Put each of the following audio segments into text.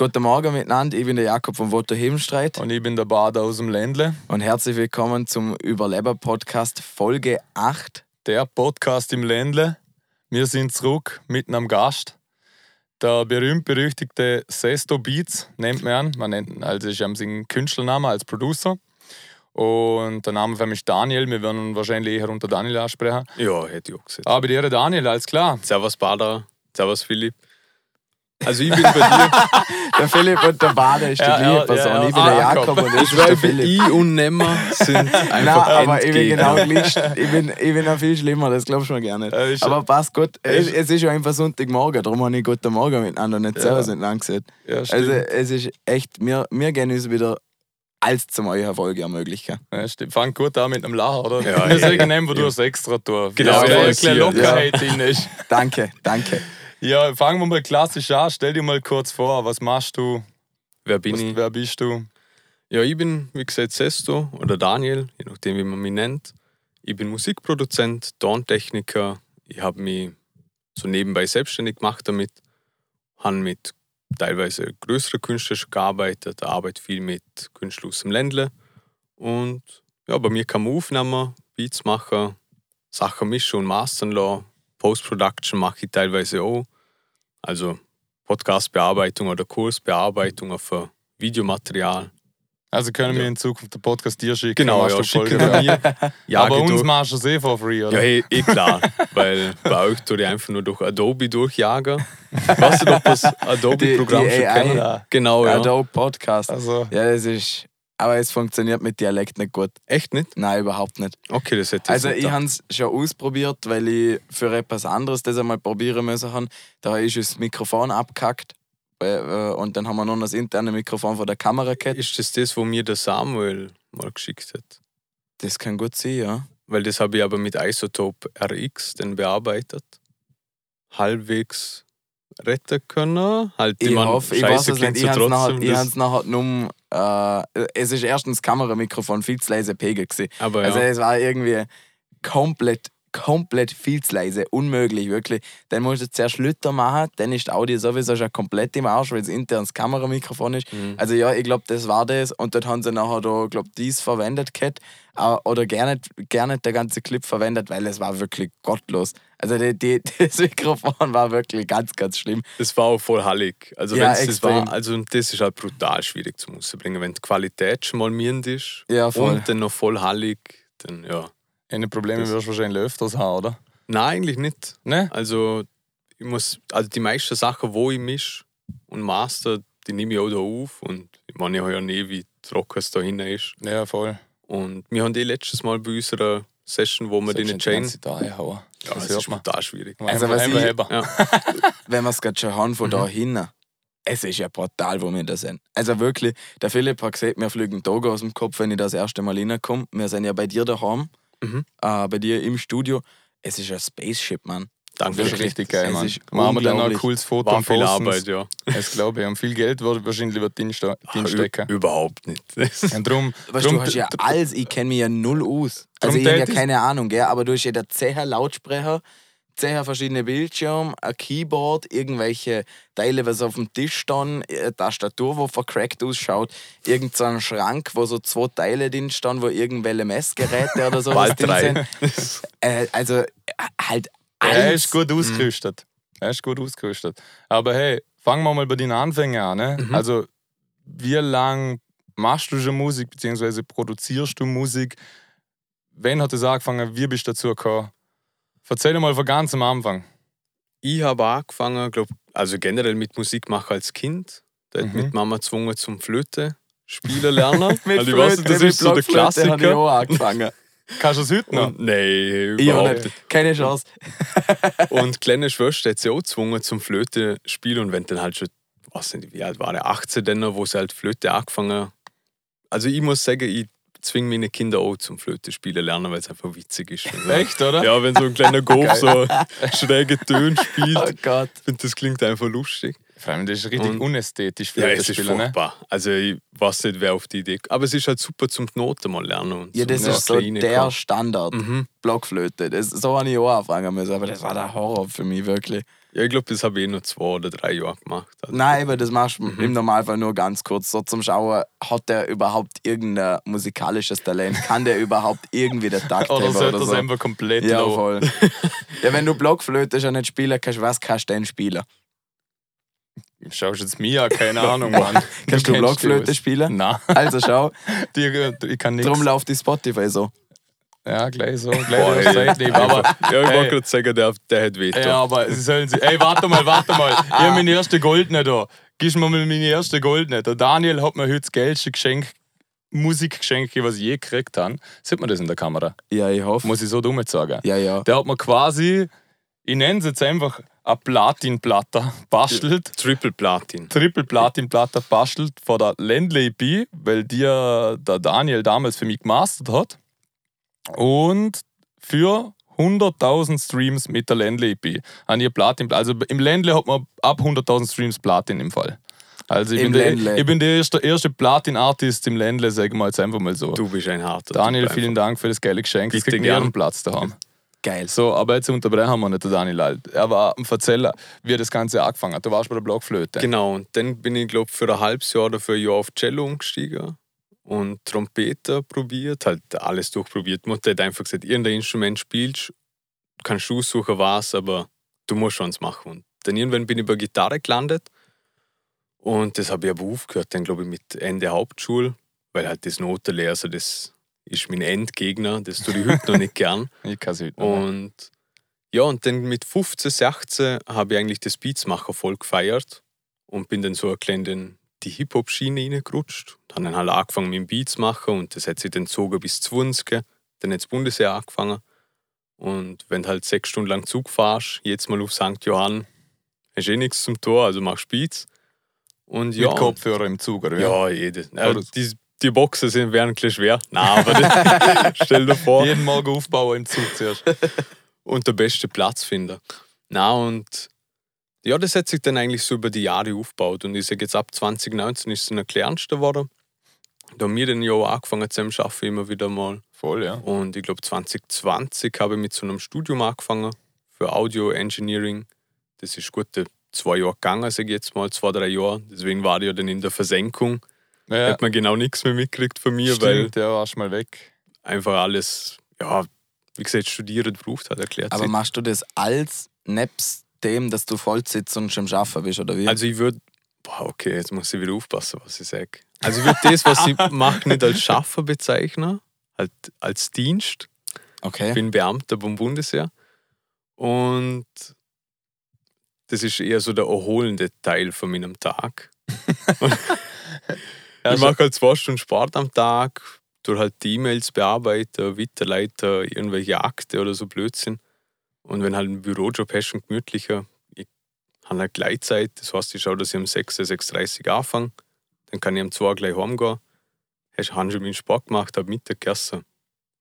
Guten Morgen miteinander, ich bin der Jakob von Voto Hebenstreit Und ich bin der Bader aus dem Ländle. und herzlich willkommen zum Überleber-Podcast Folge 8. Der Podcast im Ländle. Wir sind zurück mit einem Gast. Der berühmt-berüchtigte Sesto Beats nennt man ihn. Man nennt ihn, also ist ihm sein Künstlername als Producer. Und der Name von ihm ist Daniel. Wir werden ihn wahrscheinlich eher unter Daniel ansprechen. Ja, hätte ich auch gesagt. Aber dir Daniel, alles klar. Servus Bader, Servus Philipp. Also ich bin bei dir. Der Philipp und der Bade ist die Ja, gleiche ja, Person. ja, ich bin ja. der Ah, Jakob und Ich der glaube, Philipp. ich und Nemmer sind einfach Nein, aber ich bin genau gleich. Ich bin, ich bin noch viel schlimmer, das glaubst du mir gar nicht. Ja, aber passt gut. Es, ist- es ist ja einfach Sonntagmorgen, darum habe ich Guten Morgen miteinander nicht Ja. Servus miteinander gesagt. Ja. Also, es ist echt, wir, wir gehen uns wieder als zum euch Erfolg ermöglichen. Ja, stimmt. Fang gut an mit einem Lachen, oder? Ja, wir ja, ja. ihm, wo du das extra tust. Genau, ja, ja, ein ja, bisschen ja. Lockerheit drin ist. Danke, danke. Ja, fangen wir mal klassisch an. Stell dir mal kurz vor, was machst du? Wer bin Was, ich? wer bist du? Ja, ich bin, wie gesagt, Sesto oder Daniel, je nachdem, wie man mich nennt. Ich bin Musikproduzent, Tontechniker. Ich habe mich so nebenbei selbstständig gemacht damit. Habe mit teilweise größeren Künstlern schon gearbeitet, arbeite viel mit Künstlern aus dem Ländle. Und ja, bei mir kann man aufnehmen, Beats machen, Sachen mischen und mastern lassen. Post-Production mache ich teilweise auch. Also Podcast-Bearbeitung oder Kursbearbeitung auf äh, Videomaterial. Also können wir in Zukunft den Podcast dir schicken. Genau, ja, schicken wir mir. Ja, Aber uns machst du es eh for free, oder? Ja, eh, eh klar, weil bei euch tue ich einfach nur durch Adobe durchjagen. Weißt du doch, das Adobe-Programm schon kennen? Ja. Genau, ja. Adobe Podcast. Also, Ja, das ist. Aber es funktioniert mit Dialekt nicht gut. Echt nicht? Nein, überhaupt nicht. Okay, das hätte ich Also ich habe es schon ausprobiert, weil ich für etwas anderes das einmal probieren müssen haben. Da ist das Mikrofon abgekackt. äh, äh, Und dann haben wir noch das interne Mikrofon von der Kamera gehabt. Ist das das, wo mir der Samuel mal geschickt hat? Das kann gut sein, ja. Weil das habe ich aber mit Isotope RX dann bearbeitet. Halbwegs retten können. Halt, Ich meine, hoffe, ich weiß es nicht. so Ich habe es nachher, ich nur. Äh, es ist erstens das Kameramikrofon viel zu leise Pegel gewesen. aber ja. Also es war irgendwie komplett, komplett viel zu leise. Unmöglich, wirklich. Dann musst du zuerst Lütter machen, dann ist das Audio sowieso schon komplett im Arsch, weil es intern das Kameramikrofon ist. Mhm. Also ja, ich glaube, das war das. Und dort haben sie nachher da, glaub, dies verwendet gehabt. Äh, Oder gerne nicht der ganze Clip verwendet, weil es war wirklich gottlos. Also die, die, das Mikrofon war wirklich ganz, ganz schlimm. Das war auch voll hallig. Also, Ja, das war, also das ist halt brutal schwierig zu bringen. Wenn die Qualität schon mal mirend ist Ja, und dann noch voll hallig, dann ja. Eine Probleme Das- wirst du wahrscheinlich öfters haben, oder? Nein, eigentlich nicht. Ne? Also, ich muss, also die meisten Sachen, wo ich misch und master, die nehme ich auch da auf. Und ich meine, ich habe ja nie, wie trocken es da hinten ist. Ja, voll. Und wir haben die letztes Mal bei unserer Session, wo wir den Chain. da. Ja, das ist man. brutal schwierig. Also, Also, was was ich- Ja. wenn wir es gerade schon haben, von Mhm. da hinten. Es ist ja brutal, wo wir da sind. Also wirklich, der Philipp hat gesagt, wir fliegen Tage aus dem Kopf, wenn ich das erste Mal reinkomme. Wir sind ja bei dir daheim, Mhm. äh, bei dir im Studio. Es ist ein Spaceship, Mann. Danke. Das ist richtig geil, Mann. Machen wir dann ein cooles Foto War und viel. Arbeit, ja. Das glaube ich. Und viel Geld wird wahrscheinlich wird drin ste- drin stecken. Ü- Überhaupt nicht. Und drum, Weißt, drum, du hast ja alles, ich kenne mich ja null aus. Also ich habe ja ich- keine Ahnung, gell? aber du hast ja da 10 Lautsprecher, 10 verschiedene Bildschirme, ein Keyboard, irgendwelche Teile, was auf dem Tisch stehen, eine Tastatur, wo vercrackt ausschaut, irgend so ein Schrank, wo so zwei Teile drin stehen, wo irgendwelche Messgeräte oder so drin drei. sind. Äh, also äh, halt alles. Er ist gut ausgerüstet. Er ist gut ausgerüstet. Aber hey, fangen wir mal bei den Anfängen an. Ne? Mhm. Also, wie lange machst du schon Musik, beziehungsweise produzierst du Musik? Wann hat es angefangen? Wie bist du dazu gekommen? Erzähl mal von ganz am Anfang. Ich habe angefangen, glaub, also generell mit Musik machen als Kind. Da hat Mhm. mit Mama gezwungen zum Flöte spielen lernen. Mit also ich weiß das ist so der Blockflöte habe ich Klassiker. auch angefangen. Kannst du es heute noch? Und, nein, überhaupt nicht. Keine Chance. Und kleine Schwester hat sie auch gezwungen zum Flöte spielen. Und wenn dann halt schon, was nicht, wie alt war der, 18 dann, wo sie halt Flöte angefangen Also ich muss sagen, ich zwinge meine Kinder auch zum Flöte spielen lernen, weil es einfach witzig ist. Also, Echt, oder? Ja, wenn so ein kleiner Golf so schräge Töne spielt. Oh Gott. Ich finde, das klingt einfach lustig. Vor allem, das ist richtig Und- unästhetisch für Ja, das Spielen. Ne? Also ich weiß nicht, wer auf die Idee Aber es ist halt super zum die Noten mal lernen. Und Ja, das ist so der kommen. Standard. Mhm. Blockflöte. Das, so habe ich auch anfangen müssen, aber das war der Horror für mich, wirklich. Ja, ich glaube, das habe ich eh nur zwei oder drei Jahre gemacht. Also, Nein, aber das machst du Mhm. im Normalfall nur ganz kurz, so zum Schauen, hat der überhaupt irgendein musikalisches Talent? Kann der überhaupt irgendwie den Takt Oder sollte oder das so? einfach komplett Ja, low? voll. ja, wenn du Blockflöte schon nicht spielen kannst, was kannst du denn spielen? Schaust jetzt mir keine Ahnung, Mann. Kannst du die Blockflöte spielen? Nein, Also schau, die, ich kann nichts. drum läuft die Spotify so. Ja, gleich so, gleich Boah, ey. Seite. Aber, ja, ich wollte gerade sagen, der, der hat Veto. ja, aber sie sollen sie. Ey, warte mal, warte mal. Ich habe meine erste Goldene da. Gib mir mal meine erste Goldene. Der Daniel hat mir heute das geilste Geschenk, Musikgeschenk, was ich je gekriegt habe. Sieht man das in der Kamera? Ja, ich hoffe. Muss ich so dumm jetzt sagen. Ja, ja. Der hat mir quasi, ich nenne es jetzt einfach, eine Platinplatte bastelt. Triple Platin. Triple Platinplatte bastelt von der Ländle EP, weil die der Daniel damals für mich gemastert hat. Und für 100.000 Streams mit der Ländle EP. An ihr Platin. Also im Ländle hat man ab 100.000 Streams Platin im Fall. Also ich Im bin, der, ich bin der erste, erste Platin-Artist im Ländle, sagen wir jetzt einfach mal so. Du bist ein harter Daniel, Typ vielen Dank für das geile Geschenk. Kriegt gern. ihren Platz da haben. Geil. So, aber jetzt unterbrechen wir nicht den Daniel halt. Er war am Erzähler, wie er das Ganze angefangen hat. Du warst bei der Blockflöte. Genau, und dann bin ich, glaube für ein halbes Jahr oder für ein Jahr auf Cello umgestiegen und Trompete probiert, halt alles durchprobiert. Die Mutter hat einfach gesagt, irgendein Instrument spielst, kannst du aussuchen, was, aber du musst schon es machen. Und dann irgendwann bin ich bei Gitarre gelandet und das habe ich aber aufgehört, dann glaube ich mit Ende Hauptschule, weil halt das Notenlehrer, also das ist mein Endgegner, das tue ich heute noch nicht gern. Ich kann es heute noch. Und ja, und dann mit 15, 16 habe ich eigentlich das Beatsmacher voll gefeiert und bin dann so ein klein in die Hip-Hop-Schiene reingerutscht. Dann habe ich halt angefangen mit dem Beatsmacher und das hat sich dann gezogen bis 20. Dann hat das Bundesheer angefangen. Und wenn du halt sechs Stunden lang Zug fährst, jetzt mal auf St. Johann, hast du eh nichts zum Tor, also machst Beats. Und ja, Mit Kopfhörer im Zug, oder? ja, jede. Ja, Ja, das- die, die Boxen sind, wären ein bisschen schwer. Nein, aber das, stell dir vor Jeden Morgen aufbauen im Zug zuerst. und der beste Platz finden. Na und ja, das hat sich dann eigentlich so über die Jahre aufgebaut und ich sage jetzt ab 2019 ist es noch kleinster geworden. Da haben wir dann ja auch angefangen zusammen zu arbeiten, immer wieder mal. Voll, ja. Und ich glaube 2020 habe ich mit so einem Studium angefangen für Audio Engineering. Das ist gut zwei Jahre gegangen, sage ich jetzt mal, zwei, drei Jahre. Deswegen war ich ja dann in der Versenkung. ja. Hat man genau nichts mehr mitgekriegt von mir, weil Stimmt, ja, warst mal weg. einfach alles, ja, wie gesagt, studieren braucht hat erklärt. Aber sich. machst du das als nebst dem, dass du voll sitzt und schon am Arbeiten bist, oder wie? Also ich würde, boah, okay, jetzt muss ich wieder aufpassen, was ich sage. Also ich würde das, was ich mache, nicht als Schaffer bezeichnen, halt als Dienst. Ich okay. bin Beamter beim Bundesheer. Und das ist eher so der erholende Teil von meinem Tag. Ich mache halt zwei Stunden Sport am Tag, tue halt die E-Mails bearbeiten, weiterleiten, irgendwelche Akte oder so Blödsinn. Und wenn halt einen Bürojob hast und gemütlicher, ich habe halt Gleitzeit, das heißt, ich schaue, dass ich um 6, 6.30 Uhr anfange, dann kann ich um 2 gleich heimgehen. Hast habe schon meinen Sport gemacht, habe Mittag gegessen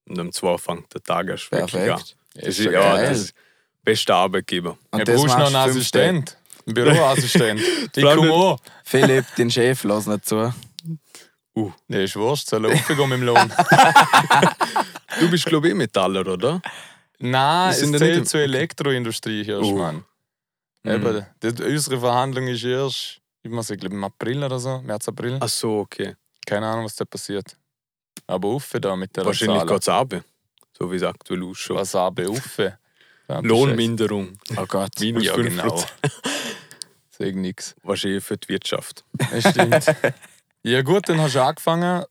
und um 2 fängt der Tag erst wirklich an. Das ist ist, ja ja, geil. das ist bester Arbeitgeber. Und Ja, das brauchst noch einen du Assistent. Einen Büroassistent. ich komme an. Philipp, den Chef, lass nicht zu. Nee, ist wurscht, soll er aufgehen mit dem Lohn. Du bist, glaube ich, eh Metaller, oder? Nein, es zählt zur Elektroindustrie hier, Oh. Mann. Mhm. Eben, das, unsere Verhandlung ist erst, ich muss sagen, im April oder so, März, April. Ach so, okay. Keine Ahnung, was da passiert. Aber Uffe da mit der Wahrscheinlich geht es ab. So wie es aktuell ausschaut. Was aber Uffe. Lohnminderung. Oh Gott. Minus Ja, 5%. genau. Sag nix. Wahrscheinlich für die Wirtschaft. Das stimmt. ja gut, dann hast du angefangen,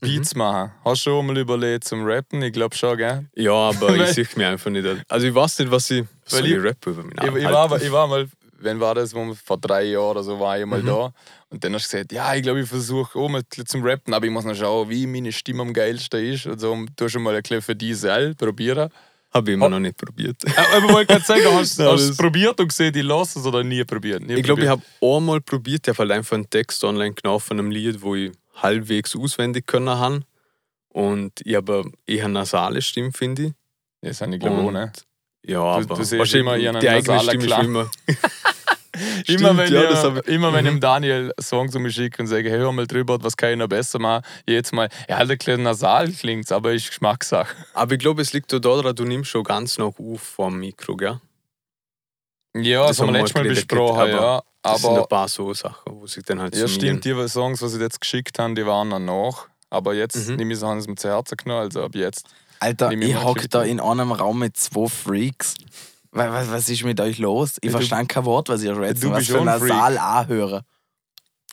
Mhm. Beats machen. Hast du schon mal überlegt zum Rappen? Ich glaube schon, gell? Ja, aber ich sehe mich einfach nicht. als- Also ich weiß nicht, was ich. Was soll ich- ich rappen über mich? Ich, ich, war, mal- ich war mal, wenn war das, wo vor drei Jahren oder so war ich mal Mhm. da. Und dann hast du gesagt, ja, ich glaube, ich versuche auch mal zum Rappen, aber ich muss noch schauen, wie meine Stimme am geilsten ist. Und so, du hast schon mal ein bisschen für dich selbst probieren. Habe ich immer Oh. noch nicht probiert. Äh, Aber ich wollte gerade sagen, hast du es probiert und gesehen, ich lasse es oder nie probiert? Nie Ich glaube, ich habe einmal probiert. Ich habe halt einfach einen Text online genommen von einem Lied, wo ich halbwegs auswendig können habe. Und ich habe eine eher nasale Stimme, finde ich. Das habe ich glaube auch, Und- ne? Ja, aber du wahrscheinlich immer die eigene Stimme Klang. immer. Immer Stimmt, wenn, ja, ich, das ich- immer wenn ich Mhm. dem Daniel Songs zu mir schicke und sage, hey, hör mal drüber, was kann ich noch besser machen, jedes Mal, ja, ein bisschen nasal klingt aber ist Geschmackssache. Aber ich glaube, es liegt auch daran, du nimmst schon ganz noch auf vom Mikro, gell? Ja, das, haben wir letztes Mal besprochen, aber ja. Das sind ein paar so Sachen, wo sich dann halt ja, stimmt, die Songs, was sie jetzt geschickt haben, die waren dann nach. Aber jetzt Mhm. nehme ich es haben sie mir zu Herzen genommen, also ab jetzt. Alter, ich ich mal hock Klick. da in einem Raum mit zwei Freaks. Was, was, was ist mit euch los? Ich Ja, du- verstehe kein Wort, was ihr schwätzt. du Was bist für schon Freak. Saal anhören.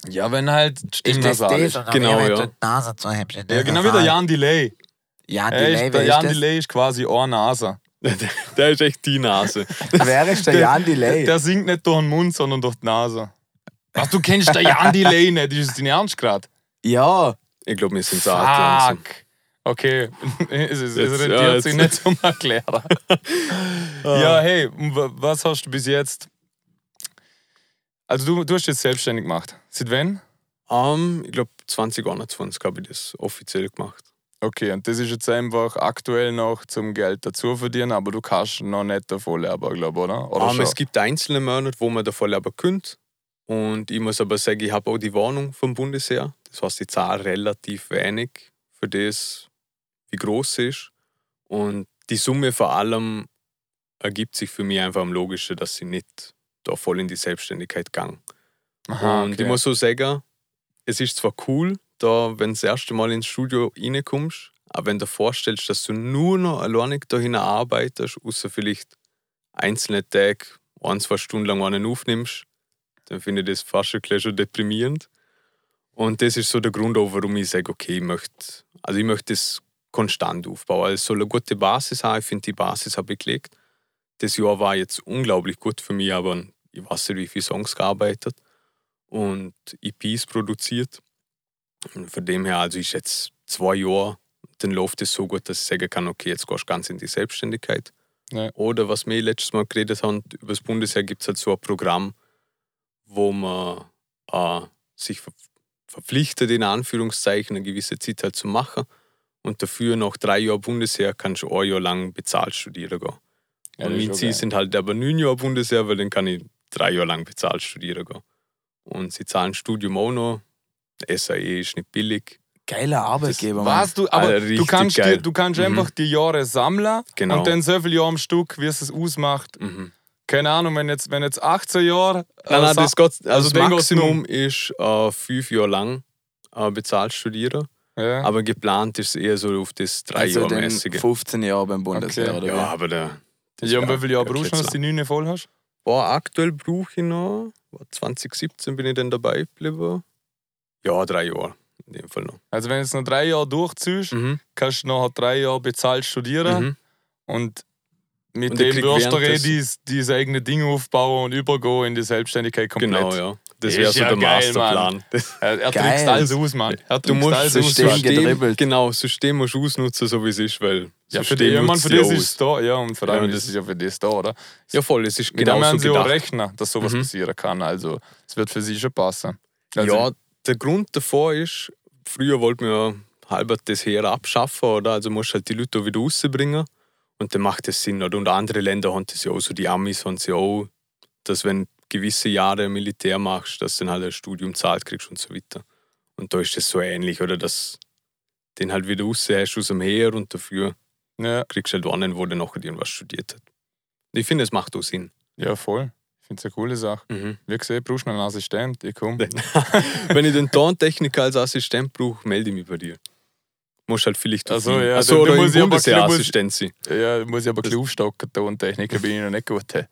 Ja, wenn halt die Stimme nasal ist. Genau, ja. Nase zu. Ja, genau wie der Jan Delay. Ja, Er Delay, ist, der Jan ist das? Delay ist quasi eine Nase. Der ist echt die Nase. Wer ist der Jan Delay? Der singt nicht durch den Mund, sondern durch die Nase. Was, du kennst den Jan Delay nicht? Ist das dein Ernst gerade? Ja, Ich glaube, wir sind zart langsam. Okay, es, ist, es Jetzt- rentiert ja, sich nicht zum Erklären. ja, hey, was hast du bis jetzt? Also, du, du hast jetzt selbstständig gemacht. Seit wann? Ähm, ich glaube, 2021 habe ich das offiziell gemacht. Okay, und das ist jetzt einfach aktuell noch zum Geld dazu verdienen, aber du kannst noch nicht davon leben, glaube ich, oder? oder Ähm, schon? es gibt einzelne Monate, wo man davon leben könnte. Und ich muss aber sagen, ich habe auch die Warnung vom Bundesheer. Das heißt, ich zahle relativ wenig für das, wie groß sie ist. Und die Summe vor allem ergibt sich für mich einfach am logischen, dass sie nicht da voll in die Selbstständigkeit gang. Aha, Und okay. ich muss so sagen, es ist zwar cool, da, wenn das erste Mal ins Studio reinkommst, aber wenn du dir vorstellst, dass du nur noch alleinig dahin arbeitest, außer vielleicht einzelne Tage, ein, zwei Stunden lang einen aufnimmst, dann finde ich das fast ein bisschen schon deprimierend. Und das ist so der Grund, auch, warum ich sage, okay, ich möchte, also ich möchte das konstant aufbauen. Also es soll eine gute Basis haben. Ich finde, die Basis habe ich gelegt. Das Jahr war jetzt unglaublich gut für mich, aber ich weiß nicht, wie viele Songs gearbeitet und EPs produziert. Von dem her, also ist jetzt zwei Jahre, dann läuft es so gut, dass ich sagen kann, okay, jetzt gehst du ganz in die Selbstständigkeit. Ja. Oder was wir letztes Mal geredet haben, über das Bundesheer gibt es halt so ein Programm, wo man äh, sich ver verpflichtet, in Anführungszeichen, eine gewisse Zeit halt zu machen. Und dafür nach drei Jahren Bundesheer kannst du ein Jahr lang bezahlt studieren gehen. Ja, und mein Ziel geil. sind halt aber neun Jahre Bundesheer, weil dann kann ich drei Jahre lang bezahlt studieren gehen. Und sie zahlen Studium auch noch. SAE ist nicht billig. geiler Arbeitgeber, Mann. Was du, aber Alter, du kannst, die, du kannst Mhm. einfach die Jahre sammeln Genau. und dann so viele Jahre am Stück, wie es es ausmacht. Mhm. Keine Ahnung, wenn jetzt, wenn jetzt 18 Jahre. äh, Nein, nein, das, geht, also also das Maximum ist äh, fünf Jahre lang äh, bezahlt studieren. ja. Aber geplant ist es eher so auf das drei also Jahre mäßige. 15 Jahre beim Bundesheer, Okay. oder Ja, aber der. ja, und wie viele Jahre brauchst du, dass du die 9 voll hast? Boah, aktuell brauche ich noch. 2017 bin ich dann dabei geblieben. Ja, drei Jahre. In dem Fall noch. Also, wenn du jetzt noch drei Jahre durchziehst, Mhm. kannst du nachher drei Jahre bezahlt studieren Mhm. und mit Und dem wirst du eh dieses eigene Ding aufbauen und übergehen in die Selbstständigkeit komplett. Genau, ja. Das wäre so ja der geil, Masterplan. Er, er Geil. trickst alles aus, Mann. Er du musst alles das aus. System. System, genau, das System musst du ausnutzen, so wie es ist, weil Ja, für System die, ja, für das ist es da, ja, und vor allem Ja, das ist ja für das da, oder? Ja, voll, es ist genau werden so sie auch gedacht. rechnen, dass sowas Mhm. passieren kann. Also, es wird für sie schon passen. Also, Ja, der Grund davor ist, früher wollten wir ja halber das Heer abschaffen, oder? Also musst du halt die Leute wieder rausbringen. Und dann macht das Sinn, oder? Und andere Länder haben das ja auch, so die Amis haben es ja auch, dass wenn gewisse Jahre Militär machst, dass du dann halt ein Studium zahlt kriegst und so weiter. Und da ist das so ähnlich, oder? Dass du den halt wieder raus hast aus dem Heer und dafür ja, kriegst du halt einen, wo dann nachher irgendwas studiert hat. Ich finde, es macht auch Sinn. ja, voll. Finde es eine coole Sache. Mhm. Wie gesagt, brauchst du noch einen Assistent? Ich komme. Wenn ich den Tontechniker als Assistent brauche, melde ich mich bei dir. Musst halt vielleicht Ach so, auf ihn- ja, Ach so, dann- oder muss ich aber- Bundesheerassistent sein. Ja, muss ich aber ein Das- bisschen aufstocken. Tontechniker bin ich noch nicht gut. hey.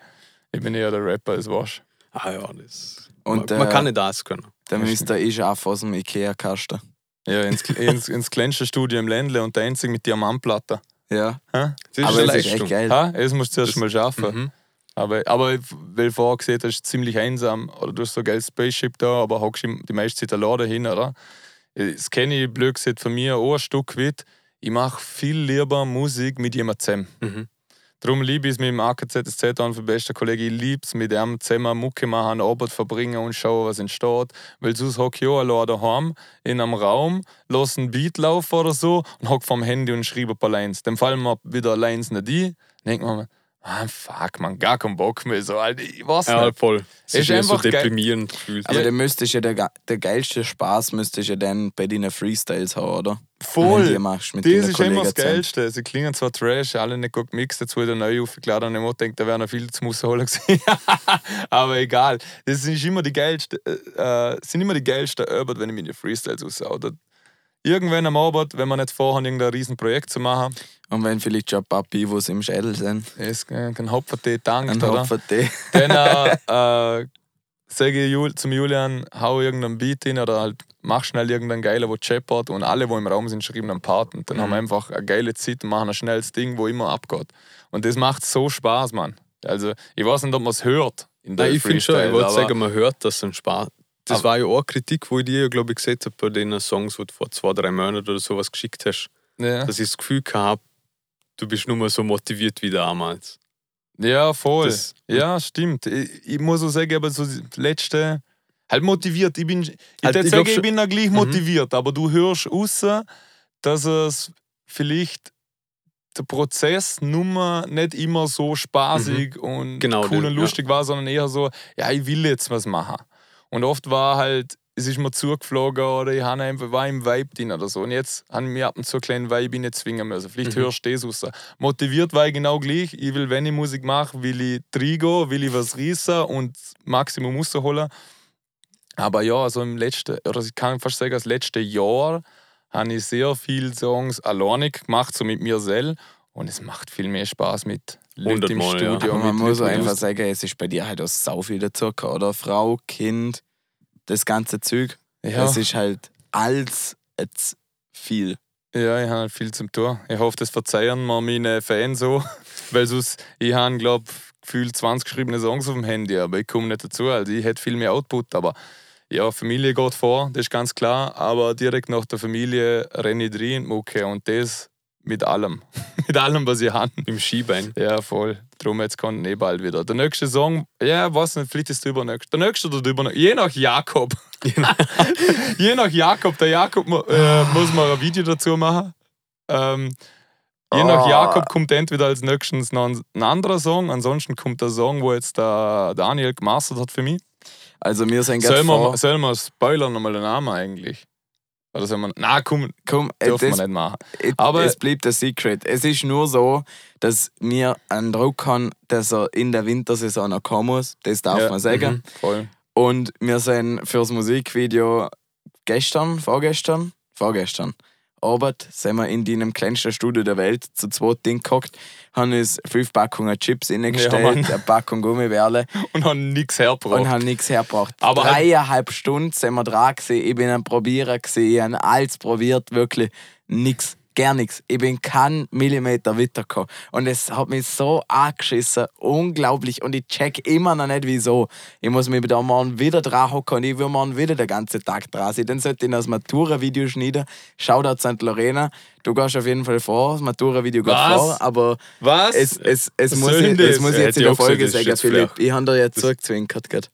Ich bin eher der Rapper als Wasch. Ah ja, das. Und, man, man äh, kann nicht alles können. Der müsste eh schaffen aus dem Ikea-Kasten. Ja, ins, ins, ins kleinste Studio im Ländle und der einzige mit Diamantplatte. Ja, Ha? Das aber eine es ist Leistung. echt geil. Ha? Das musst du zuerst Das- mal schaffen. Mhm. Aber, aber weil du vorher gesehen hast, ist ziemlich einsam. Oder du hast so ein geiles Spaceship da, aber hockst die meiste Zeit alleine hin, oder? Das kenne ich blöd gesagt von mir auch ein Stück weit. Ich mache viel lieber Musik mit jemandem zusammen. Mhm. Darum liebe ich es mit dem AKZSZ an für bester Kollege. Ich liebe es mit ihm zusammen Mucke machen, Arbeit verbringen und schauen, was entsteht. Weil sonst hocke ich auch allein daheim in einem Raum, lasse einen Beat laufen oder so und hocke vom Handy und schreibe ein paar Lines. Dann fallen mir wieder Lines nicht ein. Denkt man, ah, fuck, man, gar keinen Bock mehr. So, ich weiß Ja, nicht. voll. Es Ist ist so einfach geil. deprimierend gefühlt. Aber Ja. dann müsstest ja der, der geilste Spaß müsstest ja dann bei deinen Freestyles haben, oder? Voll. Wenn du machst mit Das ist immer das zusammen. Geilste. Sie klingen zwar trash, alle nicht gut gemixt, dazu der neu aufgeladen und ich denke, da wäre noch viel zu Musse holen. Aber egal. Das sind immer die geilsten, äh, äh, sind immer die geilsten wenn ich meine Freestyles. Oder irgendwann am Abend, wenn wir nicht vorhaben, irgendein Riesenprojekt zu machen, Und wenn vielleicht schon ein paar Pivos im Schädel sind, ist äh, kein Hopfertee dankt, ein oder? Hopfertee. Dann äh, sage ich Jul zum Julian, hau irgendeinen Beat hin oder halt mach schnell irgendeinen geiler, wo chappert und alle, wo im Raum sind, schreiben einen Part. Und dann Mhm. haben wir einfach eine geile Zeit und machen ein schnelles Ding, wo immer abgeht. Und das macht so Spaß, Mann. Also, ich weiß nicht, ob man es hört. In Nein, den ich finde schon, ich wollte sagen, man hört das ein Spaß. Das Aber- war ja auch eine Kritik, wo ich dir, glaube ich, gesagt habe bei den Songs, die du vor zwei, drei Monaten oder sowas geschickt hast, Ja, dass ich das Gefühl habe, du bist nur mal so motiviert wie damals. ja voll. Das- ja, stimmt. Ich, ich muss auch sagen, aber so das letzte. Halt motiviert. Ich bin, ich, Halt, ich sagen, ich bin da gleich Mhm. motiviert, aber du hörst raus, dass es vielleicht der Prozess nummer nicht immer so spaßig und Genau, cool und lustig war, sondern eher so, ja, ich will jetzt was machen. Und oft war halt, es ist mir zugeflogen oder ich habe einfach, war im Vibe drin oder so. Und jetzt habe ich mir ab und zu einen kleinen Vibe nicht zwingen müssen. Vielleicht Mhm. hörst du das raus. Motiviert war ich genau gleich. Ich will, wenn ich Musik mache, will ich reingehen, will ich was reissen und Maximum rausholen. Aber ja, also im letzten, oder ich kann fast sagen, das letzte Jahr habe ich sehr viele Songs alleinig gemacht, so mit mir selbst. Und es macht viel mehr Spaß mit Leuten im ja. Studio. Aber man mit muss einfach sagen, es ist bei dir halt auch sau viel dazu oder? Frau, Kind, das ganze Zeug. Ja, Es ist halt alles jetzt viel. ja, ich habe viel zum tun. Ich hoffe, das verzeihen mir meine Fans so. Weil sonst, ich habe, glaube gefühlt 20 geschriebene Songs auf dem Handy, aber ich komme nicht dazu. Also ich hätte viel mehr Output, aber ja, Familie geht vor, das ist ganz klar. Aber direkt nach der Familie renne ich rein in die Mucke und das mit allem. mit allem, was ich habe. Im Skibein. Ja, voll. Drum jetzt kommt eh bald wieder. Der nächste Song, ja, weiß nicht, vielleicht ist der übernächste. Der nächste oder der übernächste. Je nach Jakob. Je nach Jakob. Der Jakob äh, muss mal ein Video dazu machen. Ähm, je nach Oh. Jakob kommt entweder als nächstes noch ein, anderer Song, ansonsten kommt der Song, wo jetzt der Daniel gemastert hat für mich. Also wir sind gerade Sollen wir, sollen wir spoilern nochmal den Namen eigentlich? Oder soll man. Na komm, Komm, äh, dürfen wir nicht machen. äh, Aber- es bleibt ein Secret. Es ist nur so, dass wir einen Druck haben, dass er in der Wintersaison noch kommen muss. Das darf Ja, man sagen. Mhm, voll. Und wir sind fürs Musikvideo gestern, vorgestern, vorgestern, Abend sind wir in deinem kleinsten Studio der Welt zu zweit Ding gehockt, haben uns fünf Packungen Chips reingestellt, Mann. eine Packung Gummibärle Und haben nichts hergebracht. und haben nichts hergebracht. Aber halt- Dreieinhalb Stunden sind wir dran gewesen. Ich bin ein Probierer gewesen. Ich habe alles probiert, wirklich nichts. Gar nichts. Ich bin keinen Millimeter weitergekommen. Und es hat mich so angeschissen. Unglaublich. Und ich check immer noch nicht, wieso. Ich muss mich da morgen wieder dran hocken und ich will morgen wieder den ganzen Tag dran sein. Dann sollte ich das Matura-Video schneiden. Shoutout St. Lorena. Du gehst auf jeden Fall vor. Das Matura-Video geht Was? vor. Aber Was? es, es, es, muss, ich, es muss ich jetzt in der Folge sagen, Philipp. Ich habe dir jetzt Das-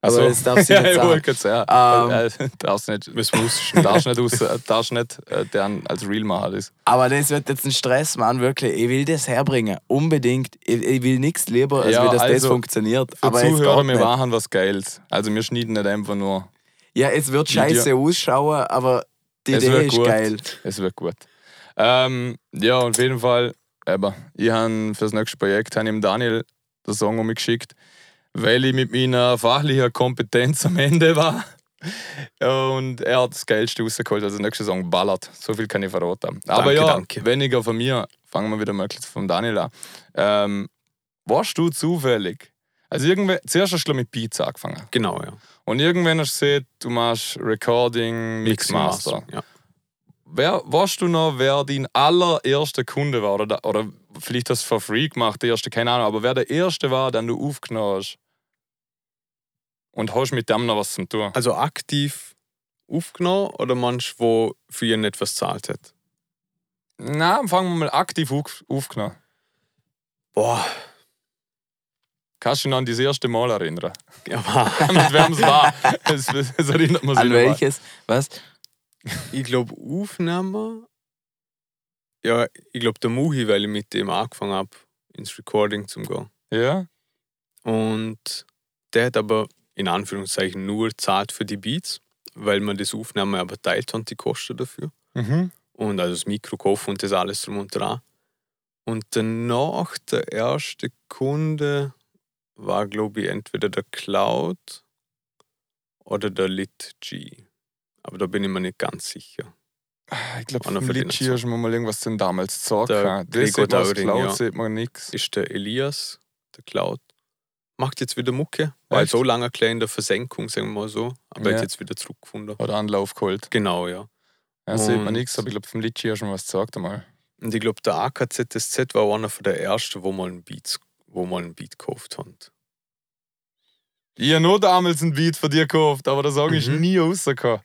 Ach Aber das darf sie ja, nicht ich sagen. wollte gerade sagen. Ähm, äh, darfst nicht, ausschneiden. darfst nicht, aus, darfst nicht äh, deren als Real machen. Das. Aber das wird jetzt ein Stress, Mann, wirklich. Ich will das herbringen. Unbedingt. Ich, ich will nichts lieber, als Ja, wie das, das also, funktioniert. Für Aber Zuhörer, wir nicht. machen was Geiles. Also wir schneiden nicht einfach nur. Ja, es wird scheiße ausschauen, aber die Es Idee ist gut. geil. Es wird gut. Ähm, ja, auf jeden Fall. Aber ich habe für das nächste Projekt ich dem Daniel den Song umgeschickt, weil ich mit meiner fachlichen Kompetenz am Ende war. Und er hat das Geilste rausgeholt, also nächste Song ballert. So viel kann ich verraten. Aber Danke, ja, danke. weniger von mir. Fangen wir wieder mal vom Daniel an. Ähm, warst du zufällig? Also irgendwann, zuerst hast du mit Pizza angefangen. Genau, ja. Und irgendwann hast du gesehen, du machst Recording, Mixmaster. Ja. Wer, weißt du noch, wer dein allererster Kunde war? Oder, oder vielleicht hast du for free gemacht, der erste, keine Ahnung, aber wer der erste war, den du aufgenommen hast? Und hast mit dem noch was zu tun? Also aktiv aufgenommen oder manch, wo für ihn etwas zahlt hat? Na, fangen wir mal aktiv auf, aufgenommen. Boah, Kannst du dich noch an das erste Mal erinnern? ja, mit wem es war? Es, es erinnert man sich An noch mal. welches? Was? ich glaube Aufnahme. Ja, ich glaube der Muhi, weil ich mit dem angefangen habe ins Recording zu gehen. Ja? Und der hat aber in Anführungszeichen nur zahlt für die Beats, weil man das Aufnahme aber teilt und die Kosten dafür. Mhm. Und also das Mikro kaufen und das alles drum und dran. Und danach, der erste Kunde war, glaube ich, entweder der Cloud oder der Lit G. Aber da bin ich mir nicht ganz sicher. Ich glaube, von Litchi hast du mir mal irgendwas denn damals gesagt. Der. Das Gregor sieht man Cloud, ja. sieht man nichts. Ist der Elias, der Cloud. Macht jetzt wieder Mucke. War Echt? so lange klein in der Versenkung, sagen wir mal so. Aber Ja. hat jetzt wieder zurückgefunden. Oder Anlauf geholt. Genau, ja. Ja, sieht man Und- nichts, aber ich glaube, vom Litchi du mir was gesagt einmal. Und ich glaube, der AKZSZ war einer von der ersten, wo mal einen Beat, wo mal einen Beat gekauft hat. Ich habe nur damals ein Beat von dir gekauft, aber das sage ich Mhm. nie rausgekommen.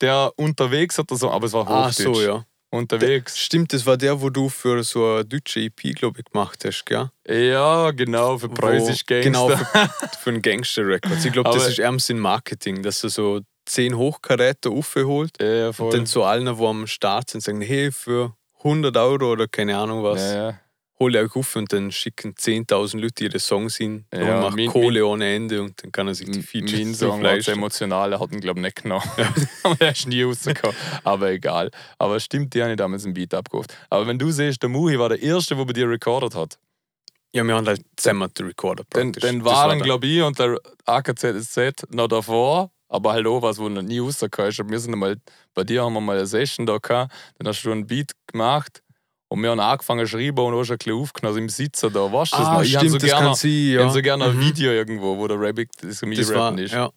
Der unterwegs hat er so, aber es war Ah, Hochdeutsch. so, ja. Unterwegs. Stimmt, das war der, wo du für so eine deutsche EP, glaube ich, gemacht hast, gell? Ja, genau, für Preußisch Gangster. Genau, für, für einen Gangster-Records. Ich glaube, das ist ärmst in Marketing, dass er so zehn Hochkaräte aufholt Ja, und dann zu allen, die am Start sind, sagen, hey, für 100 Euro oder keine Ahnung was, ja. Hole euch auf und dann schicken 10.000 Leute ihre Songs hin. Ja, Ja, macht mein- Kohle ohne Ende und dann kann er sich die Features Mein Song war zu emotional, er hat ihn, glaube ich, nicht genommen. aber er ist nie rausgekommen. Aber egal. Aber stimmt, die habe ich damals einen Beat abgekauft. Aber wenn du siehst, der Muhi war der Erste, der bei dir recorded hat. Ja, wir haben halt zusammen den Recorder Dann, praktisch. waren, der- glaube ich, und der AKZSZ noch davor. Aber halt auch was, wo noch nie rausgekommen ist. Wir sind einmal, bei dir haben wir mal eine Session da gehabt, dann hast du einen Beat gemacht und wir haben angefangen zu schreiben und auch schon ein bisschen aufgenommen, also im Sitzen da. Weißt du das Ah, noch? Ich stimmt, habe so das gerne, kann sein, ich ja. so gerne ein Mhm. Video irgendwo, wo der Rabbit das Das war, Mini-Rappen ist. ja.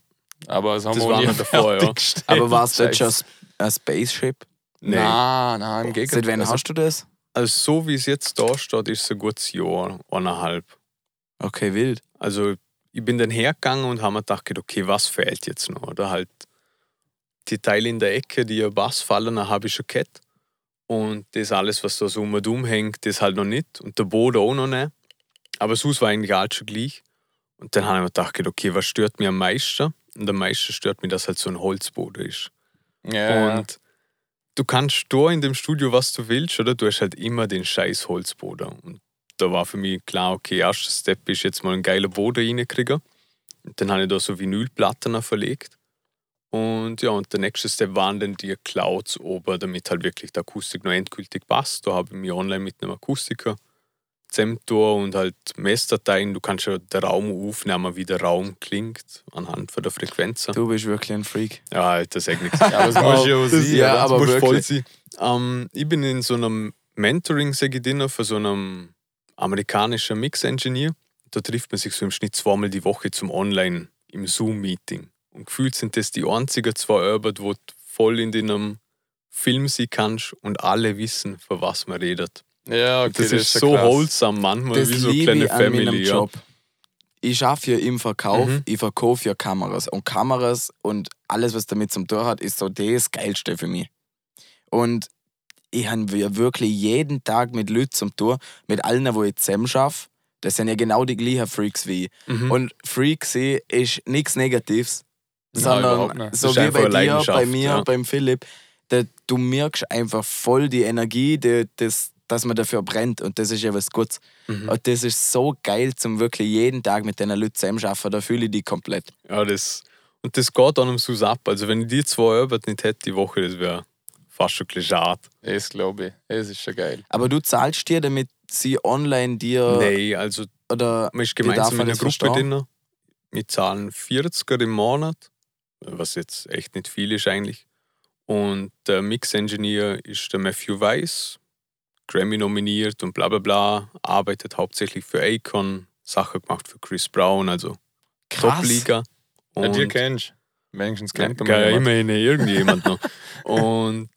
Aber das haben Das wir war auch nie noch davor, ja. Aber war es das Scheiße. just ein Spaceship? Nee. Nein, nein, im Gegenteil. Seit wann Also, hast du das? Also so wie es jetzt da steht, ist es ein gutes Jahr, eineinhalb. Okay, wild. Also ich bin dann hergegangen und habe mir gedacht, okay, was fehlt jetzt noch? Oder halt die Teile in der Ecke, die ein Bass fallen, habe ich schon gehabt. Und das alles, was da so um und um hängt, das halt noch nicht. Und der Boden auch noch nicht. Aber sonst war eigentlich alles schon gleich. Und dann habe ich mir gedacht, okay, was stört mich am meisten? Und am meisten stört mich, dass halt so ein Holzboden ist. Ja, Und du kannst da in dem Studio, was du willst, oder? Du hast halt immer den scheiß Holzboden. Und da war für mich klar, okay, erster Step ist jetzt mal einen geilen Boden reinkriegen. Und dann habe ich da so Vinylplatten verlegt. Und ja, und der nächste Step waren dann die Clouds oben, damit halt wirklich die Akustik noch endgültig passt. Da habe ich mich online mit einem Akustiker zusammengetan und halt Messdateien. Du kannst ja den Raum aufnehmen, wie der Raum klingt, anhand von der Frequenzen. Du bist wirklich ein Freak. Ja, das sagt nichts. ja, aber das muss ja auch Das- sein. ja, aber muss voll sein. Ähm, ich bin in so einem Mentoring, sage ich dir von so einem amerikanischen Mix-Engineer. Da trifft man sich so im Schnitt zweimal die Woche zum Online im Zoom-Meeting. Und gefühlt sind das die einzigen zwei Arbeit, wo du voll in einem Film sein kannst und alle wissen, von was man redet. Ja, okay, das, ist ja so krass. wholesome manchmal, Das wie so eine liebe kleine ich an meinem Family. Ja. Job. Ich arbeite ja im Verkauf, Mhm. ich verkaufe ja Kameras. Und Kameras und alles, was damit zum tun hat, ist so das Geilste für mich. Und ich habe ja wirklich jeden Tag mit Leuten zum Tour, mit allen, wo ich zusammen arbeite. Das sind ja genau die gleichen Freaks wie ich. Mhm. Und Freak sein ist nichts Negatives, sondern nicht. so wie bei dir, bei mir, ja. beim Philipp, da, du merkst einfach voll die Energie, die, das, dass man dafür brennt und das ist ja was Gutes. Mhm. Und das ist so geil, zum wirklich jeden Tag mit den Leuten zusammenarbeiten, da fühle ich die komplett. Ja, das, und das geht dann am Sus ab. Also, wenn ich die zwei Arbeit nicht hätte die Woche, das wäre fast schon ein bisschen schade. Das glaube ich. Das ist schon geil. Aber du zahlst dir, damit sie online dir Nee, also oder man ist gemeinsam in einer das Gruppe verstehen? drin. Wir zahlen 40er im Monat, was jetzt echt nicht viel ist eigentlich. Und der Mix-Engineer ist der Matthew Weiss, Grammy nominiert und bla bla bla, arbeitet hauptsächlich für Akon, Sachen gemacht für Chris Brown, also. Top-Liga. Ja, Und- kennst. Wenigstens ja, kennt man ja, immerhin irgendjemand noch. Und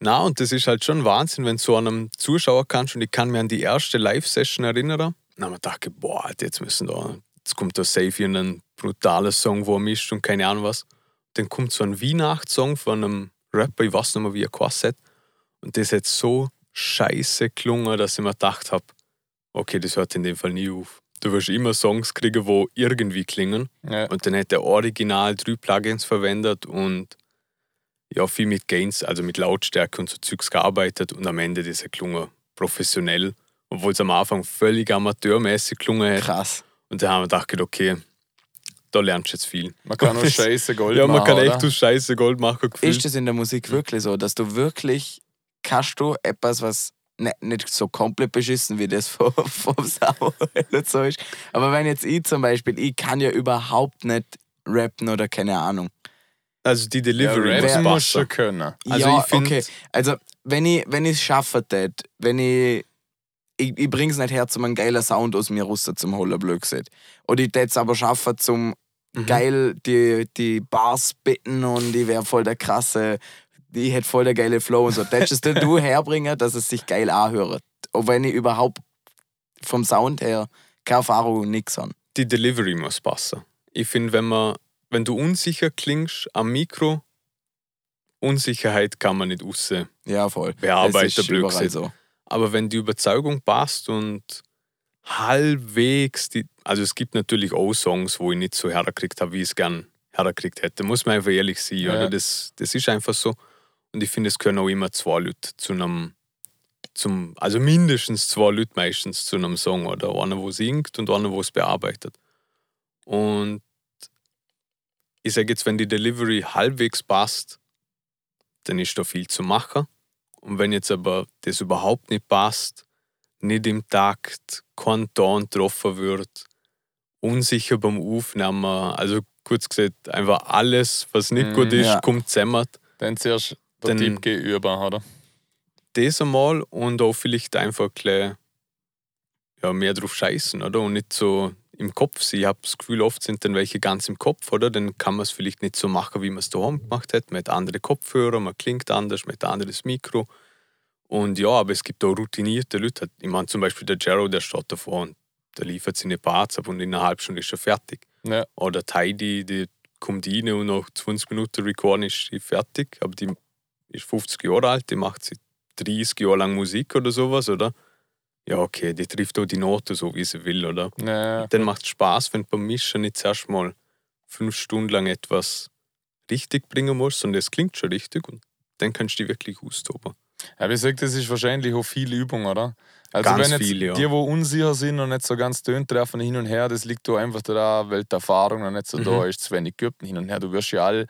na, und das ist halt schon Wahnsinn, wenn du so einem Zuschauer kannst. Und ich kann mich an die erste Live-Session erinnern. Dann haben wir gedacht, boah, jetzt müssen da, jetzt kommt da safe ein brutaler Song, wo er mischt und keine Ahnung was. Dann kommt so ein Weihnachtssong von einem Rapper, ich weiß nicht mehr, wie er hat. Und das hat so scheiße gelungen, dass ich mir gedacht habe, okay, das hört in dem Fall nie auf. Du wirst immer Songs kriegen, wo irgendwie klingen. Ja. Und dann hat er original drei Plugins verwendet und ja, viel mit Gains, also mit Lautstärke und so Zeugs gearbeitet und am Ende ist er gelungen professionell. obwohl es am Anfang völlig amateurmäßig gelungen hat. Krass. Und da haben wir gedacht, okay, da lernst du jetzt viel. Man kann auch scheiße Gold ja, man machen, kann echt oder? aus Scheiße Gold machen. gefühlt. Ist es in der Musik wirklich so, dass du wirklich kannst du etwas, was ne, nicht so komplett beschissen wie das vom, vom Sauer nicht so ist. Aber wenn jetzt ich zum Beispiel, ich kann ja überhaupt nicht rappen oder keine Ahnung. Also die Ja, Delivery rappen muss musst passen. du können. Also ja, ich find- okay. Also wenn ich wenn ich es schaffen tät, wenn ich ich, ich bring's nicht her, zum einen geiler Sound aus mir raus zum holen, blöd gesagt. Und ich tät es aber schaffen, zum Mhm. geil die, die Bars bitten und ich wäre voll der krasse, ich hätte voll der geile Flow und so. Das ist du herbringen, dass es sich geil anhört. Auch wenn ich überhaupt vom Sound her keine Erfahrung nix habe. Die Delivery muss passen. Ich finde, wenn man, wenn du unsicher klingst am Mikro, Unsicherheit kann man nicht raus. Ja, voll. Bearbeiter, Das ist blöd so. Aber wenn die Überzeugung passt und halbwegs, die, also es gibt natürlich auch Songs, wo ich nicht so hergekriegt habe, wie ich es gern hergekriegt hätte. Muss man einfach ehrlich sein. Ja. Oder? Das, das ist einfach so. Und ich finde, es können auch immer zwei Leute zu einem, zum, also mindestens zwei Leute meistens zu einem Song. Oder einer, wo singt und einer, wo es bearbeitet. Und ich sage jetzt, wenn die Delivery halbwegs passt, dann ist da viel zu machen. Und wenn jetzt aber das überhaupt nicht passt, nicht im Takt, kein Ton getroffen wird, unsicher beim Aufnehmen, also kurz gesagt, einfach alles, was nicht Mhm, gut ist, ja. kommt zusammen. Dann zuerst der Dann- Tipp gegenüber, oder? Das einmal und auch vielleicht einfach ein bisschen, ja, mehr drauf scheißen, oder? Und nicht so im Kopf. Ich habe das Gefühl, oft sind dann welche ganz im Kopf, oder? Dann kann man es vielleicht nicht so machen, wie man es daheim gemacht hat. Man hat andere Kopfhörer, man klingt anders, man hat ein anderes Mikro. Und ja, aber es gibt auch routinierte Leute. Ich meine, zum Beispiel der Jero, der steht davor und der liefert seine Parts ab und in einer halben Stunde ist er fertig. Ja. Oder Heidi, die kommt rein und nach 20 Minuten recorden ist sie fertig. Aber die ist 50 Jahre alt, die macht seit 30 Jahre lang Musik oder sowas, oder? Ja, okay, die trifft auch die Noten so, wie sie will, oder? Ja. Dann macht es Spaß, wenn du beim Mischen nicht zuerst mal fünf Stunden lang etwas richtig bringen musst, sondern es klingt schon richtig und dann kannst du dich wirklich austoben. Ja, wie gesagt, das ist wahrscheinlich auch viel Übung, oder? Also Ganz wenn jetzt viel, ja. die, die unsicher sind und nicht so ganz tönt treffen hin und her, das liegt da einfach daran, weil die Erfahrung noch nicht so da Mhm. ist, zu wenig geübt hin und her. Du wirst ja all,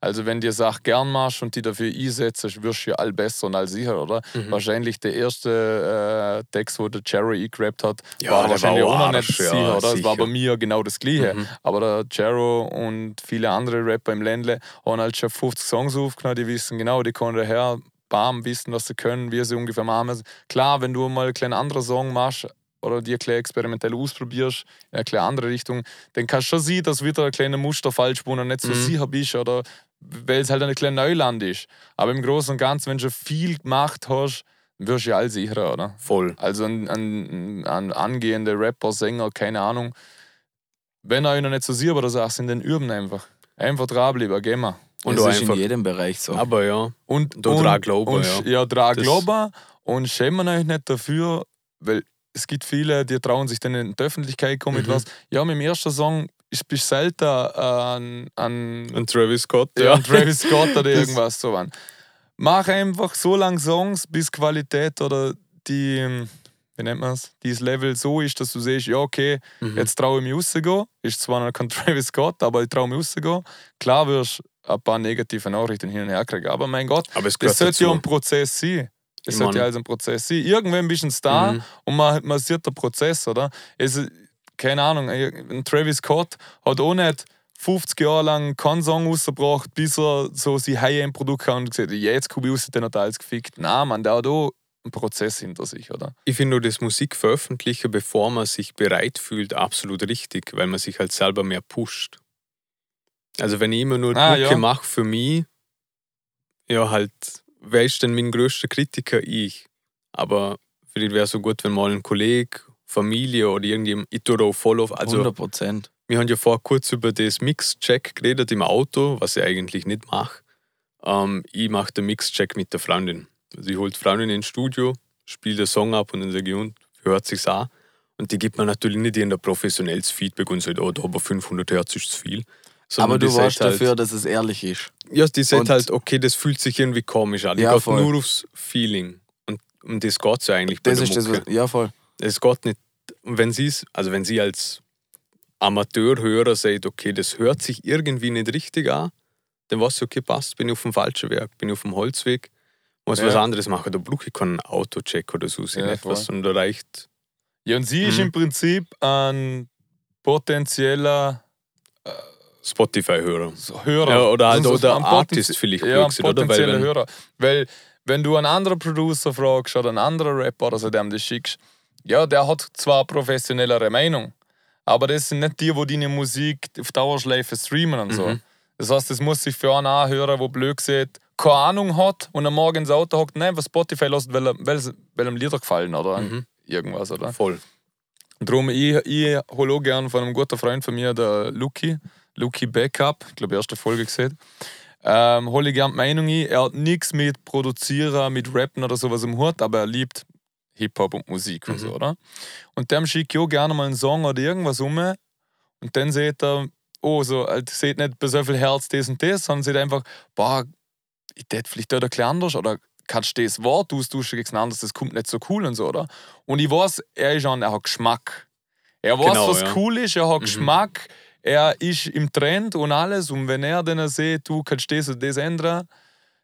also wenn dir Sachen gern machst und die dafür einsetzt, wirst du ja all besser und all sicher, oder? Mhm. Wahrscheinlich der erste äh, Text, wo der Jerry eingerappt hat, Ja, war wahrscheinlich war auch noch nicht ja, sicher, oder? Das war bei mir genau das Gleiche. Mhm. Aber der Jero und viele andere Rapper im Ländle haben halt schon 50 Songs aufgenommen, die wissen genau, die kommen daher, bam, wissen, was sie können, wie sie ungefähr machen. Klar, wenn du mal einen kleinen anderen Song machst oder dir klein experimentell ausprobierst, in eine andere Richtung, dann kannst du schon sehen, dass wieder ein kleiner Muster falsch ist und nicht so Mhm. sicher bist oder weil es halt ein kleines Neuland ist. Aber im Großen und Ganzen, wenn du schon viel gemacht hast, wirst du ja all sicherer, oder? Voll. Also ein, ein, ein angehender Rapper, Sänger, keine Ahnung. Wenn er noch nicht so sieht, oder so, sind dann üben einfach. Einfach dranbleiben, gehen wir. Und das ist einfach, in jedem Bereich so. aber ja, Und, Da und, dran glauben, und, ja. Ja, dran glauben. Und schämen euch nicht dafür, weil es gibt viele, die trauen sich dann in die Öffentlichkeit kommen mit Mhm. was. Ja, mit dem ersten Song bist du selten an, an, und Travis Scott, ja, an Travis Scott oder irgendwas so an. Mach einfach so lange Songs, bis Qualität oder die, wie nennt man es, dieses Level so ist, dass du siehst, ja, okay, Mhm. jetzt traue ich mich rauszugehen. Ist zwar noch kein Travis Scott, aber ich traue mich rauszugehen. Klar wirst du ein paar negative Nachrichten hin und her kriegen, aber mein Gott, Aber es das sollte ja ein Prozess sein. Ich sollte ja also ein Prozess sein. Irgendwann bist du ein Star Mhm. und man, man sieht den Prozess, oder? Es, keine Ahnung, ein Travis Scott hat auch nicht 50 Jahre lang keinen Song rausgebracht, bis er so sein High-End-Produkt hat und gesagt hat, jetzt komme ich raus, dann hat er alles gefickt. Nein, man, der hat auch einen Prozess hinter sich, oder? Ich finde nur das Musik veröffentlichen, bevor man sich bereit fühlt, absolut richtig, weil man sich halt selber mehr pusht. Also wenn ich immer nur Ah, Mucke ja. mache für mich, ja halt, wer ist denn mein größter Kritiker? Ich. Aber vielleicht wäre es so gut, wenn mal ein Kollege, Familie oder irgendjemand, ich tue da auch voll auf, also 100 Prozent. wir haben ja vorher kurz über das Mix-Check geredet im Auto, was ich eigentlich nicht mache. Ähm, ich mache den Mix-Check mit der Freundin. Also ich hole die Freundin ins Studio, spiele den Song ab und dann sage ich, und, hört sich's an? Und die gibt mir natürlich nicht in der professionelles Feedback und sagt, oh, da aber 500 Hertz ist zu viel. Sondern Aber du warst halt, dafür, dass es ehrlich ist. Ja, die sagt halt, okay, das fühlt sich irgendwie komisch an. Ja, ich gehe nur aufs Feeling. Und, um das geht es ja eigentlich bei Das ist das, Mucke. was, ja voll. Es geht nicht, und wenn sie also wenn sie als Amateurhörer sagt, okay, das hört sich irgendwie nicht richtig an, dann weiß sie, okay, passt, bin ich auf dem falschen Weg, bin ich auf dem Holzweg, muss Ja. was anderes machen. Da brauche ich keinen Autocheck oder so, Ja, nicht was, voll. und da reicht Ja, und sie ist Mhm. im Prinzip ein potenzieller Spotify-Hörer. Hörer. Ja, oder halt- Also oder ein Artist vielleicht Ja, ein potenzieller wenn- Hörer. Weil, wenn du einen anderen Producer fragst oder einen anderen Rapper oder so, dem das schickst, ja, der hat zwar professionellere Meinung, aber das sind nicht die, die deine Musik auf Dauerschleife streamen und so. Mhm. Das heißt, das muss sich für einen anhören, der blöd sieht, keine Ahnung hat und am Morgen ins Auto hockt, nein, was Spotify lässt, weil, weil, weil ihm Lieder gefallen oder Mhm. irgendwas, oder? Voll. Darum, ich, ich hole auch gerne von einem guten Freund von mir, der Luki, Luki Backup, ich glaube, erste Folge gesehen. Ähm, hole ich gerne die Meinung ein. Er hat nichts mit Produzieren, mit Rappen oder sowas im Hut, aber er liebt Hip-Hop und Musik und Mhm. so, oder? Und dem schicke ich auch gerne mal einen Song oder irgendwas um. Und dann sieht er, oh, so, halt, sieht nicht bei so viel Herz das und das, sondern sieht einfach, boah, ich tät vielleicht dort ein bisschen anders oder kannst du das Wort austauschen gegen ein anderes, das kommt nicht so cool und so, oder? Und ich weiß, er ist an, er hat Geschmack. Er weiß, Genau, was ja. cool ist, er hat Mhm. Geschmack, er ist im Trend und alles. Und wenn er dann sieht, du kannst das und das ändern,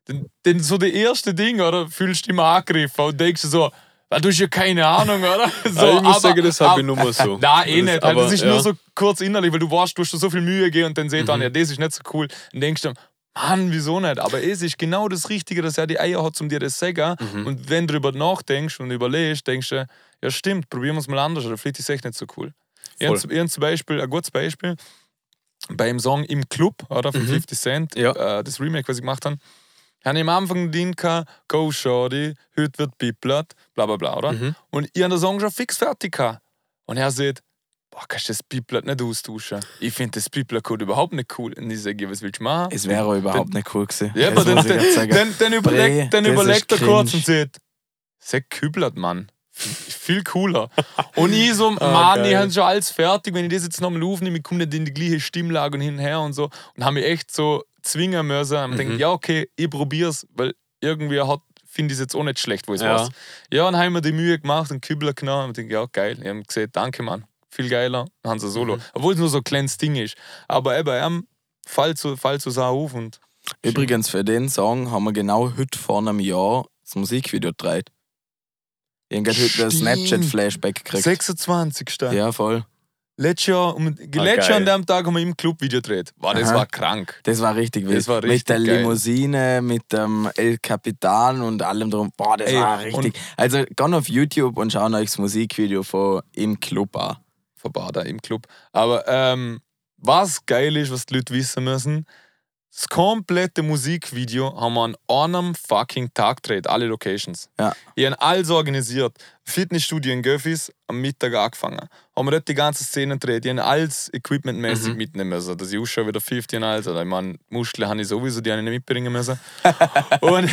dann, dann so das erste Ding, oder? Fühlst du dich immer angegriffen und denkst du so, weil du hast ja keine Ahnung, oder? So, Aber ich muss sagen, das habe ich nur mal so. Nein, eh nicht. Weil aber, das ist ja. nur so kurz innerlich, weil du weißt, du hast so viel Mühe gegeben und dann seht Mhm. dann, ja, das ist nicht so cool. Dann denkst du, Mann, wieso nicht? Aber es ist genau das Richtige, dass er die Eier hat, um dir das zu sagen. Mhm. Und wenn du darüber nachdenkst und überlegst, denkst du, ja stimmt, probieren wir es mal anders, oder vielleicht ist es echt nicht so cool. Ich Voll. habe zum Beispiel, ein gutes Beispiel, beim Song Im Club, oder, von Mhm. 50 Cent, Ja. äh, das Remake, was ich gemacht habe, habe ich am Anfang den gehabt, Go Shorty, heute wird biplert, bla bla bla, oder? Mhm. Und ich habe den Song schon fix fertig gehabt. Und er sagt, boah, kannst du das Biblet nicht austauschen? Ich finde das Biblet-Code überhaupt nicht cool. Und ich sage, was willst du machen? Es wäre auch überhaupt nicht cool gewesen. Ja, aber dann, ich dann, dann, dann überlegt, dann überlegt er kurz und sagt, sag Küblert, Mann. Viel cooler. Und ich so, Ah, Mann, ich geil. habe schon alles fertig. Wenn ich das jetzt nochmal aufnehme, ich komme nicht in die gleiche Stimmlage und hin und her und so. Und habe mich echt so zwingen müssen. Und Mhm. denke, ja, okay, ich probier's, weil irgendwie hat finde ich es jetzt auch nicht schlecht, wo es Ja. weiß. Ja, und haben wir die Mühe gemacht und Kübler genommen und denke, ja, geil. Ich habe gesagt, danke, Mann. Viel geiler. Dann haben sie Solo. Mhm. Obwohl es nur so ein kleines Ding ist. Aber eben, er fällt so, fällt so Sau auf und Übrigens, für den Song haben wir genau heute vor einem Jahr das Musikvideo gedreht. Ich habe heute ein. Snapchat-Flashback gekriegt. 26. Ja, voll. Letztes Jahr, um, letztes Jahr an dem Tag haben wir im Club Video gedreht. Wow, das Aha. war krank. Das war richtig wild. Das war mit richtig der geil. Limousine, mit dem El Capitan und allem drum. Boah, das Ey, war richtig. Also, geht auf YouTube und schaut euch das Musikvideo von Im Club an. Verbader im Club. Aber ähm, was geil ist, was die Leute wissen müssen, das komplette Musikvideo haben wir an einem fucking Tag gedreht, alle Locations. Ja. Ich habe alles organisiert. Fitnessstudio in Göffis am Mittag angefangen. Haben wir dort die ganze Szene gedreht. Ich habe alles equipmentmäßig Mhm. mitnehmen müssen. Dass ich ausschaue wie der 50 und alles. Oder ich meine, Muskeln habe ich sowieso, die habe ich nicht mitbringen müssen. und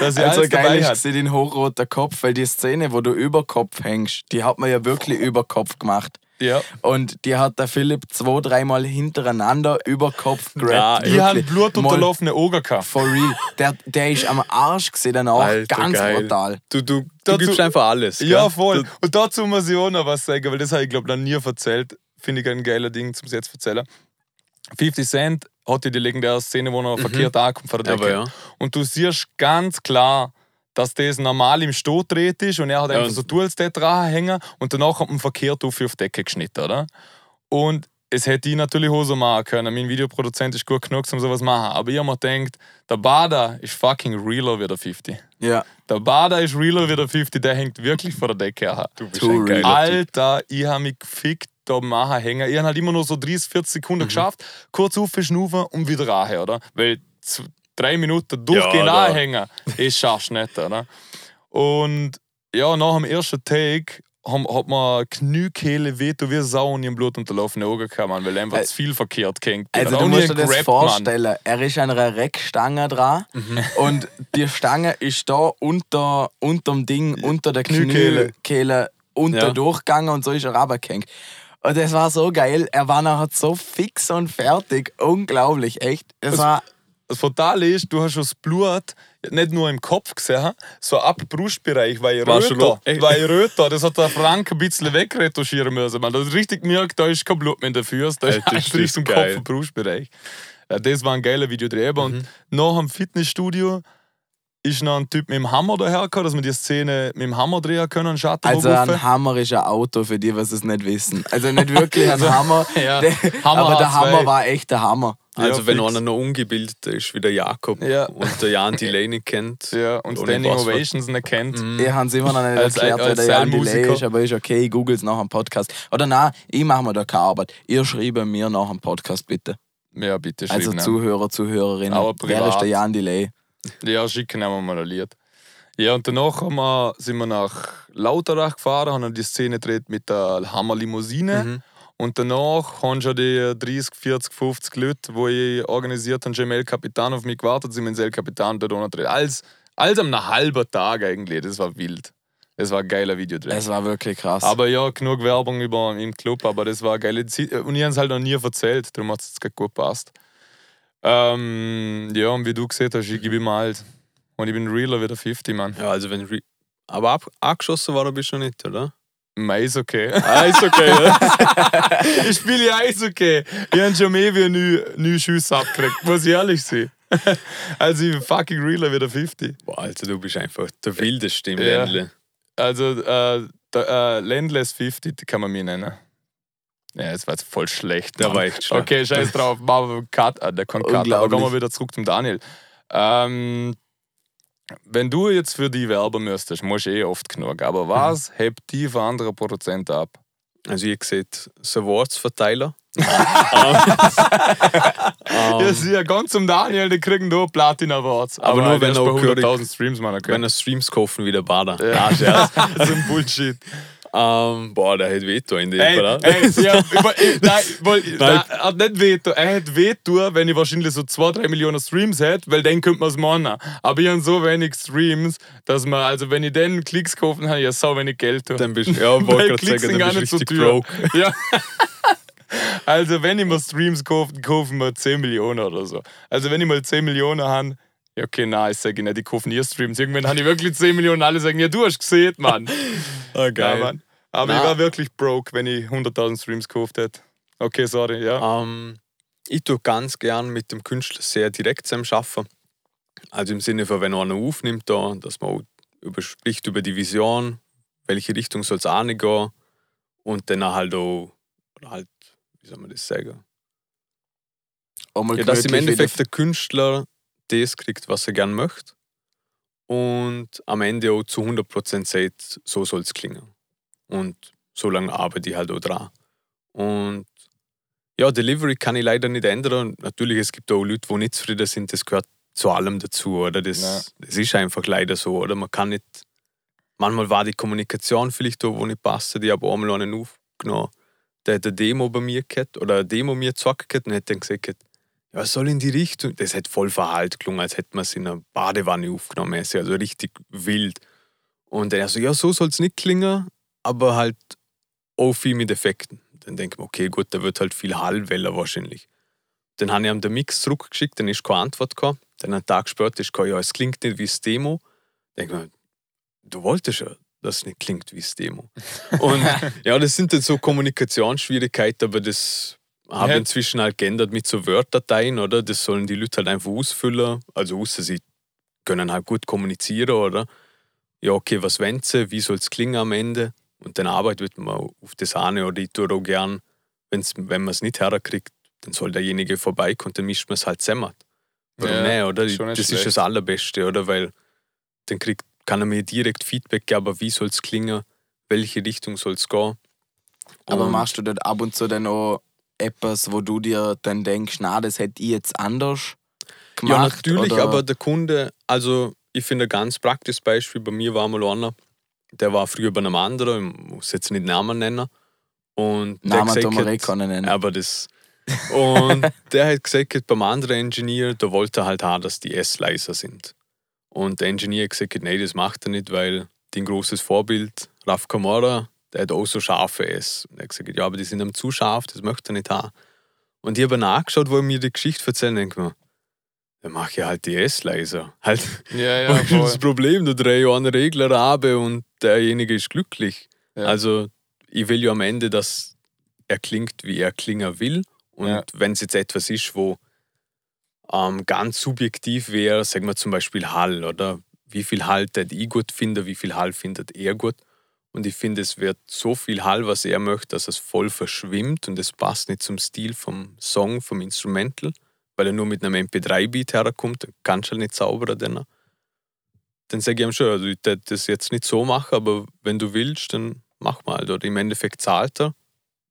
dass ich Also alles geil ist hatte. gesehen, den hochroter Kopf, weil die Szene, wo du über Kopf hängst, die hat man ja wirklich über Kopf gemacht. Ja. Und die hat der Philipp zwei, dreimal hintereinander über Kopf gerappt. Ich habe Wirklich. Mal blutunterlaufene Augen gehabt. For real. Der, der ist am Arsch gesehen danach. Alter, ganz geil. brutal. Du, du, du Dazu- gibst einfach alles. Ja, gell? voll. Du, Und dazu muss ich auch noch was sagen, weil das habe ich, glaube noch nie erzählt. Finde ich ein geiler Ding zum jetzt erzählen. 50 Cent hat ja die legendäre Szene, wo er verkehrt ankommt von der aber Decke. ja. Und du siehst ganz klar, dass das normal im Stot dreht ist und er hat Ja, einfach und- so Tools dort hängen und danach hat man verkehrt auf auf die Decke geschnitten, oder? Und es hätte ich natürlich auch so machen können. Mein Videoproduzent ist gut genug, um sowas zu machen. Aber ich habe mir gedacht, der Bader ist fucking realer wie der 50. Ja. Der Bader ist realer wie der 50, der hängt wirklich vor der Decke her. Du bist Too ein geiler Typ. Alter, ich habe mich gefickt da machen hängen. Ich habe halt immer nur so 30, 40 Sekunden Mhm. geschafft, kurz aufschnaufen und wieder rein, oder? Weil drei Minuten durchgehend da- anhängen, ist schaffst nicht, oder? Und ja, nach dem ersten Take haben, hat man Kniekehle weh, wie Sau und im Blut unterlaufene Augen gehabt, Mann, weil einfach zu viel verkehrt ging. Also du musst dir das vorstellen, er ist an einer Reckstange dran Mhm. und die Stange ist da unter, dem Ding, unter der Kniekehle. Kniekehle unter Ja. durchgegangen und so ist er runtergehängt. Und das war so geil, er war nachher so fix und fertig, unglaublich, echt. Es war das Fatale ist, du hast schon das Blut nicht nur im Kopf gesehen, so ab Brustbereich, weil War schon Röter, Ey. weil Röter, das hat der Frank ein bisschen wegretuschieren müssen. Man hat richtig gemerkt, da ist kein Blut mehr in der Füße, da ist Alter, ist echt Richtung das Kopf und Brustbereich. Ja, das war ein geiler Videodreh. Und nach dem Fitnessstudio ist noch ein Typ mit dem Hammer dahergekommen, dass wir die Szene mit dem Hammer drehen können, Also ein Hammer ist ein Auto, für die, was es nicht wissen. Also nicht wirklich ein Hammer, Ja. der, Hammer aber der H2. Hammer war echt der Hammer. Also Ja, wenn fix. einer noch ungebildet ist, wie der Jakob Ja. und der Jan Delaney kennt. Ja, und Standing Ovations nicht kennt. Mhm. Ich habe es immer noch nicht Als- erklärt, wer als der Jan Delay ist, aber ist okay, ich google es nach dem Podcast. Oder nein, ich mache mir da keine Arbeit. Ihr schreibt mir nach dem Podcast bitte. Ja, bitte Also. Zuhörer, Zuhörerinnen. Aber wer ist der Jan Delay? Ja, schicken haben wir mal ein Lied. Ja, und danach haben wir, sind wir nach Lauterach gefahren, haben die Szene gedreht mit der Hammer-Limousine. Mhm. Und danach haben schon die 30, 40, 50 Leute, wo ich organisiert habe, schon im El Capitan auf mich gewartet, sind ins El Capitan dort unten gedreht. Alles, alles am einem halben Tag eigentlich. Das war wild. Das war ein geiler Videodreh. Es war wirklich krass. Aber ja, genug Werbung über im Club, aber das war eine geile Zeit. Und ich habe es halt noch nie erzählt, darum hat es jetzt gerade gut gepasst. Ähm, ja, und wie du gesehen hast, ich gebe immer alt. Und ich bin realer wie der 50, Mann. Ja, also wenn Re aber ab angeschossen war er bist du nicht, oder? Mei ist okay. Ah, ist okay, ja. ich spiele ja Eishockey. Ich habe schon mehr wie neun, Schüsse abgekriegt, muss ich ehrlich sein. also ich bin fucking realer wie der 50. Boah, Alter, du bist einfach der wildeste im Ja. Ländle. Also äh, der äh, Landless 50 kann man mich nennen. Ja, das war jetzt voll schlecht. Der Mann. war echt schlecht. Okay, scheiß drauf. Machen wir einen Cut. Ah, der kann Cut. Aber kommen wir wieder zurück zum Daniel. Ähm, wenn du jetzt für die werben müsstest, musst du eh oft genug. Aber was hebt die für andere Produzenten ab? Also ihr seht, das Awards-Verteiler. Ja, ähm, sie ja ganz zum Daniel, die kriegen da Platina Awards. Aber nur, halt wenn er bei auch gehörig- 100.000 Streams machen wenn können. er Streams kaufen wie der Bader. Ja, Scherz. so ein Bullshit. Ähm, boah, der hat Veto in dem Ey, Fall. ey, ja, ich- nein, weil, Nein. nein. Hat nicht Veto. Er hat Veto, wenn ich wahrscheinlich so 2, 3 Millionen Streams hätte, weil dann könnte man es machen. Aber ich habe so wenig Streams, dass man, also wenn ich den Klicks kaufen habe, ich ja so wenig Geld. Dann bist du, ja, wollte gerade Klicks sagen, dann bist so du richtig teuer. broke. Ja. Also wenn ich mir Streams kaufe, kaufen wir 10 Millionen oder so. Also wenn ich mal 10 Millionen habe, ja okay, nein, ich sage nicht, die kaufen ihr Streams. Irgendwann habe ich wirklich 10 Millionen, alle sagen, ja du hast gesehen, Mann. Ah, Ja, geil. Mann. Aber Na. ich war wirklich broke, wenn ich 100.000 Streams gekauft hätte. Okay, sorry, ja. Ähm, ich tue ganz gern mit dem Künstler sehr direkt zusammen arbeiten. Also im Sinne von, wenn einer aufnimmt, da, dass man auch über, spricht über die Vision, welche Richtung soll es gehen und dann halt auch, oder halt, wie soll man das sagen? Ja, dass im Endeffekt der Künstler das kriegt, was er gern möchte und am Ende auch zu 100% sagt, so soll es klingen. Und so lange arbeite ich halt auch dran. Und ja, Delivery kann ich leider nicht ändern. Natürlich, es gibt auch Leute, die nicht zufrieden sind, das gehört zu allem dazu, oder? Das, Ja. das ist einfach leider so, oder? Man kann nicht. Manchmal war die Kommunikation vielleicht da, wo nicht passte. Ich habe einmal einen aufgenommen, der hat eine Demo bei mir gehabt, oder eine Demo mir gehabt und hat dann gesagt, ja, was soll in die Richtung? Das hat voll verhallt gelungen, als hätte man es in einer Badewanne aufgenommen, also richtig wild. Und dann er so, ja, so soll es nicht klingen, aber halt auch viel mit Effekten. Dann denke ich mir, okay, gut, da wird halt viel Hallwelle wahrscheinlich. Dann habe ich ihm den Mix zurückgeschickt, dann ist keine Antwort gekommen. Dann einen Tag später ist gekommen, ja, es klingt nicht wie das Demo. Dann denke ich mir, du wolltest ja, dass es nicht klingt wie das Demo. Und ja, das sind dann so Kommunikationsschwierigkeiten, aber das habe Ja. ich inzwischen halt geändert mit so Word-Dateien, oder? Das sollen die Leute halt einfach ausfüllen. Also außer sie können halt gut kommunizieren, oder? Ja, okay, was wollen sie? Wie soll es klingen am Ende? Und dann arbeitet man auf das eine oder ich tue auch gern, wenn's, wenn man es nicht herkriegt, dann soll derjenige vorbeikommen, dann mischt man es halt zusammen. Warum Ja, nicht, oder? nicht das ist schlecht. das Allerbeste, oder? Weil dann kriegt, kann er mir direkt Feedback geben, aber wie soll es klingen, welche Richtung soll es gehen. Aber Und- machst du dort ab und zu dann auch etwas, wo du dir dann denkst, na, das hätte ich jetzt anders gemacht? Ja, natürlich, oder? aber der Kunde, also ich finde ein ganz praktisches Beispiel, bei mir war mal einer, der war früher bei einem anderen, ich muss jetzt nicht Namen nennen. Und der Namen gesagt tun wir hat- eh keinen nennen. Aber das. Und der hat gesagt, beim anderen Engineer, da wollte er halt haben, dass die S leiser sind. Und der Engineer hat gesagt, nee, das macht er nicht, weil dein großes Vorbild, Raf Kamara, der hat auch so scharfe S. Und er hat gesagt, ja, aber die sind ihm zu scharf, das möchte er nicht haben. Und ich habe nachgeschaut, wo er mir die Geschichte erzählt, und denke mir, dann mache ich halt die S-Leiser. Halt, Ja, ja, das. Problem? Du drehst einen Regler ab und derjenige ist glücklich. Ja. Also, ich will ja am Ende, dass er klingt, wie er klingen will. Und Ja. wenn es jetzt etwas ist, wo ähm, ganz subjektiv wäre, sagen wir zum Beispiel Hall, oder? Wie viel Hall der ich gut finde, wie viel Hall findet er gut. Und ich finde, es wird so viel Hall, was er möchte, dass es voll verschwimmt und es passt nicht zum Stil vom Song, vom Instrumental, weil er nur mit einem MP3-Beat herkommt, dann kannst du halt nicht sauberer denn. Dann sage ich ihm schon, also ich werde das jetzt nicht so machen, aber wenn du willst, dann mach mal. Oder im Endeffekt zahlt er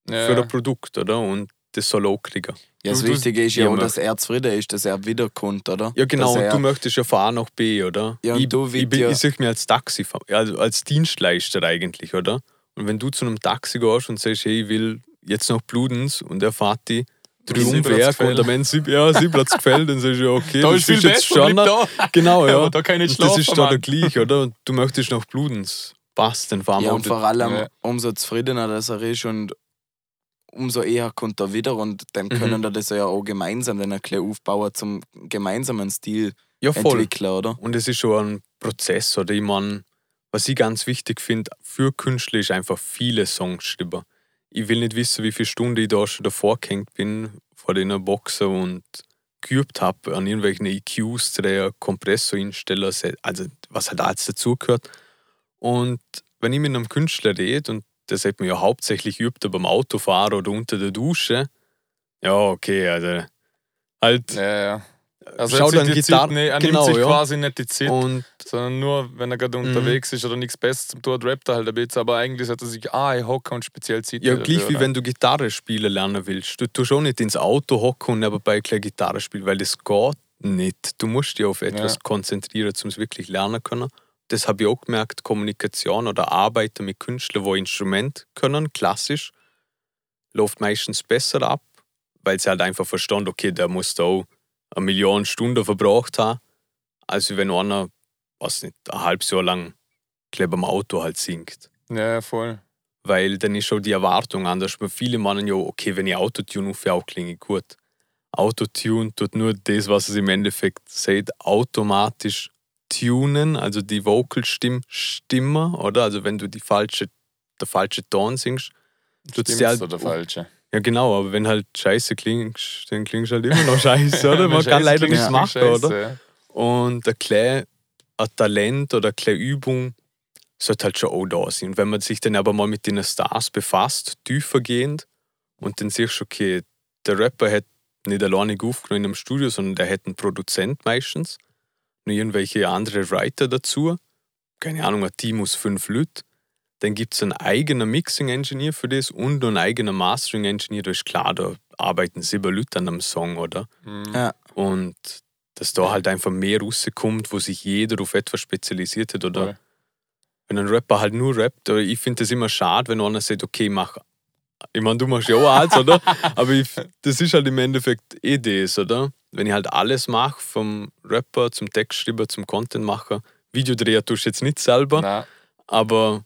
Ja, für ein Produkt, oder? Und das soll auch kriegen. Ja, das Du- Wichtige ist ja Ja, auch, dass er zufrieden ist, dass er wiederkommt, oder? Ja, genau, Dass und er, du möchtest ja von A nach B, oder? Ja, und ich, du ich, bin- ja- ich sehe mich als Taxi, also als Dienstleister eigentlich, oder? Und wenn du zu einem Taxi gehst und sagst, hey, ich will jetzt nach Bludens und er fährt die drei Sieblatzgefäll. Umwerk und am Ende sieb, ja, Sieblatzgefäll, dann sagst du, ja, okay, Da das ist viel jetzt Standard. da. Genau, ja. aber da kann ich nicht und das schlafen, ist da der gleich, oder? Und du möchtest nach Bludens. Passt, dann fahren ja, wir und vor allem Ja. umso zufriedener dass er ist und umso eher kommt er wieder und dann Mhm. können wir das ja auch gemeinsam dann bisschen aufbauen zum gemeinsamen Stil ja, voll. entwickeln, oder? Und es ist schon ein Prozess, oder? Ich meine, was ich ganz wichtig finde, für Künstler ist einfach viele Songs schreiben. Ich will nicht wissen, wie viele Stunden ich da schon davor gehängt bin, vor den Boxen und geübt habe an irgendwelchen EQs, Dreher, Kompressoreinsteller, also was halt alles dazugehört. Und wenn ich mit einem Künstler rede, und das hat man ja hauptsächlich übt beim Autofahren oder unter der Dusche, ja, okay, also halt. Ja, ja. Also Schau er, dann Gitarre- nee, er genau, nimmt sich ja. quasi nicht die Zeit, Und sondern nur, wenn er gerade Mhm. unterwegs ist oder nichts Besseres zum tun, hat, rappt er halt ein bisschen. Aber eigentlich hat er sich, ah, ich hocke und speziell Zeit Ja, dafür, gleich wie oder? wenn du Gitarre spielen lernen willst. Du tust auch nicht ins Auto hocken und nebenbei gleich Gitarre spielen, weil das geht nicht. Du musst dich auf etwas Ja. konzentrieren, um es wirklich lernen können. Das habe ich auch gemerkt, Kommunikation oder Arbeiten mit Künstlern, die Instrument können, klassisch, läuft meistens besser ab, weil sie halt einfach verstanden, okay, der muss da auch eine Million Stunden verbraucht haben, als wenn einer, was nicht, ein halbes Jahr lang gleich beim Auto halt singt Ja, voll. weil dann ist schon die Erwartung anders. Weil viele meinen ja, okay, wenn ich Autotune rufe, auch klinge ich gut. Autotune tut nur das, was es im Endeffekt sagt, automatisch tunen, also die Vocalstimme oder? Also wenn du die falsche, der falsche Ton singst, Stimmt's dir halt, oder falsche? Ja genau, aber wenn halt scheiße klingst, dann klingst du halt immer noch scheiße, oder? Man kann leider nichts machen, oder? Und ein kleines ein Talent oder eine kleine Übung sollte halt schon auch da sein. Und wenn man sich dann aber mal mit den Stars befasst, tiefergehend, und dann siehst du, okay, der Rapper hat nicht alleine aufgenommen in einem Studio, sondern der hat einen Produzent meistens, irgendwelche andere Writer dazu, keine Ahnung, ein Team aus fünf Leuten. Dann gibt es einen eigenen Mixing-Engineer für das und einen eigenen Mastering-Engineer. Da ist klar, da arbeiten sieben Leute an einem Song, oder? Mhm. Ja. Und dass da halt einfach mehr rauskommt, wo sich jeder auf etwas spezialisiert hat. Oder Voll. wenn ein Rapper halt nur rappt, oder ich finde das immer schade, wenn einer sagt, okay, mach. Ich meine, du machst ja auch alles, oder? Aber ich, das ist halt im Endeffekt eh das, oder? Wenn ich halt alles mache, vom Rapper zum Textschreiber zum Contentmacher, Videodreher tust du jetzt nicht selber, Nein. aber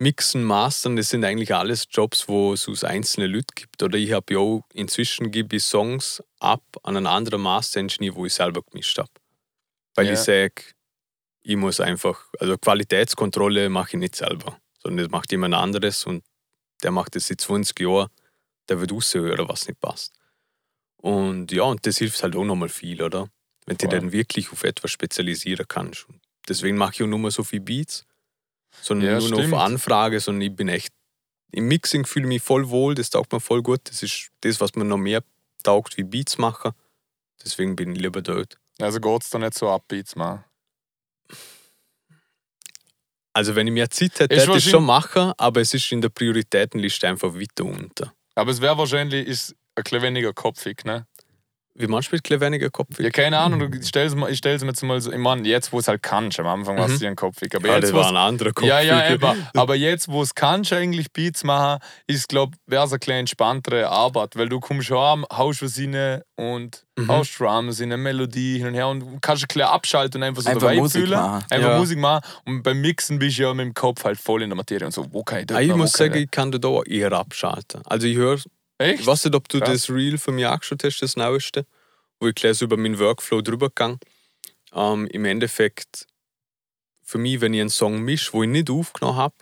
Mixen, Mastern, das sind eigentlich alles Jobs, wo es aus einzelnen Leuten gibt. Oder ich habe ja auch, inzwischen gebe ich Songs ab an einen anderen Master-Engineer, wo ich selber gemischt habe. Weil Ja. ich sage, ich muss einfach, also Qualitätskontrolle mache ich nicht selber, sondern das macht jemand anderes und der macht das seit 20 Jahren, der wird raushören, was nicht passt. Und ja, und das hilft halt auch nochmal viel, oder? Wenn du dann wirklich auf etwas spezialisieren kannst. Deswegen mache ich auch nur mal so viele Beats, sondern Ja, nur noch stimmt. auf Anfrage, sondern ich bin echt im Mixing fühle ich mich voll wohl, das taugt mir voll gut. Das ist das, was mir noch mehr taugt wie Beats machen. Deswegen bin ich lieber dort. Also geht es da nicht so ab, Beats machen. Also wenn ich mehr Zeit hätte, hätte ich es schon machen, aber es ist in der Prioritätenliste einfach weiter unter. Aber es wäre wahrscheinlich ist ein bisschen weniger kopfig, ne? Wie meinst du mit ein weniger Kopf? Ja, keine Ahnung, du ich stell's mir jetzt mal so, ich meine, jetzt, wo es halt kannst, am Anfang war es Mhm. dir ein kopfig, aber ja, jetzt, das war es ein anderer Kopf. Ja, ja, eben. Aber jetzt, wo es kannst, eigentlich Beats machen, ist, glaube wäre es eine kleine entspanntere Arbeit, weil du kommst heim, haust was rein und Mhm. haust Drums in eine Melodie hin und her und kannst ein bisschen abschalten und einfach so Einfach dabei Musik fühlen. machen. Einfach Ja. Musik machen. Und beim Mixen bist du ja mit dem Kopf halt voll in der Materie und so, wo kann ich das Ah, ich muss sagen, ich kann da auch eher abschalten. Also ich höre? Echt? ich weiß nicht, ob du Krass. das Reel von mir angeschaut hast, das neueste. wo ich gleich so über meinen Workflow drüber gegangen. Ähm, Im Endeffekt, für mich, wenn ich einen Song mische, wo ich nicht aufgenommen habe,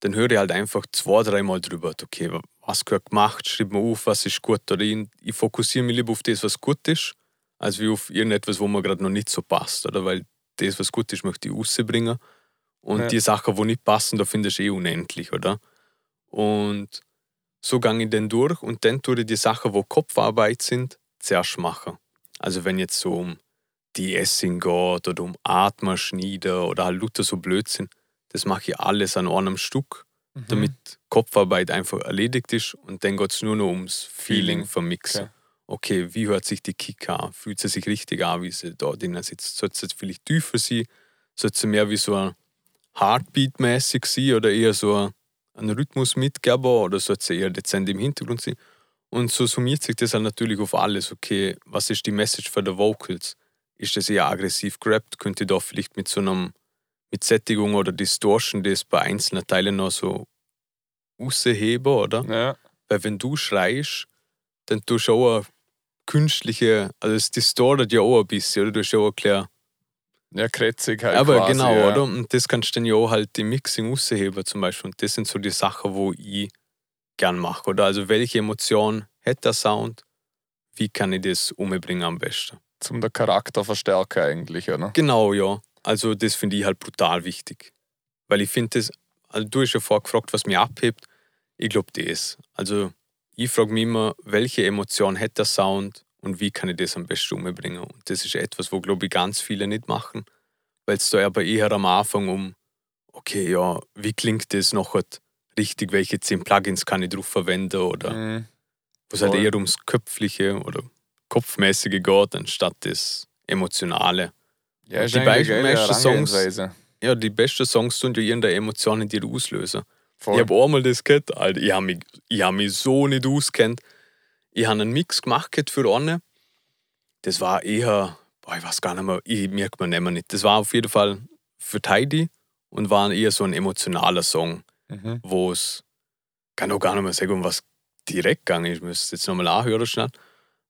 dann höre ich halt einfach zwei, dreimal drüber. Okay, was gehört gemacht, schreibe mir auf, was ist gut. Oder ich, ich fokussiere mich lieber auf das, was gut ist, als wie auf irgendetwas, wo mir gerade noch nicht so passt. Oder weil das, was gut ist, möchte ich rausbringen. Und Ja. die Sachen, die nicht passen, da findest du eh unendlich, oder? Und so gehe ich dann durch und dann tue ich die Sachen, die Kopfarbeit sind, zuerst machen. Also wenn jetzt so um die Essing geht oder um Atmen schneiden oder halt lauter so Blödsinn, das mache ich alles an einem Stück, Mhm. damit Kopfarbeit einfach erledigt ist und dann geht es nur noch ums Feeling Feeling. vom Mixen. Okay. Okay, wie hört sich die Kick an? Fühlt sie sich richtig an, wie sie da drinnen sitzt? Sollte sie jetzt vielleicht tiefer sein? Sollte sie mehr wie so ein Heartbeat-mäßig sein oder eher so ein einen Rhythmus mitgeben oder sollte sie eher dezent im Hintergrund sein? Und so summiert sich das dann natürlich auf alles. Okay, was ist die Message für die Vocals? Ist das eher aggressiv gerappt? Könnte da vielleicht mit so einem, mit Sättigung oder Distortion das bei einzelnen Teilen noch so rausheben, oder? Ja. Weil wenn du schreist, dann tust du auch eine künstliche, also es distortet ja auch ein bisschen, oder? Du hast ja auch klar. Ja, kretzig halt. Aber quasi, genau, ja. oder? Und das kannst du dann ja auch halt im Mixing rausheben zum Beispiel. Und das sind so die Sachen, wo ich gern mache, oder? Also welche Emotion hat der Sound? Wie kann ich das umbringen am besten? Zum der Charakter verstärken eigentlich, oder? Genau, ja. Also das finde ich halt brutal wichtig. Weil ich finde das, also du hast ja vorher gefragt, was mich abhebt. Ich glaube das. Also ich frage mich immer, welche Emotion hat der Sound und wie kann ich das am besten umbringen. Und das ist etwas, wo glaube ich ganz viele nicht machen. Weil es da aber eher am Anfang um, okay, ja, wie klingt das noch richtig, welche zehn Plugins kann ich drauf verwenden oder Mhm. wo es halt eher ums Köpfliche oder Kopfmäßige geht, anstatt das Emotionale. Ja, Die meisten Songs-. Ja, die besten Songs tun ja irgendeine Emotion in dir auslösen. Voll. Ich habe einmal das gehört, Alter, ich habe mich, ich hab mich so nicht auskennt. Ich habe einen Mix gemacht für eine. Das war eher, boah, ich weiß gar nicht mehr, ich merke mir nicht mehr nicht. Das war auf jeden Fall für Tidy und war eher so ein emotionaler Song, Mhm. wo es, kann auch gar nicht mehr sagen, um was direkt gegangen ist. Ich müsste jetzt nochmal anhören schnell.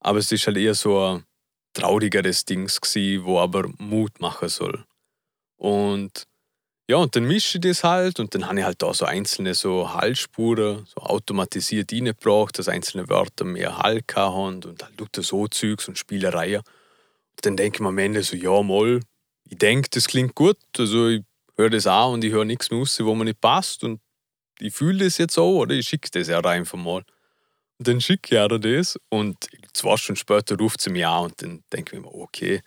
Aber es ist halt eher so ein traurigeres Dings gsi, wo aber Mut machen soll. Und ja, und dann mische ich das halt und dann habe ich halt da so einzelne so Hallspuren, so automatisiert reingebracht, dass einzelne Wörter mehr Hall haben und halt lauter so Zeugs und Spielereien. Und dann denke ich mir am Ende so, ja mal, ich denke, das klingt gut, also ich höre das an und ich höre nichts mehr raus, wo mir nicht passt und ich fühle das jetzt auch, oder ich schicke das ja einfach mal. Und dann schicke ich ihr das und zwei Stunden später ruft sie mich an und dann denke ich mir, okay,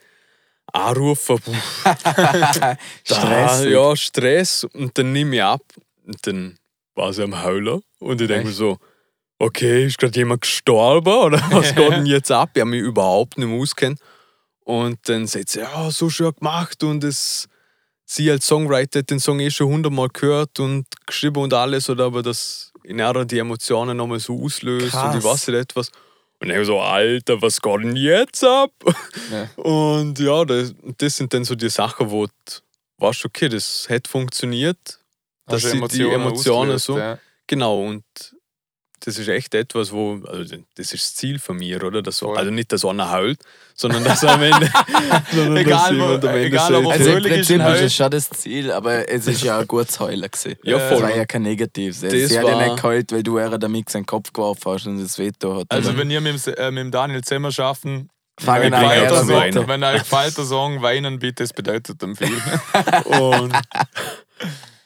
anrufen, da, Stressig. ja, Stress. Und dann nehme ich ab und dann war sie am Heulen und ich denke mir so, okay, ist gerade jemand gestorben oder was geht denn jetzt ab? Ich habe mich überhaupt nicht mehr auskennt. Und dann sagt sie, ja, so schön gemacht und es, sie als Songwriter hat den Song eh schon hundertmal gehört und geschrieben und alles, oder aber das in ihrer die Emotionen nochmal so auslöst und ich Krass. weiß nicht etwas. Und ich so, Alter, was geht denn jetzt ab? Ja. Und ja, das, das sind dann so die Sachen, wo du weißt, okay, das hat funktioniert. Dass du sie die Emotionen ausgelöst, so. Ja. Genau, und das ist echt etwas, wo, also das ist das Ziel von mir, oder? Dass, Voll. also nicht, dass einer heult, sondern dass am Ende, sondern Egal, dass wo- am Ende egal, sagt, ob Also im Fröhlich ist Prinzip ist es schon das Ziel, aber es ist ja ein gutes Heulen gewesen. Ja, Es voll. war ja kein Negatives. Das Sie hat ja nicht geheult, weil du ihr Mix in den Kopf geworfen hast und das Veto hat. Also, wenn ihr mit, äh, mit Daniel zusammen schaffen, Fangen ich an, er das Veto. Weinen. wenn euch gefällt der Song, weinen bitte, es bedeutet dem viel. und,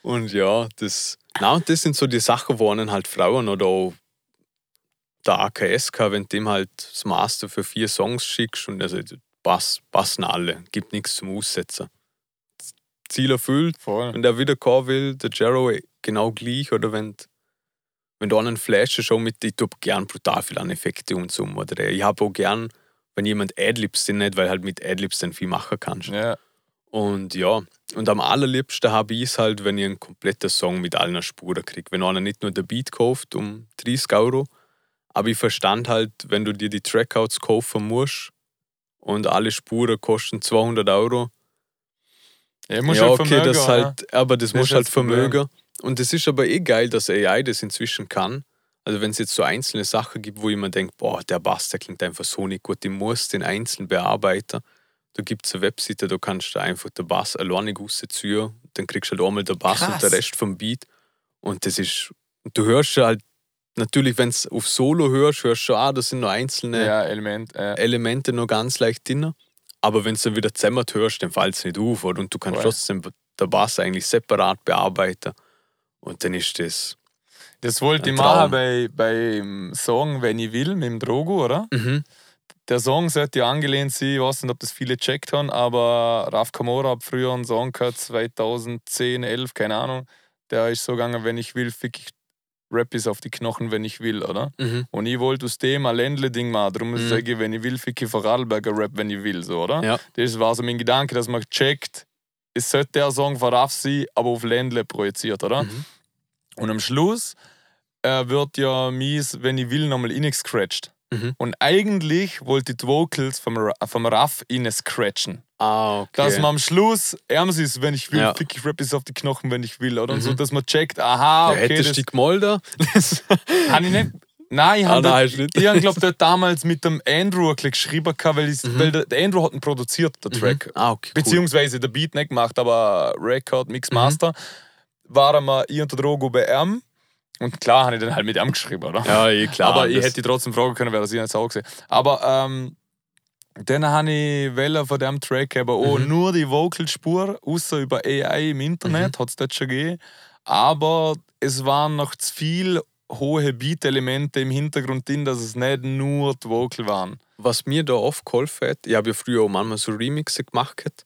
und ja, das, na, und das sind so die Sachen, wo einen halt Frauen oder auch der AKSK, wenn du dem halt das Master für vier Songs schickst und also pass, passen alle, gibt nichts zum Aussetzen. Ziel erfüllt, Voll. wenn der wieder kommen will, der Jero genau gleich oder wenn wenn du einen Flash schon mit, ich tue gern brutal viel an Effekte und so. Oder ich habe auch gern, wenn jemand Adlibs den nicht, weil halt mit Adlibs dann viel machen kannst. Ja. Und ja, und am allerliebsten habe ich es halt, wenn ich einen kompletten Song mit allen Spuren kriege. Wenn einer nicht nur den Beat kauft um 30 Euro, aber ich verstand halt, wenn du dir die Trackouts kaufen musst und alle Spuren kosten 200 Euro, Ja, muss ja, halt okay, vermögen, das oder? halt, aber das, Das muss halt das vermögen. Und es ist aber eh geil, dass AI das inzwischen kann. Also wenn es jetzt so einzelne Sachen gibt, wo jemand denkt, boah, der Bass, der klingt einfach so nicht gut, ich muss den einzeln bearbeiten. Da gibt es eine Webseite, da kannst du einfach den Bass alleine rausziehen, dann kriegst du halt einmal den Bass Krass. und den Rest vom Beat. Und das ist, und du hörst halt, natürlich, wenn du auf Solo hörst, hörst du schon, ah, das sind nur einzelne Ja, Element. Äh. Elemente noch ganz leicht drin. Aber wenn du dann wieder zusammen hörst, dann fällt es nicht auf. Oder? Und du kannst Voll. trotzdem den Bass eigentlich separat bearbeiten. Und dann ist das. Das wollte ich machen bei, beim Song Wenn ich will mit dem Drogo, oder? Mhm. Der Song sollte ja angelehnt sein, ich weiß nicht, ob das viele checkt haben, aber Raf Kamora hat früher einen Song gehört, 2010, 11, keine Ahnung. Der ist so gegangen, wenn ich will, fick ich Rap ist auf die Knochen, wenn ich will, oder? Mhm. Und ich wollte aus dem ein Ländle-Ding machen. Darum Mhm. sage ich, wenn ich will, fick ich Vorarlberger Rap, wenn ich will, so, oder? Ja. Das war so mein Gedanke, dass man checkt, es sollte der Song von Raf sein, aber auf Ländle projiziert, oder? Mhm. Und am Schluss äh, wird ja mies, wenn ich will, nochmal ingescratcht. Mhm. Und eigentlich wollte die Vocals vom, vom Raff innen scratchen. Ah, okay. Dass man am Schluss ärmst ist, wenn ich will, Ja. fick ich Rap ist auf die Knochen, wenn ich will. Oder? Und so, Mhm. dass man checkt, aha, ja, okay, hättest du das die habe ich nicht. Nein, ich Ah, habe nein, ah, hast du nicht. ich hab, glaub, dort damals mit dem Andrew ein geschrieben, weil, ich, Mhm. weil der, der Andrew hat ihn produziert, der Track. Ah, okay. Cool. Beziehungsweise der Beat nicht gemacht, aber Record, Mix, Mhm. Master. Waren wir ich und der Drogo bei ihm. Und klar habe ich dann halt mit ihm geschrieben, oder? Ja, eh klar. aber ich hätte trotzdem fragen können, wer das ich nicht auch gesehen. Aber ähm, dann habe ich Welle von dem Track eben auch Mhm. nur die Vocalspur, außer über AI im Internet, hat es dort schon gegeben. Aber es waren noch zu viele hohe Beat-Elemente im Hintergrund drin, dass es nicht nur die Vocal waren. was mir da oft geholfen hat, ich habe ja früher auch manchmal so Remixe gemacht,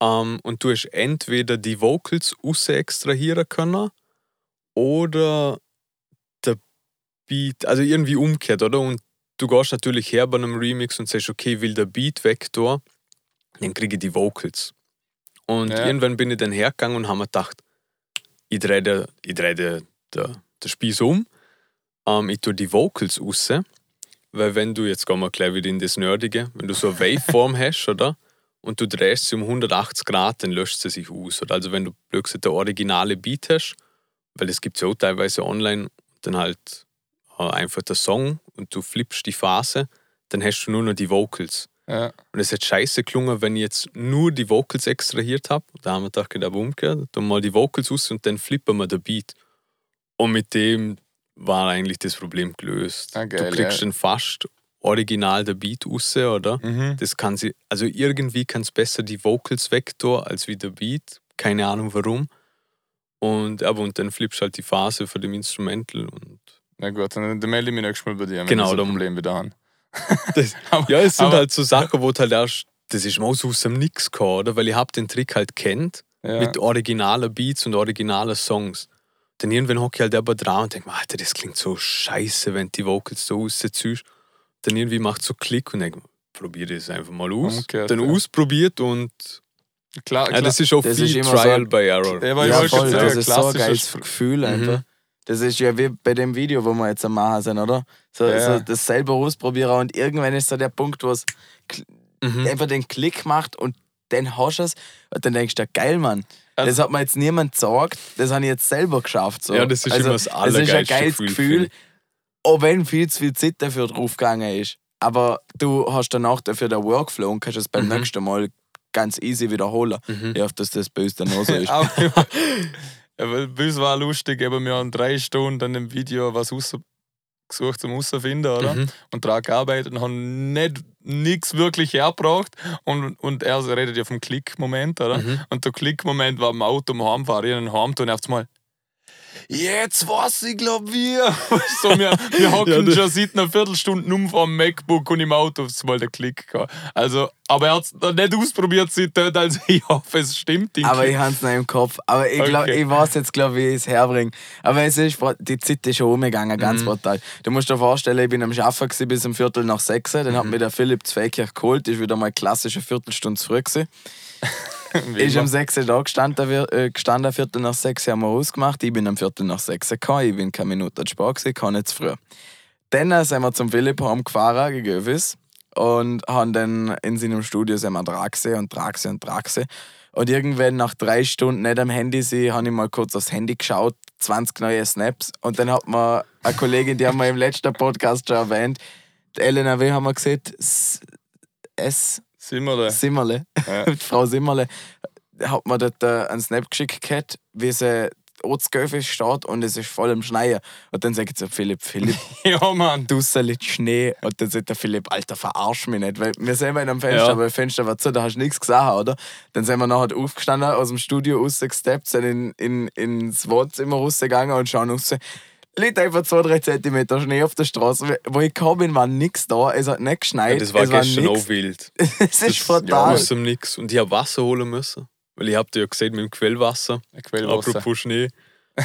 ähm, und du hast entweder die Vocals raus extrahieren können oder der Beat, also irgendwie umgekehrt, oder? Und du gehst natürlich her bei einem Remix und sagst, okay, will der Beat weg da, dann kriege ich die Vocals. Und Ja. irgendwann bin ich dann hergegangen und habe mir gedacht, ich drehe den, ich drehe den, den, den Spieß um, ähm, ich tue die Vocals raus, weil wenn du, jetzt gehen wir gleich wieder in das Nerdige, wenn du so eine Waveform hast, oder? Und du drehst sie um 180 Grad, dann löscht sie sich aus. Oder? Also wenn du gesagt, der originale Beat hast, weil das gibt es ja auch teilweise online, dann halt äh, einfach der Song und du flippst die Phase, dann hast du nur noch die Vocals. Ja. Und es hat scheiße gelungen, wenn ich jetzt nur die Vocals extrahiert habe. Da haben wir gedacht, aber umgekehrt, dann mal die Vocals aus und dann flippen wir den Beat. Und mit dem war eigentlich das Problem gelöst. Ah, geil, du kriegst ja. dann fast original der Beat raus, oder? Mhm. Das kann sie, also irgendwie kann es besser die Vocals weg tun, als wie der Beat. Keine Ahnung warum. Und, aber und dann flippst du halt die Phase von dem Instrumental und Na gut, dann, dann melde ich mich nächstes Mal bei dir, wenn Genau, ich dann- Problem wieder. Das- aber, Ja, es sind aber- halt so Sachen, wo du halt erst, das ist mal so aus dem Nix gekommen, oder? Weil ich hab den Trick halt kennt, ja. mit originalen Beats und originalen Songs. Dann irgendwann hocke ich halt aber dran und denke mir, Alter, das klingt so scheiße, wenn die Vocals so rausziehst. Dann irgendwie macht so Klick und denke, probiere das einfach mal aus. Umgekehrt, dann ja. ausprobiert und klar, ja, klar. das ist auch Das viel ist immer Trial so- by Error. Ja, Ja, voll, das ist so ein geiles Gefühl Mhm. einfach. Das ist ja wie bei dem Video, wo wir jetzt am Machen sind, oder? So, Ja, ja. so das selber ausprobieren und irgendwann ist so der Punkt, wo es Mhm. einfach den Klick macht und dann hast du es und dann denkst du, ja, geil, Mann. Also- das hat mir jetzt niemand gesagt, das habe ich jetzt selber geschafft. So. Ja, das ist also, immer das Das ist ein allergeilste geiles Gefühl, Gefühl, auch wenn viel zu viel Zeit dafür draufgegangen ist. Aber du hast danach dafür den Workflow und kannst es beim Mhm. nächsten Mal ganz easy wiederholen. Mhm. Ich hoffe, dass das bei uns dann auch so ist. Aber, weil bei uns war lustig, eben wir haben drei Stunden an dem Video was raus, gesucht zum Rausfinden, oder? Mhm. Und daran gearbeitet und haben nicht nichts wirklich hergebracht. Und, und er redet ja vom Klick-Moment, oder? Mhm. Und der Klick-Moment war im Auto am Heimfahren, ich heim und auf einmal Jetzt was ich glaub wir. so, wir, wir hocken Ja, das- schon seit einer Viertelstunde um vom MacBook und im Auto ist mal der Klick gehabt. Also, aber er hat es nicht ausprobiert seitdem, also ich hoffe, es stimmt. Aber ich habe es noch im Kopf. Aber ich, glaub, Okay. ich weiß jetzt, glaube ich, wie ich es herbringe. Aber es ist, die Zeit ist schon umgegangen, ganz Mhm. brutal. Du musst dir vorstellen, ich bin am Arbeiten bis um Viertel nach sechs. Dann Mhm. hat mir der Philipp Zweikirch geholt. Ist wieder mal klassische Viertelstunde früh Ist um sechs da gestanden, äh, gestanden, Viertel nach sechs haben wir ausgemacht. Ich bin am Viertel nach sechs gekommen. Ich bin keine Minute zu spät gewesen, kann nicht zu früh. Dann äh, sind wir zum Philipp heimgefahren, gegen Övis. und haben dann in seinem Studio sind wir gesehen und gesehen und gesehen. Und irgendwann nach drei Stunden nicht am Handy sein, habe ich mal kurz aufs Handy geschaut, 20 neue Snaps. Und dann hat mir eine Kollegin, die haben wir im letzten Podcast schon erwähnt, die Elena W. haben wir gesehen, S. Simmerle. Simmerle, Ja. die Frau Simmerle, hat mir dort äh, einen Snap geschickt, gehabt, wie sie Ortsgöfe steht und es ist voll im Schneien. Und dann sagt sie, Philipp, Philipp, ja, Mann. draussen liegt Schnee. Und dann sagt der Philipp, Alter, verarsch mich nicht. Weil wir sehen in einem Fenster, Ja. aber das Fenster war zu, da hast du nichts gesehen, oder? Dann sind wir nachher aufgestanden, aus dem Studio rausgesteppt, sind in, in, ins Wohnzimmer rausgegangen und schauen raus. Liegt einfach zwei, drei Zentimeter Schnee auf der Straße. Wo ich bin, war nichts da. Es hat nicht Ja, geschneit. das war es war gestern nix. auch wild. Es ist Ja, fatal. dem Nix. Und ich habe Wasser holen müssen. Weil ich habt ja gesehen mit dem Quellwasser. Quellwasser. Apropos Schnee.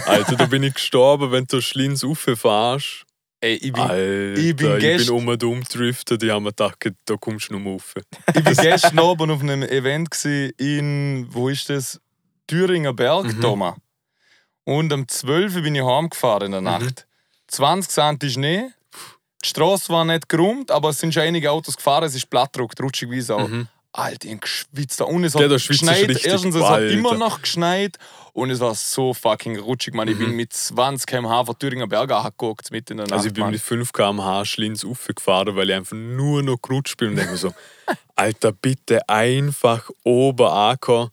Alter, da bin ich gestorben, wenn du Schlins rauffährst. Ey, ich bin, Alter, ich bin ich bin um und um driftet. Ich habe mir gedacht, da kommst du mehr rauf. ich bin gestern Abend auf einem Event in, wo ist das? Thüringer Berg, Mhm. Thomas. Und am 12. Uhr bin ich heimgefahren in der Nacht. 20 cm Schnee. Die Straße war nicht gerummt, aber es sind schon einige Autos gefahren. Es ist plattdruckt, rutschig wie Sau. Mhm. Alter, ich geschwitzt. da. Und es hat geschneit. Erstens, es hat immer noch geschneit. Und es war so fucking rutschig, man. Ich Mhm. bin mit 20 km/h von Thüringer Berg angeguckt, mitten in der Nacht. Also ich bin Mann. mit 5 km/h Schlins raufgefahren, weil ich einfach nur noch gerutscht bin und denke mir so, Alter, bitte einfach oben ankommen.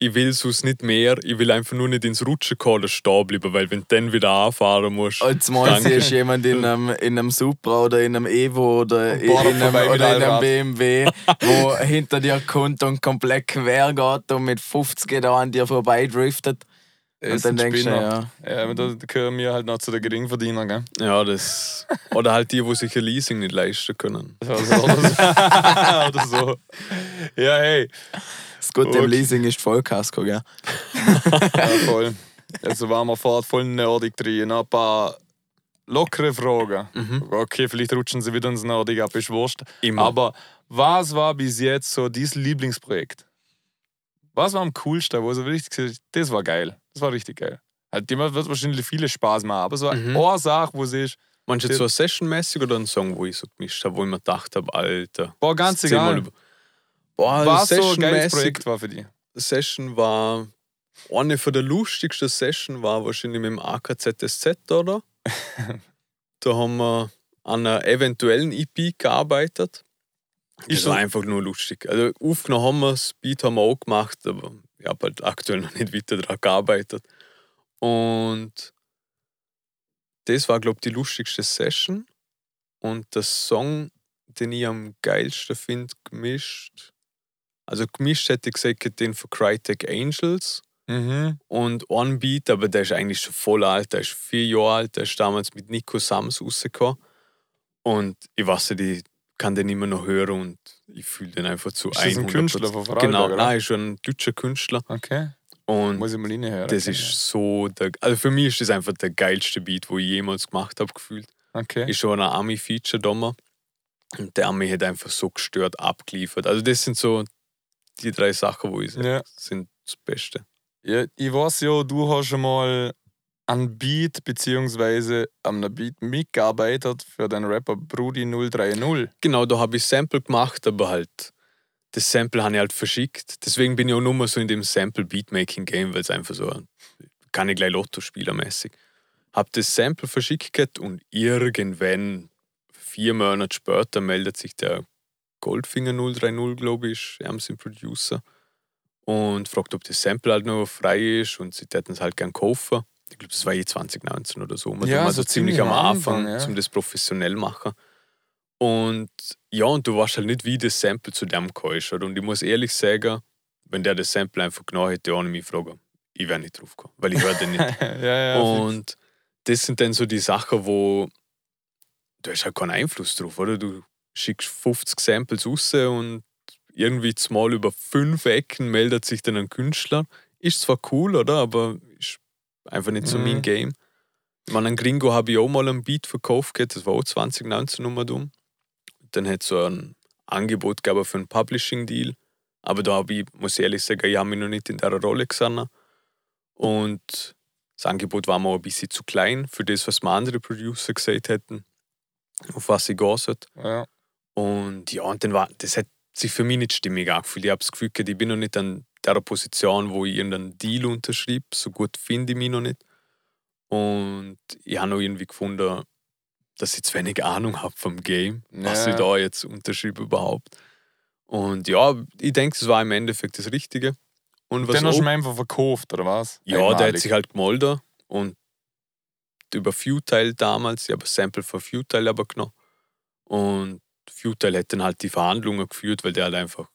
Ich will sonst nicht mehr. Ich will einfach nur nicht ins Rutschen kommen oder stehen bleiben, weil wenn du dann wieder anfahren musst. Und zumal Danke. siehst du jemand in einem, in einem Supra oder in einem Evo oder in, in einem, oder in einem. BMW, wo hinter dir kommt und komplett quer geht und mit 50 da an dir vorbei driftet. Und ist dann ein denkst du, ja. Ja, aber da gehören wir halt noch zu den Geringverdienern, gell? Ja, das. Oder halt die, die sich ein Leasing nicht leisten können. Also, oder, so. oder so. Ja, hey. Das Gute im Okay. Leasing ist Vollkasko, gell? Ja, voll. Also waren wir fort voll nerdig drin. Ein paar lockere Fragen. Mhm. Okay, vielleicht rutschen sie wieder ins Nerdig ab, ist wurscht. Immer. Aber was war bis jetzt so dein Lieblingsprojekt? Was war am coolsten, wo du richtig gesagt das war geil. Das war richtig geil. Halt, dem wird wahrscheinlich viele Spaß machen, aber so Mhm. eine Sache, wo sie ist, Meinst du jetzt so ein Session-mäßig oder ein Song, wo ich so gemischt habe, wo ich mir gedacht habe, Alter. boah, ganz das egal. über- Boah, Was so ein geiles Projekt war für dich? Session war. Eine von der lustigsten Session war wahrscheinlich mit dem AKZSZ, oder? da haben wir an einer eventuellen EP gearbeitet. Ist so- war einfach nur lustig. Also aufgenommen haben wir das Beat haben wir auch gemacht, aber ich habe halt aktuell noch nicht weiter daran gearbeitet. Und das war, glaube ich, die lustigste Session. Und der Song, den ich am geilsten finde, gemischt. Also gemischt hätte ich gesagt, den von Crytek Angels Mhm. und On Beat, aber der ist eigentlich schon voll alt, der ist vier Jahre alt, der ist damals mit Nico Sams rausgekommen. Und ich weiß nicht, ich kann den immer noch hören und ich fühle den einfach zu Ist das ein 100%. Künstler von Vorarlberg, Genau, oder? nein, ist schon ein deutscher Künstler. Okay, Und muss ich mal reinhören. das ist so, der, also für mich ist das einfach der geilste Beat, wo ich jemals gemacht habe, gefühlt. Okay. Ist schon ein Ami-Feature da. Und der Ami hat einfach so gestört abgeliefert. Also das sind so die drei Sachen, wo ich sage, Ja. sind das Beste. Ja, ich weiß ja, du hast schon mal an Beat an einem Beat mitgearbeitet für den Rapper Brudi 030. Genau, da habe ich Sample gemacht, aber halt das Sample habe ich halt verschickt. Deswegen bin ich auch nur mal so in dem Sample-Beatmaking-Game, weil es einfach so, kann ich gleich Lotto-Spielermäßig. Hab das Sample verschickt und irgendwann, vier Monate später, meldet sich der Goldfinger 030, glaube ich, er ist ein Producer, und fragt, ob das Sample halt noch frei ist und sie hätten es halt gern kaufen. Ich glaube, das war eh 2019 oder so. Wir Ja, waren so also ziemlich am Anfang, Anfang, ja. um das professionell machen. Und ja, und du weißt halt nicht, wie das Sample zu dem ist. Oder? Und ich muss ehrlich sagen, wenn der das Sample einfach genommen hätte, ohne mich fragen, ich wäre nicht drauf gekommen, weil ich höre den nicht. ja, ja. und das sind dann so die Sachen, wo du hast halt keinen Einfluss drauf, oder? Du schickst 50 Samples raus und irgendwie mal über fünf Ecken meldet sich dann ein Künstler. Ist zwar cool, oder? Aber einfach nicht so Mhm. mein Game. Ich meine, an Gringo habe ich auch mal einen Beat verkauft, gehabt, das war auch 2019 Nummer dumm. Dann hat es so ein Angebot gegeben für einen Publishing-Deal. Aber da habe ich, muss ich ehrlich sagen, ich habe mich noch nicht in der Rolle gesehen. Und das Angebot war mir ein bisschen zu klein für das, was mir andere Producer gesagt hätten, auf was ich sollte. ja. Und ja, und dann war, das hat sich für mich nicht stimmig angefühlt. Ich habe das Gefühl, ich bin noch nicht an der Position, wo ich irgendeinen Deal unterschreibe. So gut finde ich mich noch nicht. Und ich habe noch irgendwie gefunden, dass ich zu wenig Ahnung habe vom Game, was Ja. ich da jetzt unterschreibe überhaupt. Und ja, ich denke, es war im Endeffekt das Richtige. Und was Den hast du mir einfach verkauft, oder was? ja, der hat Einmalig. sich halt gemolden und über Futile damals, ich habe ein Sample von Futile aber genommen. Und Futile hat dann halt die Verhandlungen geführt, weil der halt einfach,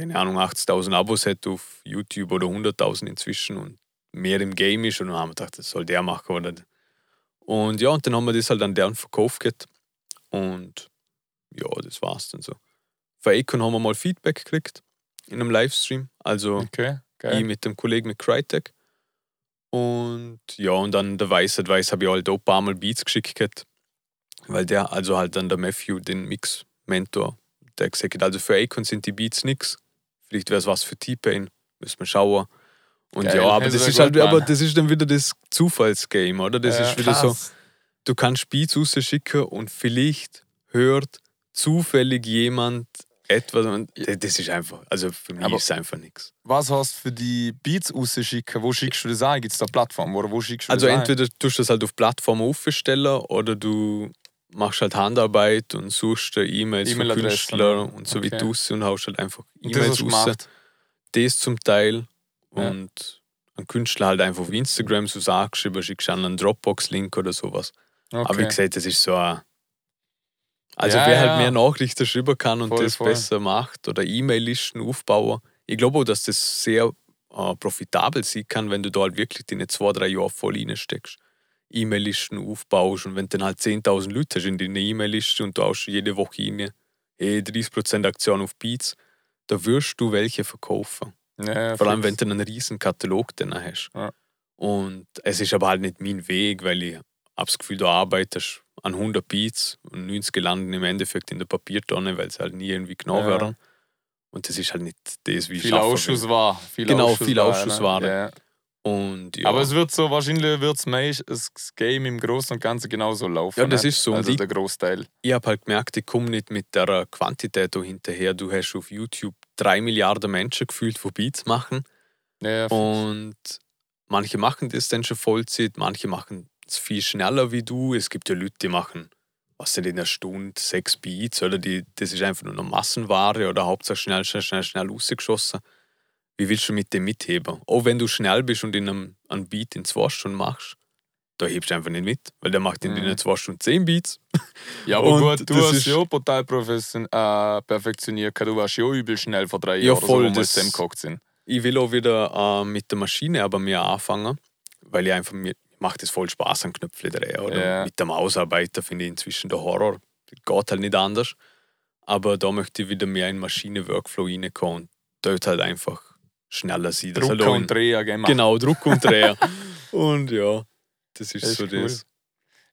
keine Ahnung, 80.000 Abos hat auf YouTube oder 100.000 inzwischen und mehr im Game ist. Und dann haben wir gedacht, das soll der machen. Oder? Und ja, und dann haben wir das halt an deren verkauft gehabt. Und ja, das war's dann so. Von Akon haben wir mal Feedback gekriegt in einem Livestream. Also Okay, ich mit dem Kollegen mit Crytek. Und ja, und dann der Weiß Weiß habe ich halt auch ein paar Mal Beats geschickt, gehabt, weil der, also halt dann der Matthew, den Mix-Mentor, der gesagt hat, also für Akon sind die Beats nix. Vielleicht wäre es was für T-Pain, müssen wir schauen. Und Geil, ja, aber das ist halt, gut, aber das ist dann wieder das Zufallsgame, oder? Das Ja, ist wieder so, krass. du kannst Beats rausschicken und vielleicht hört zufällig jemand etwas und das ist einfach, also für mich Aber- ist es einfach nichts. Was hast du für die Beats rausschicken? Wo schickst du das ein? Gibt es da eine Plattform? Oder wo schickst du Also das ein? entweder tust du das halt auf Plattformen aufstellen oder du machst halt Handarbeit und suchst E-Mails von E-Mail-Adressen, Künstlern oder? und so wie Okay. du und haust halt einfach E-Mails raus. gemacht. Das zum Teil Ja. und ein Künstler halt einfach auf Instagram so Sachen geschrieben, schickst du an einen Dropbox-Link oder sowas. Okay. Aber wie gesagt, das ist so ein also Ja, wer ja. halt mehr Nachrichten schreiben kann und Voll, das voll. besser macht oder E-Mail-Listen aufbauen. Ich glaube auch, dass das sehr äh, profitabel sein kann, wenn du da halt wirklich deine zwei, drei Jahre voll reinsteckst. E-Mail-Listen aufbaust und wenn du dann halt 10.000 Leute hast in deiner E-Mail-Liste und du hast jede Woche rein, hey, 30% Aktion auf Beats, da wirst du welche verkaufen. ja, Vor allem, wenn du einen riesen Katalog dann hast. Ja. Und es ist aber halt nicht mein Weg, weil ich habe das Gefühl, du arbeitest an 100 Beats und 90 landen im Endeffekt in der Papiertonne, weil sie halt nie irgendwie genau Ja. werden. Und das ist halt nicht das, wie ich viel schaffe will. Ausschuss war. Viel Genau, Ausschuss viel war, Ausschussware. ne? Und ja, Aber es wird so, wahrscheinlich wird es das Game im Großen und Ganzen genauso laufen. Ja, das ne? ist so. Also ich- der Großteil. ich habe halt gemerkt, ich komme nicht mit der Quantität da hinterher. Du hast auf YouTube drei Milliarden Menschen gefühlt, die Beats machen. Ja, Und manche machen das dann schon Vollzeit, manche machen es viel schneller wie du. Es gibt ja Leute, die machen, was denn in einer Stunde, sechs Beats, oder die, das ist einfach nur noch Massenware oder Hauptsache schnell, schnell, schnell, schnell rausgeschossen. Wie willst du mit dem mitheben? Auch wenn du schnell bist und in einem, einen Beat in zwei Stunden machst, da hebst du einfach nicht mit, weil der macht in Mhm. den zwei Stunden zehn Beats. ja aber Und gut, du hast ja total profession, äh, perfektioniert. Du warst ja übel schnell vor drei Ja, Jahren, voll, so, wo wir zusammengehockt sind. Ich will auch wieder äh, mit der Maschine aber mehr anfangen, weil ich einfach mir macht es voll Spaß an Knöpfe drehen. Oder Ja. mit der Mausarbeiter finde ich inzwischen der Horror. Das geht halt nicht anders. Aber da möchte ich wieder mehr in Maschine-Workflow reinkommen und dort halt einfach schneller sein. dass Drucker halt und Dreher gemacht. Genau, Druck und Drehen. und ja, das ist Echt so cool. das.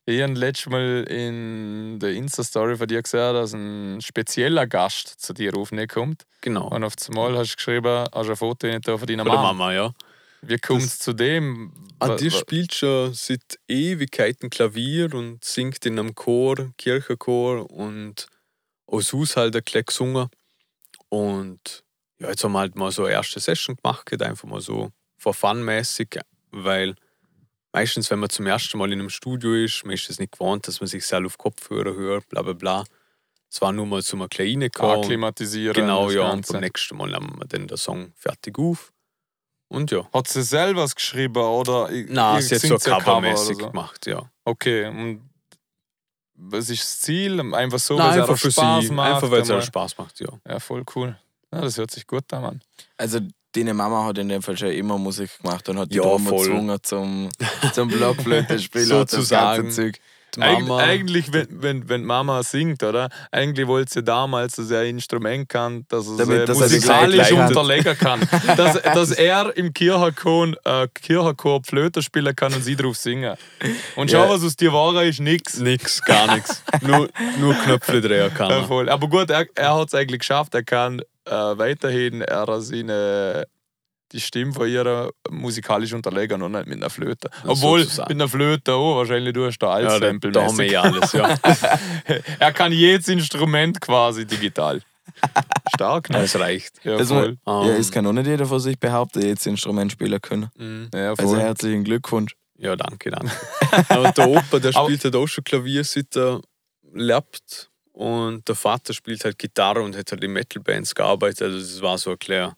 Ich habe letztes Mal in der Insta-Story von dir gesehen, dass ein spezieller Gast zu dir aufnehmen kommt. Genau. Und auf einmal hast du geschrieben, hast du ein Foto nicht da von deiner Von Mama. Mama, ja. Wie kommt es Das- zu dem? Ah, Wa- die wa- spielt schon seit Ewigkeiten Klavier und singt in einem Chor, Kirchenchor und aus Haus halt ein gesungen. Und ja, jetzt haben wir halt mal so eine erste Session gemacht, einfach mal so for fun mäßig, weil meistens, wenn man zum ersten Mal in einem Studio ist, man ist es nicht gewohnt, dass man sich selber auf Kopfhörer hört, bla bla bla. Es war nur mal so eine kleine akklimatisieren. Genau, ja. Und Ganze. beim nächsten Mal nehmen wir dann den Song fertig auf. Und ja. Hat sie selber geschrieben oder? Nein, sie hat so covermäßig so? gemacht, ja. Okay, und was ist das Ziel? Einfach so, weil es Spaß sie, macht. einfach weil es Spaß macht, ja. Ja, voll cool. Ja, das hört sich gut an, Mann. Also, deine Mama hat in dem Fall schon immer Musik gemacht und hat die Ja, ja, immer voll. gezwungen zum, zum Blockflöte spielen und das Sozusagen. Die Eig Mama, eigentlich, wenn, wenn, wenn Mama singt, oder? Eigentlich wollte sie damals, dass er ein Instrument kann, dass er Damit, sie dass er die musikalisch hat. unterlegen kann. dass, dass er im Kirchenchor, äh, Kirchenchor Flöte spielen kann und sie drauf singen. Und schau, Ja. was aus dir war, ist nix. nix, gar nichts. nur, nur Knöpfe drehen kann Ja, er. Aber gut, er, er hat es eigentlich geschafft. Er kann äh, weiterhin er seine die Stimme von ihrer musikalisch unterlegen und nicht mit einer Flöte. Obwohl, sozusagen. mit einer Flöte auch, wahrscheinlich du hast da alles Ja, da, ja alles, ja. Er kann jedes Instrument quasi digital. Stark, ne? Das reicht. Ja, Also, voll. ja, Ähm, es kann auch nicht jeder von sich behaupten, jetzt Instrument spielen können. mhm. Ja, Also herzlichen Glückwunsch. Ja, danke, danke. Aber der Opa, der spielt halt auch schon Klavier, seit er lebt. Und der Vater spielt halt Gitarre und hat halt in Metal-Bands gearbeitet. Also das war so ein kleiner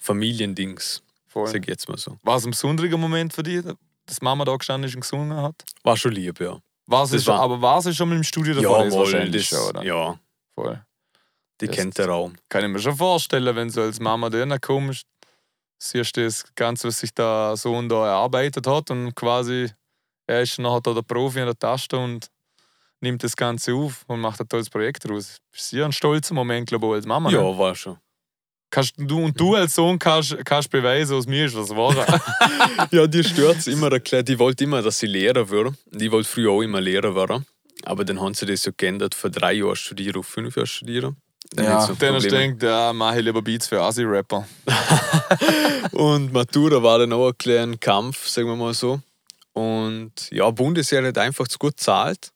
Familiendings, voll. sag jetzt mal so. War es ein besonderer Moment für dich, dass Mama da gestanden ist und gesungen hat? War schon lieb, ja. War sie schon, war- aber war sie schon mal im Studio davor? ja, wahrscheinlich das, schon, oder? ja, Voll. die Das- kennt der Raum. Kann ich mir schon vorstellen, wenn du als Mama da kommst, siehst du das Ganze, was sich der Sohn da erarbeitet hat und quasi er ist nachher da der Profi an der Taste und nimmt das Ganze auf und macht ein tolles Projekt daraus. Das ist sicher ein stolzer Moment, glaube ich, als Mama. Ja, Ne? war schon. Kannst du, und du als Sohn kannst, kannst beweisen, aus mir ist was wahr. Ja, die stört es immer erklärt. Die wollte immer, dass sie Lehrer wird. Die wollte früher auch immer Lehrer werden. Aber dann haben sie das so geändert, von drei Jahren studieren auf fünf Jahre studieren. Dann Ja, so Dann hast du gedacht, ja, mache ich lieber Beats für Asi-Rapper. Und Matura war dann auch ein kleiner Kampf, sagen wir mal so. Und ja, Bundesheer hat einfach zu gut zahlt.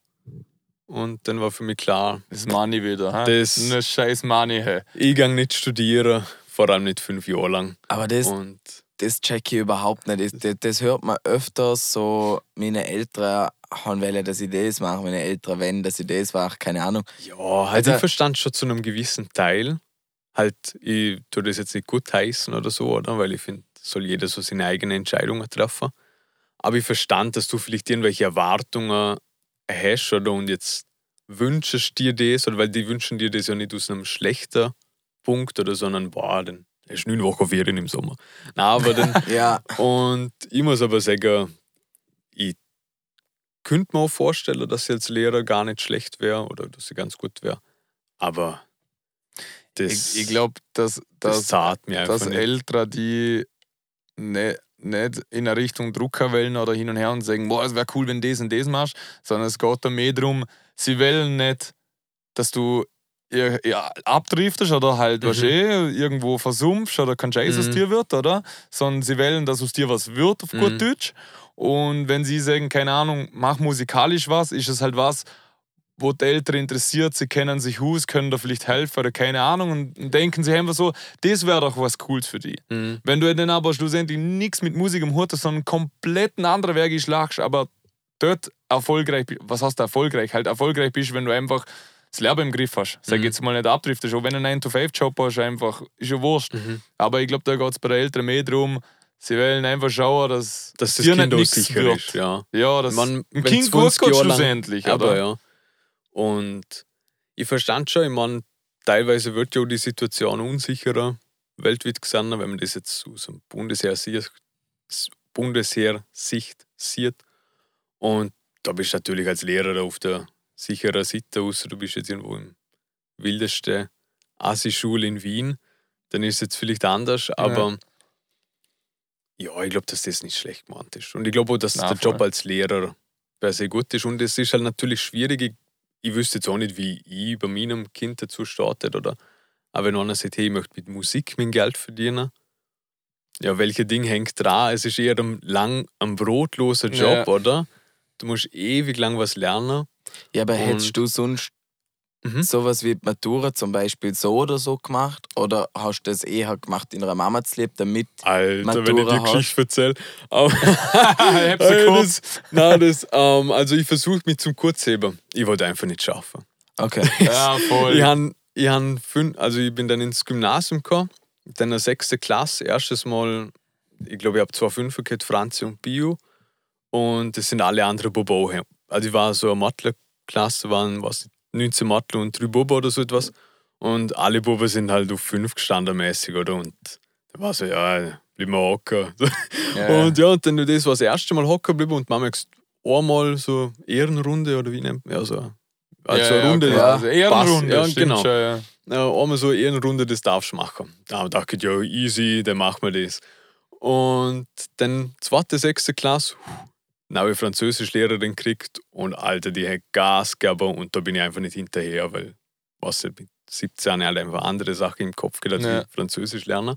Und dann war für mich klar, Das Money wieder. He? Das- Ne scheiß Money. He. ich gehe nicht studieren, vor allem nicht fünf Jahre lang. Aber das, Und das check ich überhaupt nicht. Das, das, das hört man öfters so, meine Eltern haben wollen, dass ich das mache, meine Eltern wollen, dass ich das mache, keine Ahnung. ja, halt Also- ich verstand schon zu einem gewissen Teil. Halt, ich tue das jetzt nicht gut heißen oder so, oder? Weil ich finde, soll jeder so seine eigenen Entscheidungen treffen. Aber ich verstand, dass du vielleicht irgendwelche Erwartungen hast oder und jetzt wünschst dir das, oder weil die wünschen dir das ja nicht aus einem schlechten Punkt oder sondern, boah, dann hast du neun Wochen Ferien im Sommer. Nein, aber dann, Ja, und ich muss aber sagen, ich könnte mir auch vorstellen, dass ich als Lehrer gar nicht schlecht wäre oder dass ich ganz gut wäre. Aber das, Ich, ich glaube, dass, das dass, zahlt mir einfach dass. Eltern, die ne, nicht in eine Richtung drucken wollen oder hin und her und sagen, boah, es wäre cool, wenn du das und das machst, sondern es geht da mehr darum, sie wollen nicht, dass du ja, ja, abdriftest oder halt Mhm. eh, irgendwo versumpfst oder kein Scheiß aus Mhm. dir wird, oder? Sondern sie wollen, dass aus dir was wird, auf gut Mhm. Deutsch. Und wenn sie sagen, keine Ahnung, mach musikalisch was, ist es halt was, wo die Eltern interessiert, sie kennen sich aus, können da vielleicht helfen oder keine Ahnung und denken sie einfach so, das wäre doch was Cooles für die. Mhm. Wenn du dann aber schlussendlich nichts mit Musik im Hut hast, sondern komplett einen anderen Weg schlagst, aber dort erfolgreich bist, was heißt erfolgreich? Halt erfolgreich bist, wenn du einfach das Leben im Griff hast. Sag Mhm. jetzt mal nicht abdriftest, auch wenn du einen 9-to-5-Job hast, einfach, ist ja wurscht. Mhm. Aber ich glaube, da geht es bei den Eltern mehr darum, sie wollen einfach schauen, dass, Dass das dir Kind nicht nichts wird. ist. Ja. Ja, dass Man, ein Kind gut 20 geht schlussendlich. Aber ja. Und ich verstand schon, ich meine, teilweise wird ja auch die Situation unsicherer weltweit gesehen, wenn man das jetzt aus dem Bundesheer sieht, Bundesheer-Sicht sieht. Und da bist du natürlich als Lehrer auf der sicheren Seite, außer du bist jetzt irgendwo im wildesten Assi-Schule in Wien. Dann ist es jetzt vielleicht anders, aber ja, ich glaube, dass das nicht schlecht gemeint ist. Und ich glaube auch, dass Na, der Job als Lehrer per se gut ist. Und es ist halt natürlich schwierig. Ich, ich wüsste jetzt auch nicht, wie ich bei meinem Kind dazu startet. Oder, aber wenn einer sagt, hey, ich möchte mit Musik mein Geld verdienen, ja, welche Ding hängt dran? Es ist eher ein, lang, ein brotloser Job, Ja. oder? Du musst ewig lang was lernen. ja aber hättest du sonst Mhm. sowas wie Matura zum Beispiel so oder so gemacht? Oder hast du das eher gemacht in einer Mama zu lieb, damit Alter, wenn ich Matura die Geschichte erzähle. Aber ich das, nein, das, ähm, also ich versuche mich zum Kurzheben. Ich wollte einfach nicht schaffen. Okay. Ja, voll. Ich, han, ich, han fün, also ich bin dann ins Gymnasium gekommen, dann eine sechste Klasse, erstes Mal, ich glaube, ich habe zwei Fünfer gehabt, Franzi und Bio. Und das sind alle anderen Bobo. Also ich war so eine Mathe-Klasse, waren was, 19 Mathe und 3 Bobo oder so etwas. Und alle Bobo sind halt auf 5 gestanden mäßig, oder? Und da war so, ja, bleib mal hocken. Ja, Und ja, und dann das war das erste Mal hocken geblieben und Mama gesagt, einmal so Ehrenrunde oder wie nennt man ja so. Also ja, eine Runde, ja. Also Ehrenrunde, Ja, genau. Schon, ja. ja, einmal so eine Ehrenrunde, das darfst du machen. Da dachte ich, ja, easy, dann machen wir das. Und dann zweite, sechste Klasse, neue Französischlehrerin gekriegt und Alter, die hat Gas gegeben und da bin ich einfach nicht hinterher, weil, was ich mit 17 halt einfach andere Sachen im Kopf gehabt, Ja. wie Französisch lernen.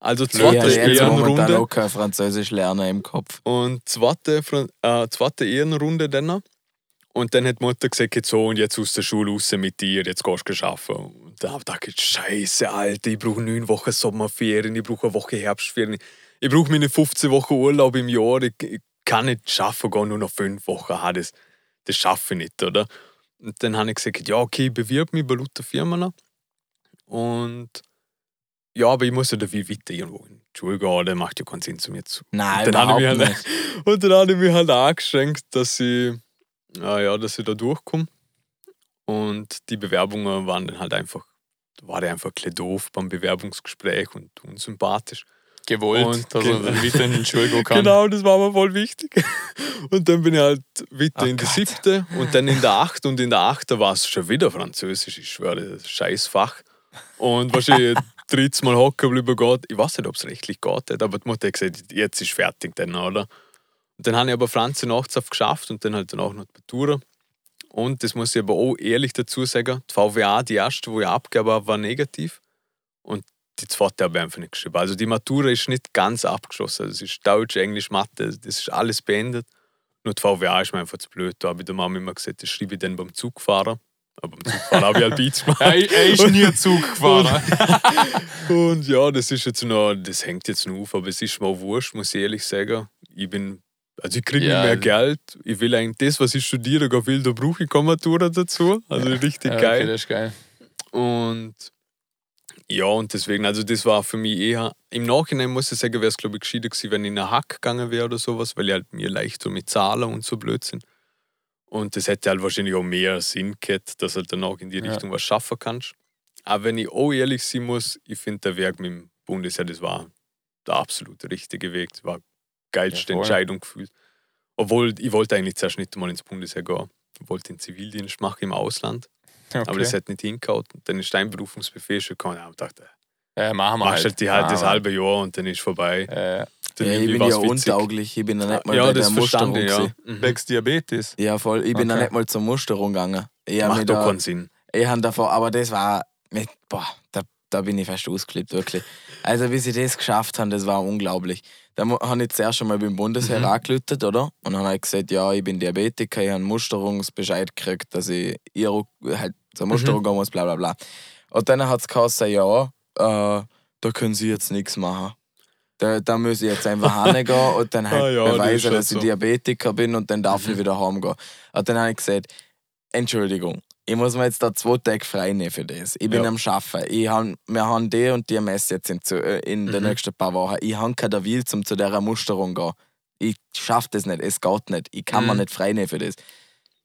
Also Ich zweite momentan Ehrenrunde auch kein Französisch lernen im Kopf. und zweite, äh, zweite Ehrenrunde dann. Und dann hat die Mutter gesagt, jetzt so und jetzt aus der Schule raus mit dir, jetzt gehst du arbeiten. Und da habe ich gedacht, Scheiße, Alter, ich brauche neun Wochen Sommerferien, ich brauche eine Woche Herbstferien. Ich brauche meine 15 Wochen Urlaub im Jahr, ich, ich kann nicht schaffen, gehen nur noch fünf Wochen haben, das, das schaffe ich nicht, oder? Und dann habe ich gesagt, ja, okay, ich bewirbe mich bei lauter Firmen. Und ja, aber ich muss ja da wie weiter irgendwo in die Schule gehen, das macht ja keinen Sinn zu mir zu. Nein, Und dann überhaupt mich nicht. halt, und dann habe ich mich halt angestrengt, dass ich, ah ja, dass ich da durchkomme. Und die Bewerbungen waren dann halt einfach, da war ich einfach ein doof beim Bewerbungsgespräch und unsympathisch. Gewollt, Und dass er dann wieder in die Schule gehen kann. Genau, das war mir voll wichtig. Und dann bin ich halt weiter Oh in die Gott. siebte und dann in der acht und in der achten war es schon wieder Französisch. Ich schwöre, das Scheißfach. Und wahrscheinlich drittes Mal hocken geblieben geht. Ich weiß nicht, ob es rechtlich geht, aber die Mutter hat gesagt, jetzt ist fertig dann, oder? Und dann habe ich aber Franz nachts auf geschafft und dann halt dann auch noch die Matura. Und das muss ich aber auch ehrlich dazu sagen, die VWA, die erste, die ich abgegeben habe, war negativ. Und die zweite habe ich einfach nicht geschrieben. Also die Matura ist nicht ganz abgeschlossen. Es ist Deutsch, Englisch, Mathe, das ist alles beendet. Nur die VWA ist mir einfach zu blöd. Da habe ich der Mama immer gesagt, das schreibe ich dann beim Zugfahren. Aber beim Zugfahren habe ich halt Beats gemacht. Er, er ist nie Zug gefahren. Und ja, das ist jetzt noch, das hängt jetzt noch auf, aber es ist mir auch wurscht, muss ich ehrlich sagen. Ich bin, also ich kriege Ja, nicht mehr Geld. Ich will eigentlich das, was ich studiere, gar will, da brauche ich keine Matura dazu. Also richtig Ja, geil. Okay, das ist geil. Und ja, und deswegen, also das war für mich eher, im Nachhinein muss ich sagen, wäre es glaube ich gescheiter gewesen, wenn ich in einen Hack gegangen wäre oder sowas, weil ich halt mir leicht so mit Zahlen und so Blödsinn. Und das hätte halt wahrscheinlich auch mehr Sinn gehabt, dass du halt danach in die Ja. Richtung was schaffen kannst. Aber wenn ich auch ehrlich sein muss, ich finde der Weg mit dem Bundesheer, das war der absolut richtige Weg. Das war die geilste Ja. Entscheidung gefühlt. Obwohl, ich wollte eigentlich zuerst nicht einmal ins Bundesheer gehen. Ich wollte den Zivildienst machen im Ausland. Okay. Aber das hat nicht hingehauen. Dann ist dein Berufungsbefehl schon gekommen. Und ich dachte, ja, machen wir machst halt. halt die, halt das Machen wir. halbe Jahr und dann ist vorbei. Äh, Dann Ja, ich bin ja witzig. untauglich, ich bin ja nicht mal Ja, bei das der Musterung. verstanden, ja. Mhm. Wegen Diabetes. Ja, voll. Ich bin ja Okay. nicht mal zur Musterung gegangen. Ich Macht doch da, keinen Sinn. ich hab davor, aber das war, mit, boah, da, da bin ich fast ausgeklebt, wirklich. Also, wie sie das geschafft haben, das war unglaublich. Da habe ich zuerst schon mal beim Bundesheer Mhm. angelötet, oder? Und dann habe ich gesagt, ja, ich bin Diabetiker, ich habe einen Musterungsbescheid gekriegt, dass ich ihr halt zur Musterung Mhm. gehen muss, bla bla bla. Und dann hat es ja, äh, da können sie jetzt nichts machen. Da, da muss ich jetzt einfach hingehen und dann halt Ah ja, beweisen, dass ich so. Diabetiker bin und dann darf Mhm. ich wieder heimgehen. Und dann habe ich gesagt, Entschuldigung, ich muss mir jetzt da zwei Tage frei nehmen für das. Ich bin Ja. am Arbeiten. Ich hab, wir haben die und die Messe jetzt in, äh, in den Mhm. nächsten paar Wochen. Ich habe keinen Will, um zu dieser Musterung zu gehen. Ich schaffe das nicht, es geht nicht. Ich kann mir Mhm. nicht frei nehmen für das.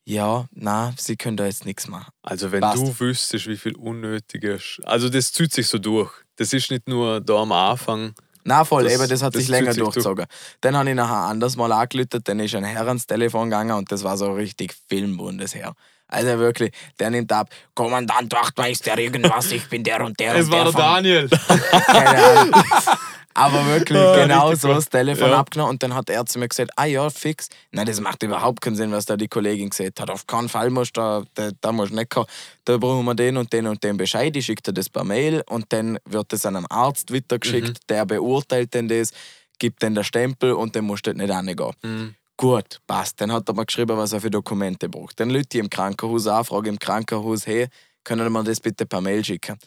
Ja, na, sie können da jetzt nichts machen. Also wenn Passt. du wüsstest, wie viel unnötige... Sch- Also das zieht sich so durch. Das ist nicht nur da am Anfang. Na voll, Das- eben, das hat das sich länger sich durch. durchgezogen. Dann habe ich nachher anders mal angelötet, dann ist ein Herr ans Telefon gegangen und das war so richtig Filmbundesherr. Also wirklich, der nimmt ab, Kommandant Wachtmeister, irgendwas, ich bin der und der Es war der Daniel. Keine Ahnung. Aber wirklich, genau so das Telefon Ja. abgenommen und dann hat er zu mir gesagt, ah ja, fix. Nein, das macht überhaupt keinen Sinn, was da die Kollegin gesagt hat. Auf keinen Fall musst du da, da, da musst nicht kommen. Da brauchen wir den und den und den Bescheid. Ich schicke dir das per Mail und dann wird das an einem Arzt weitergeschickt. Mhm. Der beurteilt dann das, gibt dann den Stempel und dann musst du nicht hingehen. Mhm. Gut, passt. Dann hat er mir geschrieben, was er für Dokumente braucht. Dann lüte ich im Krankenhaus an, frage im Krankenhaus, hey, können wir das bitte per Mail schicken?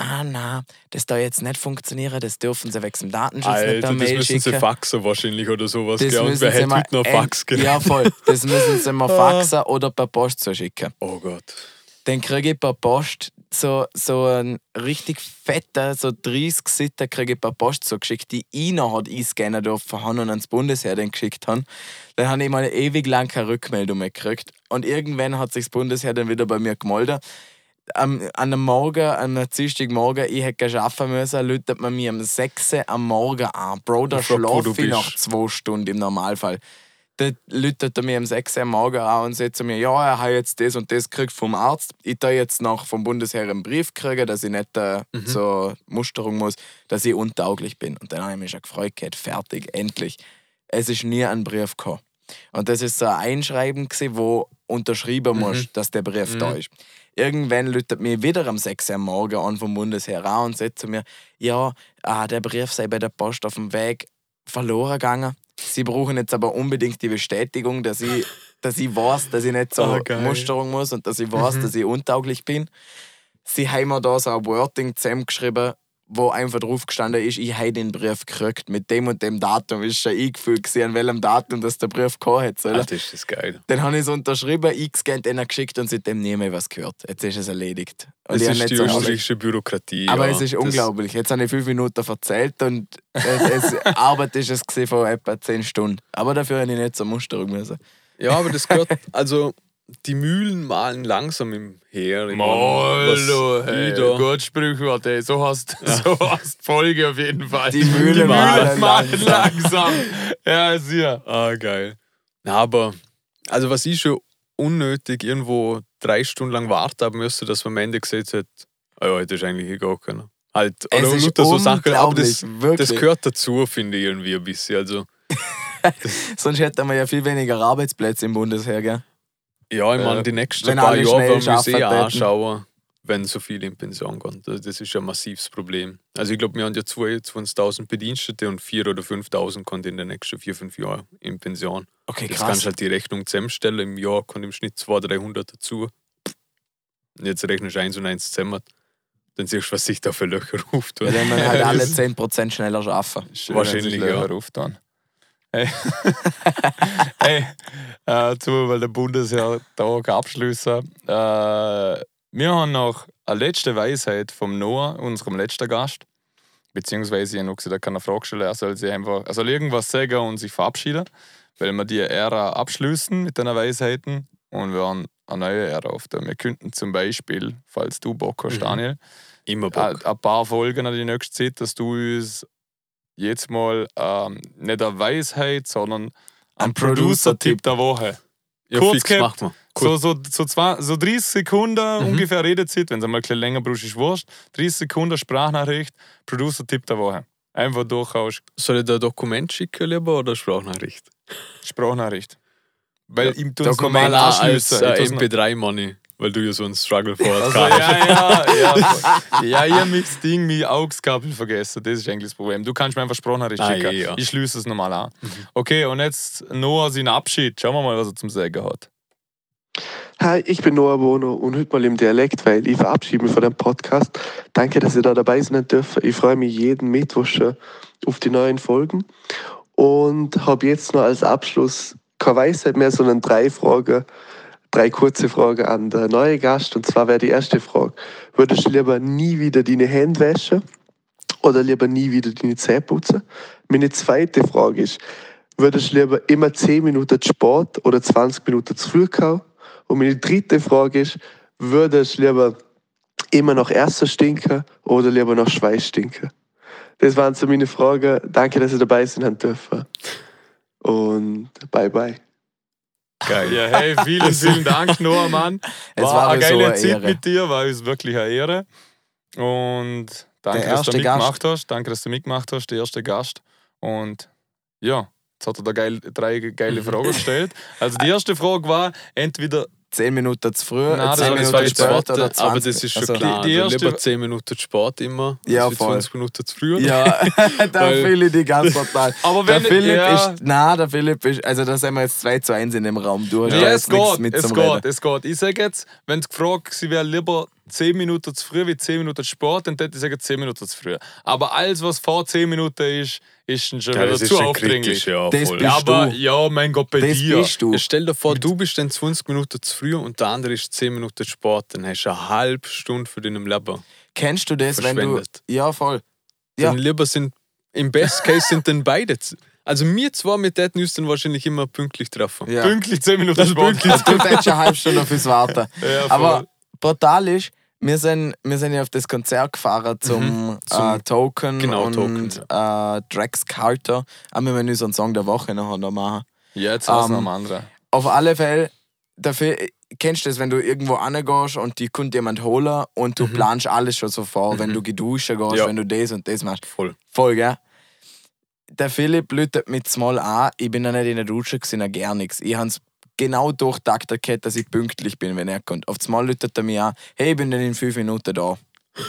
Ah, na, das da jetzt nicht funktionieren, das dürfen sie wegen dem Datenschutz nicht Alter, per das müssen sie schicken. faxen wahrscheinlich oder sowas. Das Gell? Und wer sie hätte heute noch Fax genau? Ja, voll. Das müssen sie mal faxen oder per Post zuschicken. Oh Gott. Dann kriege ich per Post so, so einen richtig fetten, so 30 Seiten kriege ich per Post zugeschickt, die ich noch hat einscannen dürfen haben und ans Bundesheer dann geschickt haben. Dann habe ich mal ewig lang keine Rückmeldung mehr gekriegt. Und irgendwann hat sich das Bundesheer dann wieder bei mir gemeldet. Am, an einem Morgen, an einem Dienstagmorgen, ich hätte arbeiten müssen, läutet man mir um 6 Uhr am Morgen an. Bro, da schlafe ich nach zwei Stunden im Normalfall. Dann läutet er mir um 6 Uhr am Morgen an und sagt zu mir, ja, er hat jetzt das und das gekriegt vom Arzt. Ich da jetzt noch vom Bundesheer einen Brief kriegen, dass ich nicht äh, Mhm. zur Musterung muss, dass ich untauglich bin. Und dann habe ich mich schon gefreut, gehabt, fertig, endlich. Es ist nie ein Brief gekommen. Und das ist so ein Einschreiben, gewesen, wo unterschrieben Mhm. muss, dass der Brief da ist. Irgendwann läutet mir wieder am 6 Uhr am Morgen an vom Bundesheer an und sagt zu mir, ja, ah, der Brief sei bei der Post auf dem Weg verloren gegangen. Sie brauchen jetzt aber unbedingt die Bestätigung, dass ich, dass ich weiß, dass ich nicht zur Ah, geil. Musterung muss und dass ich weiß, dass ich untauglich bin. Sie haben mir da so ein Wording zusammengeschrieben, wo einfach drauf gestanden ist, ich habe den Brief gekriegt. Mit dem und dem Datum ist schon eingefügt, an welchem Datum das der Brief gehabt hat. sollen. Alter, ist das geil. Dann habe ich es unterschrieben, eingescannt, ihnen geschickt und seitdem nie mehr was gehört. Jetzt ist es erledigt. Und Das ist die so- österreichische Bürokratie. aber ja. es ist Das- unglaublich. Jetzt habe ich fünf Minuten erzählt und es, es, Arbeit ist es von etwa zehn Stunden. Aber dafür habe ich nicht zur Musterung müssen. Ja, aber das gehört. Also, die Mühlen malen langsam im Heer. Molo, hey, gut Sprichwort, ey. So hast so hast die Folge auf jeden Fall. Die Mühle malen malen langsam. Ja, sicher. Ah, geil. Na, aber, also was ich schon unnötig irgendwo drei Stunden lang warten haben müsste, dass man am Ende gesagt hat, ah ja, hätte ich eigentlich egal können. Halt, Es oder ist lauter so Sachen, aber das, wirklich. das gehört dazu, finde ich irgendwie ein bisschen. Also, Sonst hätten wir ja viel weniger Arbeitsplätze im Bundesheer, gell? Ja, ich meine, Ja. die nächsten Wenn paar Jahre werden wir sehr anschauen, wenn so viele in Pension gehen. Das das ist ein massives Problem. Also ich glaube, wir haben ja 22.000 Bedienstete und 4.000 oder 5.000 kommen in den nächsten vier, fünf Jahren in Pension. Okay, Jetzt krass. kannst du halt die Rechnung zusammenstellen. Im Jahr kommt im Schnitt 200, 300 dazu. Und jetzt rechnest du eins und eins zusammen. Dann siehst du, was sich da für Löcher ruft. Weil dann wir halt alle Das- 10% schneller arbeiten. Schön, Wahrscheinlich, sich ja. Löcher auftan. Hey, hey äh, zu, weil der Bundesheer-Tag abschließen. Äh, wir haben noch eine letzte Weisheit vom Noah, unserem letzten Gast. Beziehungsweise, ich habe noch gesagt, er kann eine Frage stellen. Er soll, sich einfach, er soll irgendwas sagen und sich verabschieden. Weil wir die Ära abschließen mit den Weisheiten und wir haben eine neue Ära auf der. Wir könnten zum Beispiel, falls du Bock hast, Mhm. Daniel, Immer ein, Bock. ein paar Folgen an die nächste Zeit, dass du uns jetzt mal ähm, nicht eine Weisheit, sondern Ein Producer-Tipp der Woche. Ja, kurz fix gehabt. machen wir. So, so, so, zwei, so 30 Sekunden Mhm. ungefähr Redezeit, wenn es einmal ein bisschen länger brauchst, ist wurscht. 30 Sekunden Sprachnachricht, Producer-Tipp der Woche. Einfach durchaus Soll ich da ein Dokument schicken lieber oder Sprachnachricht? Sprachnachricht. Weil Ja, ihm tut Dokument normal als äh, Ich tu's noch- MP3-Money, weil du ja so einen Struggle vorher Also, ja, ja, ja. ja, ich habe das Ding, mein Augskabel vergessen. Das ist eigentlich das Problem. Du kannst mir einfach Sprachnachricht Ah, schicken. ja. Ich schließe es nochmal an. Okay, und jetzt Noah seinen Abschied. Schauen wir mal, was er zum Sagen hat. Hi, ich bin Noah Bono und heute mal im Dialekt, weil ich verabschiede mich von dem Podcast. Danke, dass ihr da dabei sein dürfen. Ich freue mich jeden Mittwoch schon auf die neuen Folgen und habe jetzt noch als Abschluss keine Weisheit mehr, sondern drei Fragen, drei kurze Fragen an der neue Gast. Und zwar wäre die erste Frage: Würdest du lieber nie wieder deine Hände waschen oder lieber nie wieder deine Zähne putzen? Meine zweite Frage ist: Würdest du lieber immer 10 Minuten Sport oder 20 Minuten zu früh kauen? Und meine dritte Frage ist, würdest du lieber immer noch Erster stinken oder lieber noch Schweiß stinken? Das waren so meine Fragen. Danke, dass ihr dabei sein dürfen. Und bye bye. Geil. Ja, hey, vielen, vielen Dank, Noah, Mann. Es War, war eine mir so geile eine Zeit mit dir, war uns wirklich eine Ehre. Und danke, dass du mitgemacht hast. Danke, dass du mitgemacht hast, der erste Gast. Und ja, jetzt hat er da geil, drei geile Fragen gestellt. Also die erste Frage war entweder 10 Minuten zu früh, Nein, das 10 war- das Minuten war die zweite, oder 20. aber das ist schon Also, klar. Die- die also erste- lieber 10 Minuten Sport immer, Ja, als voll. 20 Minuten zu früh. Ja, da fühle ich dich ganz total. Aber der wenn- Philipp ja. ist. Nein, der Philipp ist. Also, da sind wir jetzt 2 zu 1 in dem Raum. Du hast Ja, es geht, mit es zum geht, es geht. Ich sage jetzt, wenn es gefragt sie wäre lieber 10 Minuten zu früh wie 10 Minuten Sport, dann hätte ich sagen 10 Minuten zu früh. Aber alles, was vor 10 Minuten ist, ist dann schon Ja, wieder das ist zu aufdringlich. kritisch, ja, Das bist Ja, aber du. ja, mein Gott, bei Das dir. bist du. Ja, stell dir vor, du bist dann 20 Minuten zu früh und der andere ist 10 Minuten Sport, dann hast du eine halbe Stunde für deinen Leben. Kennst du das, wenn du. Ja, voll. Ja. Dann lieber sind, im Best Case sind dann beide. Also wir zwei mit täten uns dann wahrscheinlich immer pünktlich treffen. Ja. Pünktlich 10 Minuten Sport. Also, du hättest eine halbe Stunde fürs Warten. Ja. Aber brutal ist, wir sind, wir sind ja auf das Konzert gefahren zum, Zum- äh, Token genau, und Token, äh, Drax Carter. Aber wir werden unseren Song der Woche noch noch machen. Ja, jetzt hast du Ähm, noch einen anderen. Auf alle Fälle, dafür, kennst du das, wenn du irgendwo angehst und die kommt jemand holen und du planst alles schon so vor, wenn du geduschen gehst, Ja. wenn du das und das machst. Voll. Voll, gell? Der Philipp läutet mit Small an. Ich bin da nicht in der Dusche, gesehen, gar nichts. Ich habe genau durchtaktet gehabt, dass ich pünktlich bin, wenn er kommt. Auf einmal läutet er mir an, hey, ich bin dann in fünf Minuten da.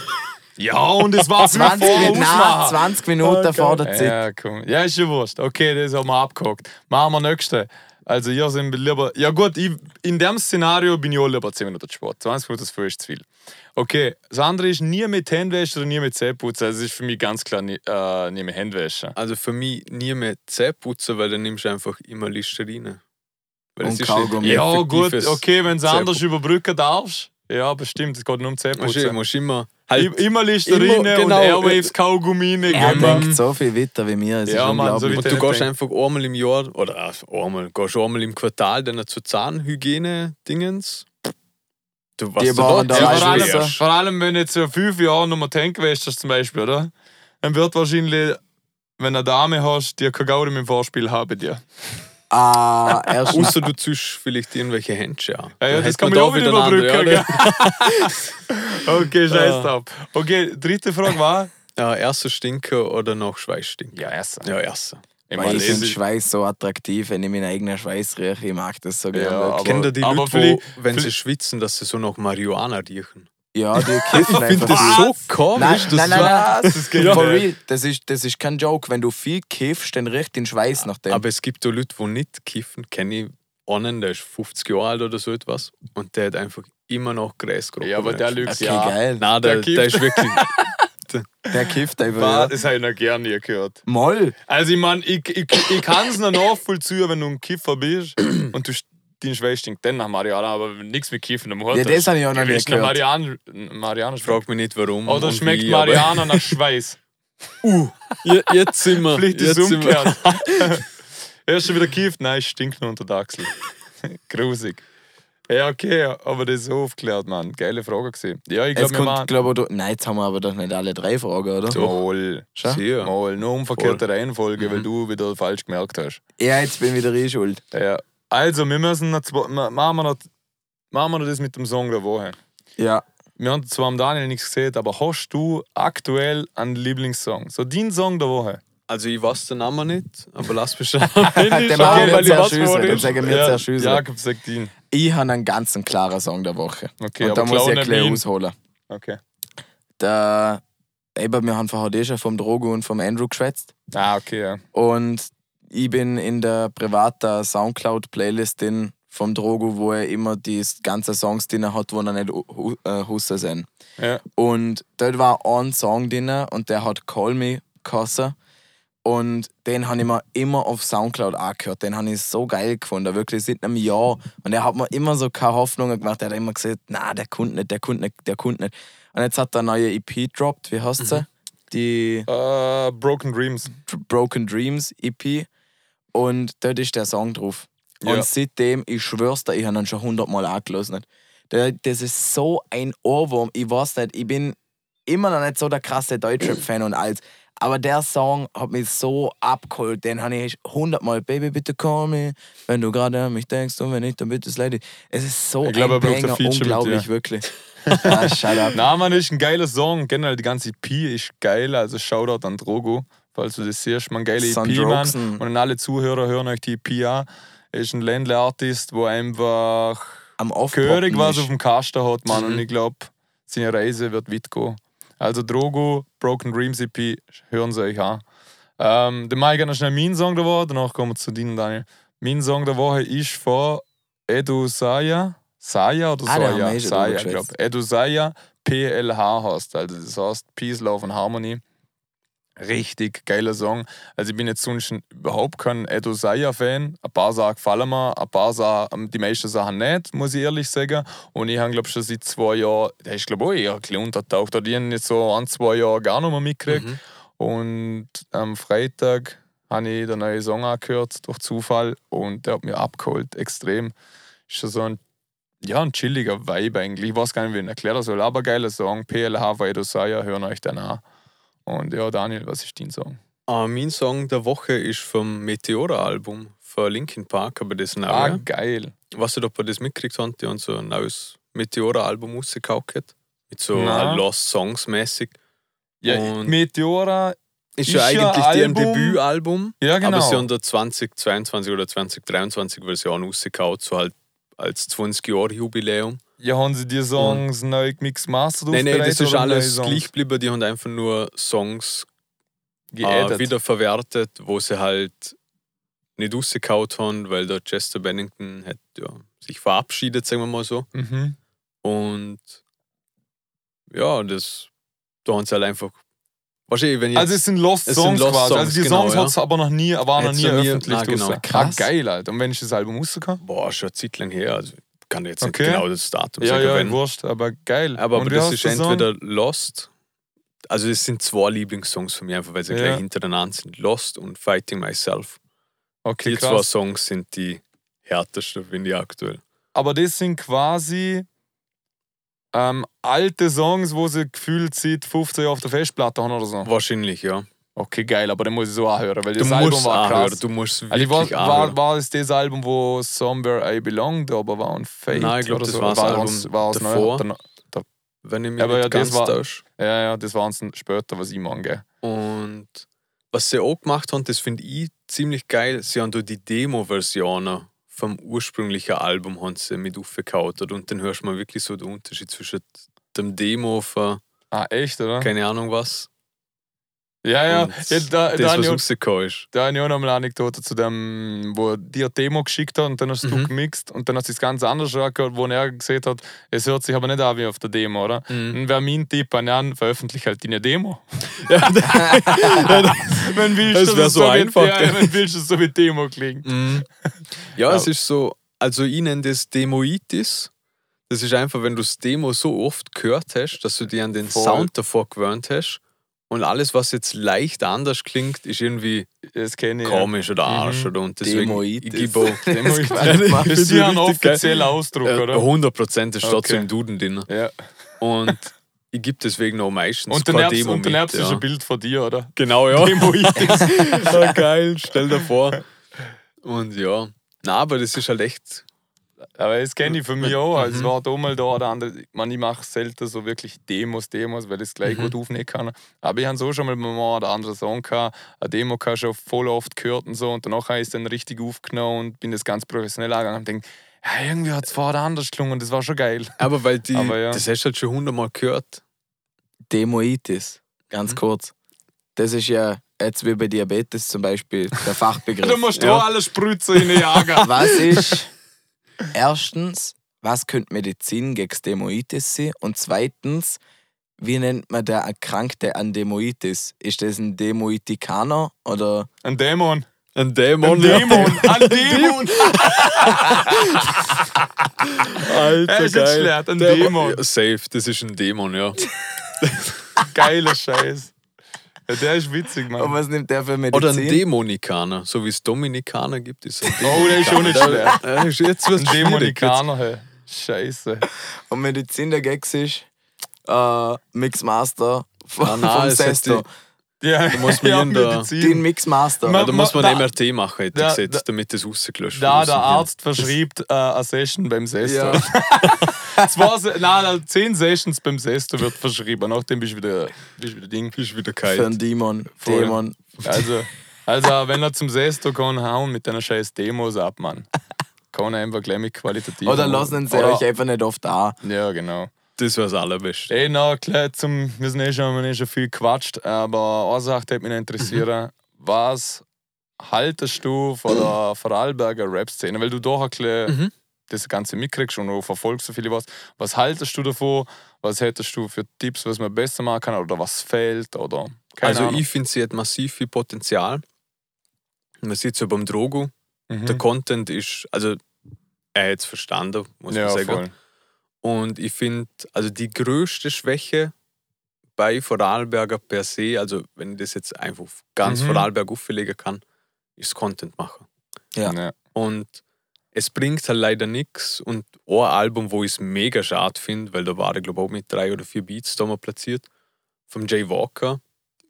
Ja, und es war 20, Minuten, nein, 20 Minuten vor der Zeit. Ja, komm. Ja, ist schon wurscht. Okay, das haben wir abgehakt. Machen wir nächste. Also, ihr sind lieber. Ja, gut, ich, in dem Szenario bin ich auch lieber 10 Minuten Sport. 20 Minuten ist viel zu viel. Okay, das andere ist nie mit Handwäsche oder nie mit Zähneputzen. Also, das ist für mich ganz klar nie, äh, nie mit Handwäsche. Also für mich nie mehr Zähne putzen, weil dann nimmst du einfach immer Listerine. Weil Und es ist Kaugummi. Ja, gut, okay, wenn du es anders überbrücken darfst. Ja, bestimmt, es geht nur um Musst du Zähneputzen. musst immer halt Immer Listerine Immer, genau, und Airwaves Kaugummi. Er Mann. denkt so viel weiter wie mir. Es Ja, ist Mann, so Und du gehst einfach einmal im Jahr oder äh, einmal, gehst einmal im Quartal dann zur Zahnhygiene-Dingens. Du, was Die du dort da Ja, vor, du, allem, vor allem, wenn jetzt in fünf Jahren nochmal Tank wäschst, zum Beispiel, oder? Dann wird wahrscheinlich, wenn du eine Dame hast, die kein Gaudi im Vorspiel haben dir. Ah, erstens. Außer du ziehst vielleicht irgendwelche Händchen an. Ja, ja, das kann man auch wieder überbrücken. okay, scheiß drauf. Okay, dritte Frage war. Ja, erster Stinker oder noch Schweißstinker? Ja, erster. Ja, erster. Ich Weil meine, ich finde Schweiß so attraktiv, wenn ich meinen eigenen Schweiß rieche. Ich mag das so gerne. Ja, aber- Kennt ihr die aber Leute, wo, wenn sie schwitzen, dass sie so nach Marihuana riechen? Ja, die kiffen Ich finde einfach. das so komisch. Nein, das nein, nein, nein, das geht Ja. for real. Das ist, das ist kein Joke. Wenn du viel kiffst, dann riecht dein Schweiß nach dem. Aber es gibt auch Leute, die nicht kiffen. Kenne ich einen, der ist 50 Jahre alt oder so etwas. Und der hat einfach immer noch Gräs. Ja, aber der lügt okay, ja. geil. Nein, der, Der der, kifft. ist wirklich. Der kifft einfach. War, Ja. das habe ich noch gerne nie gehört. Moll. Also, ich meine, ich, ich, ich kann es noch nachvollziehen, wenn du ein Kiffer bist und du stinkt dann nach Mariana, aber nichts mit Kiffen am Hut. Ja, das habe ich auch noch nach gehört. Mariana, Mariana Ich frage mich nicht, warum. Oder und schmeckt wie, Mariana nach Schweiß? Je- Jetzt sind wir. Vielleicht ist es umgekehrt. er ist schon wieder gekifft. Nein, stinkt nur unter der Achsel. Grusig. Ja, okay, aber das ist so aufgeklärt, Mann. Geile Frage gesehen. Ja, ich glaube, ich, nein, jetzt haben wir aber doch nicht alle drei Fragen, oder? Sehr. Moll. Nur umverkehrte Reihenfolge, weil du wieder falsch gemerkt hast. Ja, jetzt bin wieder ich schuld. Ja. Also, wir müssen noch zwei, ma- machen, wir noch, machen wir noch das mit dem Song der Woche. Ja. Wir haben zwar am Daniel nichts gesehen, aber hast du aktuell einen Lieblingssong? So dein Song der Woche? Also, ich weiß den Namen nicht, aber lass mich schauen. Den machen wir jetzt sagen wir jetzt schüsse. Jakob sagt ihn. Ich habe einen ganz klaren Song der Woche. Okay, Und da muss ich meinen. ausholen. Okay. Der, eben, wir haben vorher eh schon vom Drogo und vom Andrew geschwätzt. Ah, okay, ja. Und ich bin in der privaten Soundcloud-Playlist drin vom Drogo, wo er immer die ganzen Songs drin hat, wo er nicht äh, Husse sind. ja. Und dort war ein Song drin und der hat Call Me geheißen. Und den habe ich mir immer auf Soundcloud angehört. Den habe ich so geil gefunden, wirklich seit einem Jahr. Und er hat mir immer so keine Hoffnungen gemacht. Er hat immer gesagt, na, der kommt nicht, der kommt nicht, der kommt nicht. Und jetzt hat er eine neue EP gedroppt, wie heißt sie? Die Äh, Broken Dreams. Broken Dreams EP. Und dort ist der Song drauf. Und Ja. seitdem, ich schwör's dir, ich habe ihn schon hundertmal angelassen. Das ist so ein Ohrwurm. Ich weiß nicht, ich bin immer noch nicht so der krasse Deutschrap-Fan und alles. Aber der Song hat mich so abgeholt. Den habe ich hundertmal. Baby, bitte call me, wenn du gerade an mich denkst und wenn nicht, dann bitte slide. Es ist so Ich glaube, er ein Banger, mit unglaublich, wirklich. ah, shut up. Na, man, ist ein geiler Song. Generell die ganze EP ist geil. Also Shoutout an Drogo, falls du das siehst. Man, geile EP, Mann. Und an alle Zuhörer hören euch die EP an. Er ist ein Ländler-Artist, der einfach Am gehörig was. Mhm. auf dem Kasten hat, Mann. Und ich glaube, seine Reise wird weit gehen. Also Drogo, Broken Dreams EP, hören Sie euch an. Ähm, dann mache ich gerne schnell meinen Song der Woche, danach kommen wir zu dir, Daniel. Mein Song der Woche ist von Edu Saya. Saya oder Saya? Saya, ich glaube. Edu Saya, PLH heißt. Also das heißt Peace, Love and Harmony. Richtig geiler Song. Also ich bin jetzt sonst überhaupt kein Edo Saya-Fan. Ein paar Sachen gefallen mir, ein paar Sachen, die meisten Sachen nicht, muss ich ehrlich sagen. Und ich habe, glaube schon seit zwei Jahren, der ist, glaube ich, auch eher ein bisschen untertaucht. Oder ich habe jetzt so ein, zwei Jahre gar nicht mehr mitgekriegt. Mhm. Und am Freitag habe ich den neuen Song angehört, durch Zufall. Und der hat mir abgeholt, extrem. Ist schon so ein, ja, ein chilliger Vibe eigentlich. Ich weiß gar nicht, wie ich ihn erklären soll, aber geiler Song. PLH von Edo Saya, hören euch den an. Und ja, Daniel, was ist dein Song? Ah, mein Song der Woche ist vom Meteora-Album von Linkin Park, aber das Ah, neue. geil. Weißt du, ob ihr das mitgekriegt habt? Die haben so ein neues Meteora-Album rausgekauft. Mit so Lost Songs mäßig. Ja, Und- Meteora Ist, Ist ja ja eigentlich deren Album- Debütalbum. Ja, genau. Aber sie haben da 2022 oder 2023 Version rausgehauen, so halt als 20 Jahre Jubiläum. Ja, haben sie die Songs neu gemixed mastert Nein, nein, das ist alles gleich geblieben. Die haben einfach nur Songs äh, geaddet? wieder verwertet, wo sie halt nicht rausgehauen haben, weil der Chester Bennington hat ja, sich verabschiedet, sagen wir mal so. Mhm. Und ja, das, da haben sie halt einfach. Wahrscheinlich, wenn jetzt, Also es sind Lost Es sind Songs Lost quasi. Songs, also die genau, Songs ja. hat es aber noch nie, waren noch nie nie- öffentlich na, genau. Krass. Ah, geil, Alter. Und wenn ich das Album rausgekommen? boah, schon eine Zeit lang her. Also kann jetzt Okay. nicht genau das Datum Ja, sagen. ja, wenn. wurscht, aber geil. Aber, aber das ist der Song? entweder Lost. Also es sind zwei Lieblingssongs von mir, einfach weil sie Ja. gleich hintereinander sind. Lost und Fighting Myself. Okay, die zwei krass. Songs sind die härtesten, finde ich aktuell. Aber das sind quasi ähm, alte Songs, wo sie gefühlt seit 15 Jahren auf der Festplatte haben oder so. Wahrscheinlich, ja. Okay, geil, aber dann muss ich so anhören, weil das Album war anhören, krass. du musst Also ich war, wirklich war, anhören. war es das Album, wo Somewhere I Belong aber war und Fate? Nein, ich glaub, oder das so? war das war Album uns- war davor. neu- dann- Wenn ich mich Aber ja, das ganz war-. Ja, ja, das war uns später, was ich meine. Und was sie auch gemacht haben, das finde ich ziemlich geil. Sie haben da die Demo-Versionen vom ursprünglichen Album haben sie mit aufgekaut. Und dann hörst du mal wirklich so den Unterschied zwischen dem Demo von Ah, echt, oder? keine Ahnung was. Ja, ja. ja da, das, da, was habe ich auch- rausgekommen ist. da habe ich auch noch eine Anekdote zu dem, wo dir Demo geschickt hat und dann hast du Mhm. gemixt und dann hast du es ganz anders angehört, wo er gesehen hat, es hört sich aber nicht an wie auf der Demo, oder? Mhm. Dann wäre mein Tipp an Jan, veröffentliche halt deine Demo. Ja, wenn willst Das dass wär es so wie- einfach, Ja, gell? wenn willst, dass es so wie Demo klingt. Mhm. Ja, es ist so, also ich nenne das Demoitis. Das ist einfach, wenn du das Demo so oft gehört hast, dass du dir an den Voll. Sound davor gewöhnt hast. Und alles, was jetzt leicht anders klingt, ist irgendwie ich. komisch oder Arsch. Mhm. Oder und deswegen, ich Demoitis. gebe auch, Ja. Das ist ich ist ja ein offizieller Ausdruck, äh, oder? 100% ist trotzdem Okay. im Duden drin. Ja. Und ich gebe deswegen auch meistens Und dann kein erbst Demo und erbst du ja. ein Bild von dir, oder? Genau, ja. Demoitis. ja, geil, stell dir vor. Und ja, na, aber das ist halt echt. Aber das kenne ich von mir auch. Also Es Mhm. war da mal da oder andere. Ich, meine, ich mache selten so wirklich Demos, Demos, weil ich es gleich Mhm. gut aufnehmen kann. Aber ich habe so schon mal mal oder andere Song gehabt. Eine Demo habe ich schon voll oft gehört und so. Und danach habe ich es dann richtig aufgenommen und bin das ganz professionell angegangen und denke, ja, irgendwie hat es vorher anders gelungen und das war schon geil. Aber weil die, Aber ja. das hast du halt schon hundertmal gehört. Demoitis, ganz Mhm. kurz. Das ist ja jetzt wie bei Diabetes zum Beispiel der Fachbegriff. Du musst Ja. auch alle Spritzer in den Jagen. Was ist erstens, was könnte Medizin gegen Demoitis sein? Und zweitens, wie nennt man der Erkrankte an Demoitis? Ist das ein Demoitikaner oder Ein Dämon. Ein Dämon. Ein Dämon. Ein Dämon. Alter, Er ist geil. jetzt schlecht, ein Dämon. Safe, das ist ein Dämon, ja. Geiler Scheiß. Ja, der ist witzig, Mann. und was nimmt der für Medizin? Oder ein Dämonikaner, so wie es Dominikaner gibt. Ist ein Oh, der ist schon nicht. Ja, ist Jetzt Ein wird's schwierig. Dämonikaner, hey. Scheiße. Und Medizin der Gags ist äh, Mixmaster von, Ah, nein, vom Sesto. Ja, Da muss man ja, der- Den. Mixmaster. Ma- Ja, da muss man da- MRT machen, hätte da- ich gesagt, da- damit das rausgelöscht Da wird. der Arzt verschreibt äh, eine Session beim Sesto. Ja. Zwei, nein, zehn Sessions beim Sesto wird verschrieben. Nachdem bist du wieder, bist du wieder Ding. Ist wieder Für einen kalt. Dämon. Voll. Dämon. Also, also, wenn er zum Sesto kann, hauen mit deiner scheiß Demos ab, Mann. Kann er einfach gleich mit qualitativ. Oder lassen sie euch einfach nicht oft da. Ja, genau. Das war das Allerbeste. Ey, na klar, zum, wir sind eh schon, wir haben eh schon viel gequatscht, aber eine Sache würde mich interessieren. Was haltest du von der Vorarlberger Rap-Szene? Weil du doch ein bisschen Mhm. das Ganze mitkriegst und du verfolgst so viele was. Was haltest du davon? Was hättest du für Tipps, was man besser machen kann oder was fehlt? Oder also Ahnung. ich finde, sie hat massiv viel Potenzial. Man sieht es ja beim Drogo. Mhm. Der Content ist, also er hat es verstanden, muss ja, man sagen. voll. Und ich finde, also die größte Schwäche bei Vorarlberger per se, also wenn ich das jetzt einfach ganz Mhm. Vorarlberg auflegen kann, ist Content machen. Ja. Ja. Und es bringt halt leider nichts. Und ein Album, wo ich es mega schade finde, weil da war ich glaube auch mit drei oder vier Beats da mal platziert, vom Jay Walker.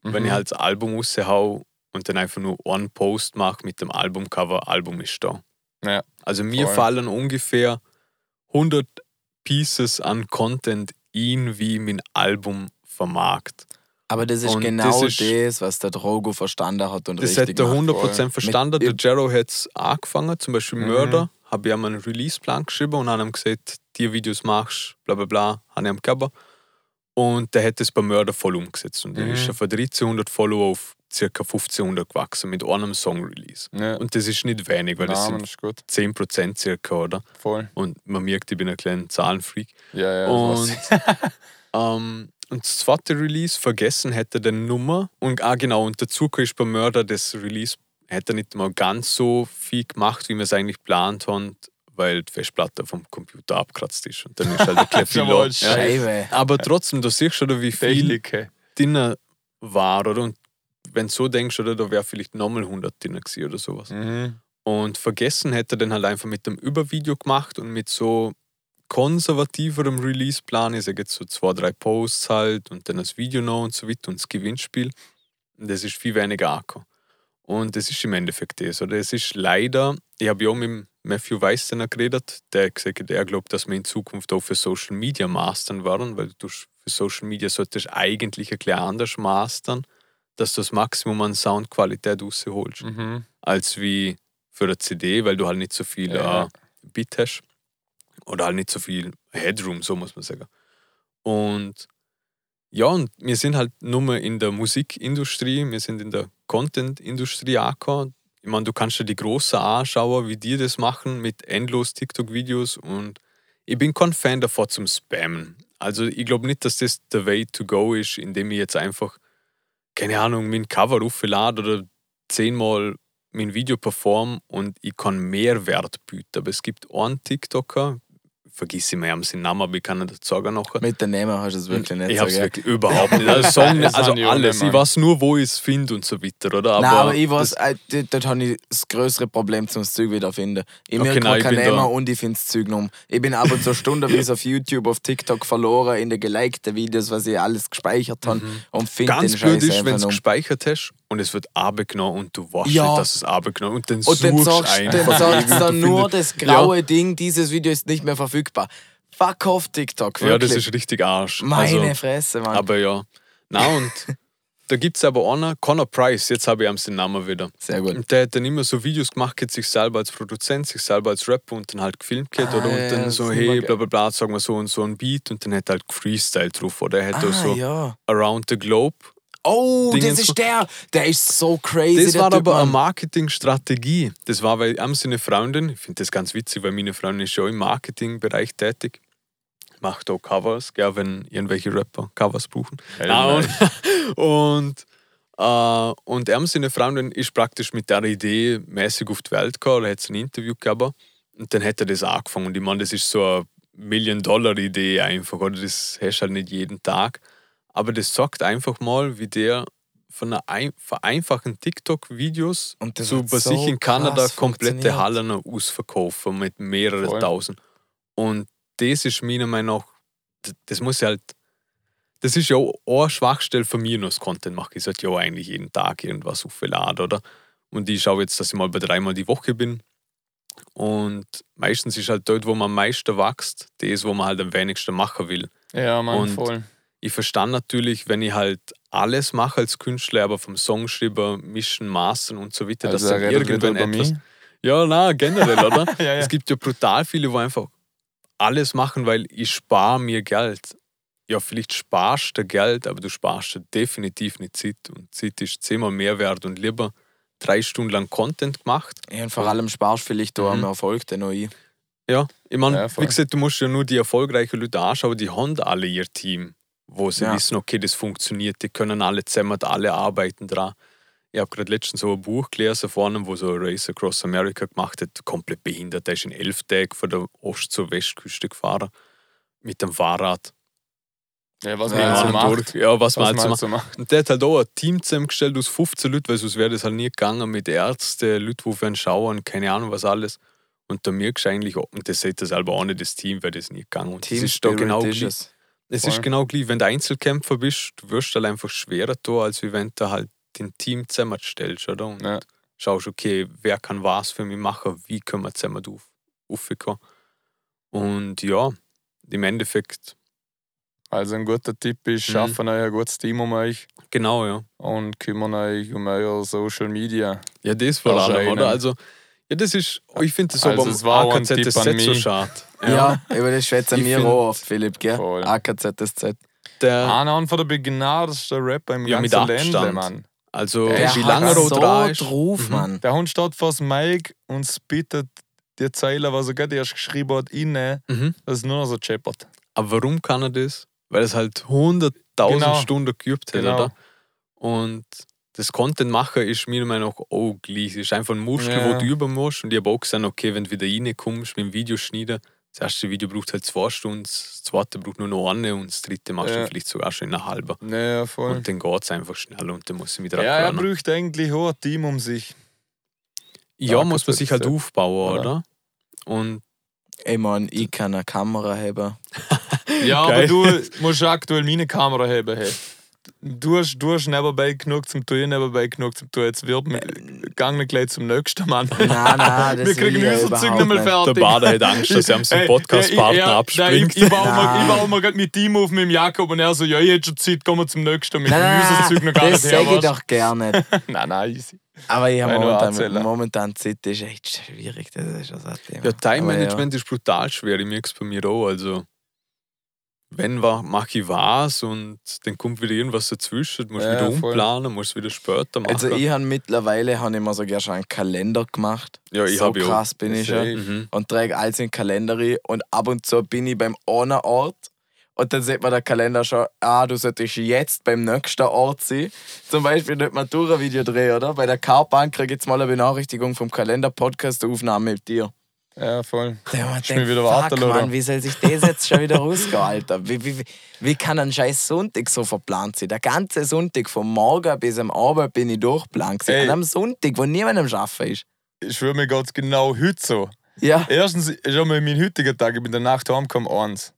Wenn Mhm. ich halt das Album raushau und dann einfach nur einen Post mache mit dem Albumcover, Album ist da. Ja, Also mir voll. fallen ungefähr 100 Pieces an Content in, wie mein Album vermarkt. Aber das ist Und genau das das, ist- was der Drogo verstanden hat und Das richtig hat er macht. 100% verstanden. Der Mit- Jero hat es angefangen, zum Beispiel Mhm. Mörder, habe ich ihm einen Release-Plan geschrieben und habe ihm gesagt, die Videos machst, bla bla bla, habe ich ihm gegeben. Und der hat es bei Mörder voll umgesetzt. Und dann Mhm. ist er von 1300 Follower auf ca. 1500 gewachsen mit einem Song-Release. Ja. Und das ist nicht wenig, weil das Nein, sind das ist gut. 10% circa, oder? Voll. Und man merkt, ich bin ein kleiner Zahlenfreak. Ja, ja. und, ähm, und das zweite Release vergessen hätte er die Nummer. Und ah, genau, und dazu ist beim Mörder das Release hätte er nicht mal ganz so viel gemacht, wie wir es eigentlich geplant haben, weil die Festplatte vom Computer abkratzt ist. Und dann ist halt ein Jawohl, los. ja. Aber trotzdem, du siehst oder wie viel Technik. drin war, oder? Und wenn du so denkst, oder, da wäre vielleicht nochmal 100 drin gewesen oder sowas. Mhm. Und vergessen hätte er dann halt einfach mit dem Übervideo gemacht und mit so konservativerem Releaseplan. Ich sage jetzt so zwei, drei Posts halt und dann das Video noch und so weiter und das Gewinnspiel. Und das ist viel weniger angekommen. Und das ist im Endeffekt das. Oder es ist leider, ich habe ja auch mit Matthew Weistener geredet, der hat gesagt, er glaubt, dass wir in Zukunft auch für Social Media mastern werden, weil du für Social Media solltest eigentlich ein bisschen anders mastern, dass du das Maximum an Soundqualität rausholst Mhm. als wie für eine CD, weil du halt nicht so viel Ja. äh, Bit hast. Oder halt nicht so viel Headroom, so muss man sagen. Und ja, und wir sind halt nur in der Musikindustrie, wir sind in der Content-Industrie angekommen. Ich meine, du kannst dir die Großen anschauen, wie die das machen mit endlos TikTok-Videos und ich bin kein Fan davon zum Spammen. Also ich glaube nicht, dass das der Way to go ist, indem ich jetzt einfach, keine Ahnung, mein Cover auflade oder zehnmal mein Video perform und ich kann Mehrwert bieten. Aber es gibt einen TikToker, vergiss ich mir haben seinen Namen, aber ich kann ihn dazu sagen nachher. Mit den Namen hast du es wirklich nicht Ich habe es wirklich überhaupt nicht. Also, Song, also habe ich alles. nicht, Ich weiß nur, wo ich es finde und so weiter, oder? Aber, Nein, aber ich weiß, das- äh, dort, habe ich das größere Problem, zum das Zeug wiederfinden. Ich Okay, merke nein, ich keinen Namen und ich finde das Zeug noch. Ich bin aber so stundenweise auf YouTube, auf TikTok verloren in den gelikten Videos, was ich alles gespeichert habe und finde Ganz blöd ist, wenn du es noch. gespeichert hast und es wird abgenommen und du weißt Ja. nicht, dass es abgenommen und dann Und dann suchst sagst du dann einfach. sagst dann nur das graue Ding, dieses Video ist nicht mehr verfügbar. Fuck off TikTok, findest- Ja, das wirklich. ist richtig Arsch. Meine Also, Fresse, Mann. aber ja. Na und da gibt es aber einen, Connor Price, jetzt habe ich ihm den Namen wieder. Sehr gut. Und der hat dann immer so Videos gemacht, hat sich selber als Produzent, sich selber als Rapper und dann halt gefilmt geht, Ah, oder? Und ja, dann so, hey, bla bla bla, sagen wir so und so ein Beat und dann hat er halt Freestyle drauf, oder? Er hat auch Ah, so ja. Around the Globe. Oh, Dingens das ist der. Der ist so crazy. Das war aber eine. Marketingstrategie. Das war, weil am seine Freundin, ich finde das ganz witzig, weil meine Freundin ist schon im Marketingbereich tätig. Macht auch Covers, gell, wenn irgendwelche Rapper Covers brauchen. Hey, Nein, und und, äh, und er seine Freundin ist praktisch mit der Idee mäßig auf die Welt gekommen, er hat ein Interview gegeben und dann hat er das angefangen. Und ich meine, das ist so eine Million-Dollar-Idee einfach, oder? Das hast du halt nicht jeden Tag. Aber das sagt einfach mal, wie der von einer ein- vereinfachten TikTok-Videos zu bei so sich in Kanada komplette. Hallen ausverkaufen mit mehreren Voll. tausend. Und das ist meiner Meinung nach, das muss ja halt, das ist ja auch eine Schwachstelle von mir, noch das Content mache. Ich sollte ja eigentlich jeden Tag irgendwas aufladen, oder? Und ich schaue jetzt, dass ich mal bei dreimal die Woche bin. Und meistens ist halt dort, wo man am meisten wächst, das, wo man halt am wenigsten machen will. Ja, Und- voll. Ich verstand natürlich, wenn ich halt alles mache als Künstler, aber vom Songschreiber, Mischen, Mastern und so weiter, Also, dass er dann irgendwann über etwas. mich. Ja, na, generell, oder? Ja, ja. Es gibt ja brutal viele, die einfach alles machen, weil ich spare mir Geld. Ja, vielleicht sparst du Geld, aber du sparst dir definitiv nicht Zeit. Und Zeit ist zehnmal mehr wert und lieber drei Stunden lang Content gemacht. Ja, und vor allem sparst du vielleicht da Mhm. am Erfolg den noch ein. Ja, ich meine, Ja, wie gesagt, du musst ja nur die erfolgreichen Leute anschauen, die haben alle ihr Team, wo sie Ja. wissen, okay, das funktioniert, die können alle zusammen, alle arbeiten dran. Ich habe gerade letztens so ein Buch gelesen von einem, wo so ein Race Across America gemacht hat, komplett behindert. Der ist in elf Tagen von der Ost- zur Westküste gefahren mit dem Fahrrad. Ja, was Ja, man halt so macht. Ja, was, Was man halt man so halt macht. so macht. Und der hat halt auch ein Team zusammengestellt aus 15 Leuten, weil sonst wäre das halt nie gegangen mit Ärzten, Leuten, die für einen schauen, keine Ahnung was alles. Und da merkst du eigentlich, und das sagt er selber auch nicht, das Team wäre das nie gegangen. Und Team das ist da genau ist. Es. Voll. ist genau gleich, wenn du Einzelkämpfer bist, du wirst halt einfach schwerer da, als wenn du halt den Team zusammenstellst, oder? Und Ja. schaust, okay, wer kann was für mich machen, wie können wir zusammen auf, aufkommen. Und ja, im Endeffekt Also ein guter Tipp ist, Mhm. schaffen euch ein gutes Team um euch Genau, ja. und kümmern euch um euer Social Media. Ja, das vor allem, Erscheinen. oder? Also, ja, das ist, ich finde das so Also, beim es war AKZSZ so schade. Ja, über das schwätzen Ich wir auch oft, Philipp, gell? Voll. AKZSZ. Der, Einer von der beginnersten Rapper im Ja, mit ganzen Ländle, Abstand. Mann. also, Der wie hat lange so ist. drauf, Mhm. Mann. Der Hund steht vor dem Mic und spittet die Zeile, was er gerade erst geschrieben hat, rein, Mhm. dass es nur noch so scheppert. Aber warum kann er das? Weil er es halt 100.000 Genau. Stunden geübt hat, Genau. oder? Und das Content machen ist meiner Meinung nach auch gleich. Es ist einfach ein Muskel, Ja. wo du üben musst. Und ich habe auch gesagt, okay, wenn du wieder reinkommst mit dem Video schneiden, das erste Video braucht halt zwei Stunden, das zweite braucht nur noch eine und das dritte machst du Ja. vielleicht sogar schon in einer halben. Ja, voll. Und dann geht es einfach schnell und dann muss ich wieder Ja, er braucht eigentlich auch ein Team um sich. Ja, Ja, muss man sich halt ja. aufbauen, Oder? oder? Und Ich mein, ich kann eine Kamera haben. Ja, aber du musst aktuell meine Kamera haben. Hey. Du hast, du hast nebenbei genug zum Tun, ich nebenbei genug zum Tun. Jetzt wird mir gang nicht gleich zum nächsten Mann. Nein, nein, das Wir kriegen unser Zeug nicht mehr fertig. der Bader hat Angst, dass er am seinen Podcast-Partner ja, ich- abspringt. Ich, ich, baue mir, Nein. ich baue mir gerade mit Team auf mit dem Jakob und er so, ja, ich hätte schon Zeit, kommen wir zum nächsten. Mit Nein, dem nein, Zeug noch gar das nicht her. sage ich doch gerne. Nein, nein, easy. Aber ich habe momentan, momentan Zeit ist echt schwierig. Das ist schon so ein Thema. Ja, Time-Management Aber ist brutal schwer. Ich merke es bei mir auch. Also, wenn wa- mache ich was und dann kommt wieder irgendwas dazwischen, musst Ja, wieder umplanen, musst wieder später machen. Also ich habe mittlerweile habe ich mir sogar schon einen Kalender gemacht. ja, ich so habe ja auch. krass bin ich schon. Mhm. Und trage alles in den Kalender rein. Und ab und zu bin ich beim einen Ort. Und dann sieht man der Kalender schon, ah, du solltest jetzt beim nächsten Ort sein. Zum Beispiel nicht Matura-Video drehen, oder? Bei der Carbank kriege ich jetzt mal eine Benachrichtigung vom Kalender Podcast, Aufnahme mit dir. Ja, voll. Man Ist mir wieder fuck, warten, oder? Mann, wie soll sich das jetzt schon wieder rausgehen, Alter? Wie, wie, wie, kann ein scheiß Sonntag so verplant sein? Der ganze Sonntag, vom Morgen bis am Abend bin ich durchplant. Ey. An einem Sonntag, wo niemand am Arbeiten ist. Ich schwöre mir ganz genau heute so. Ja. Erstens ist einmal mein heutiger Tag, ich bin in der Nacht heimgekommen, eins.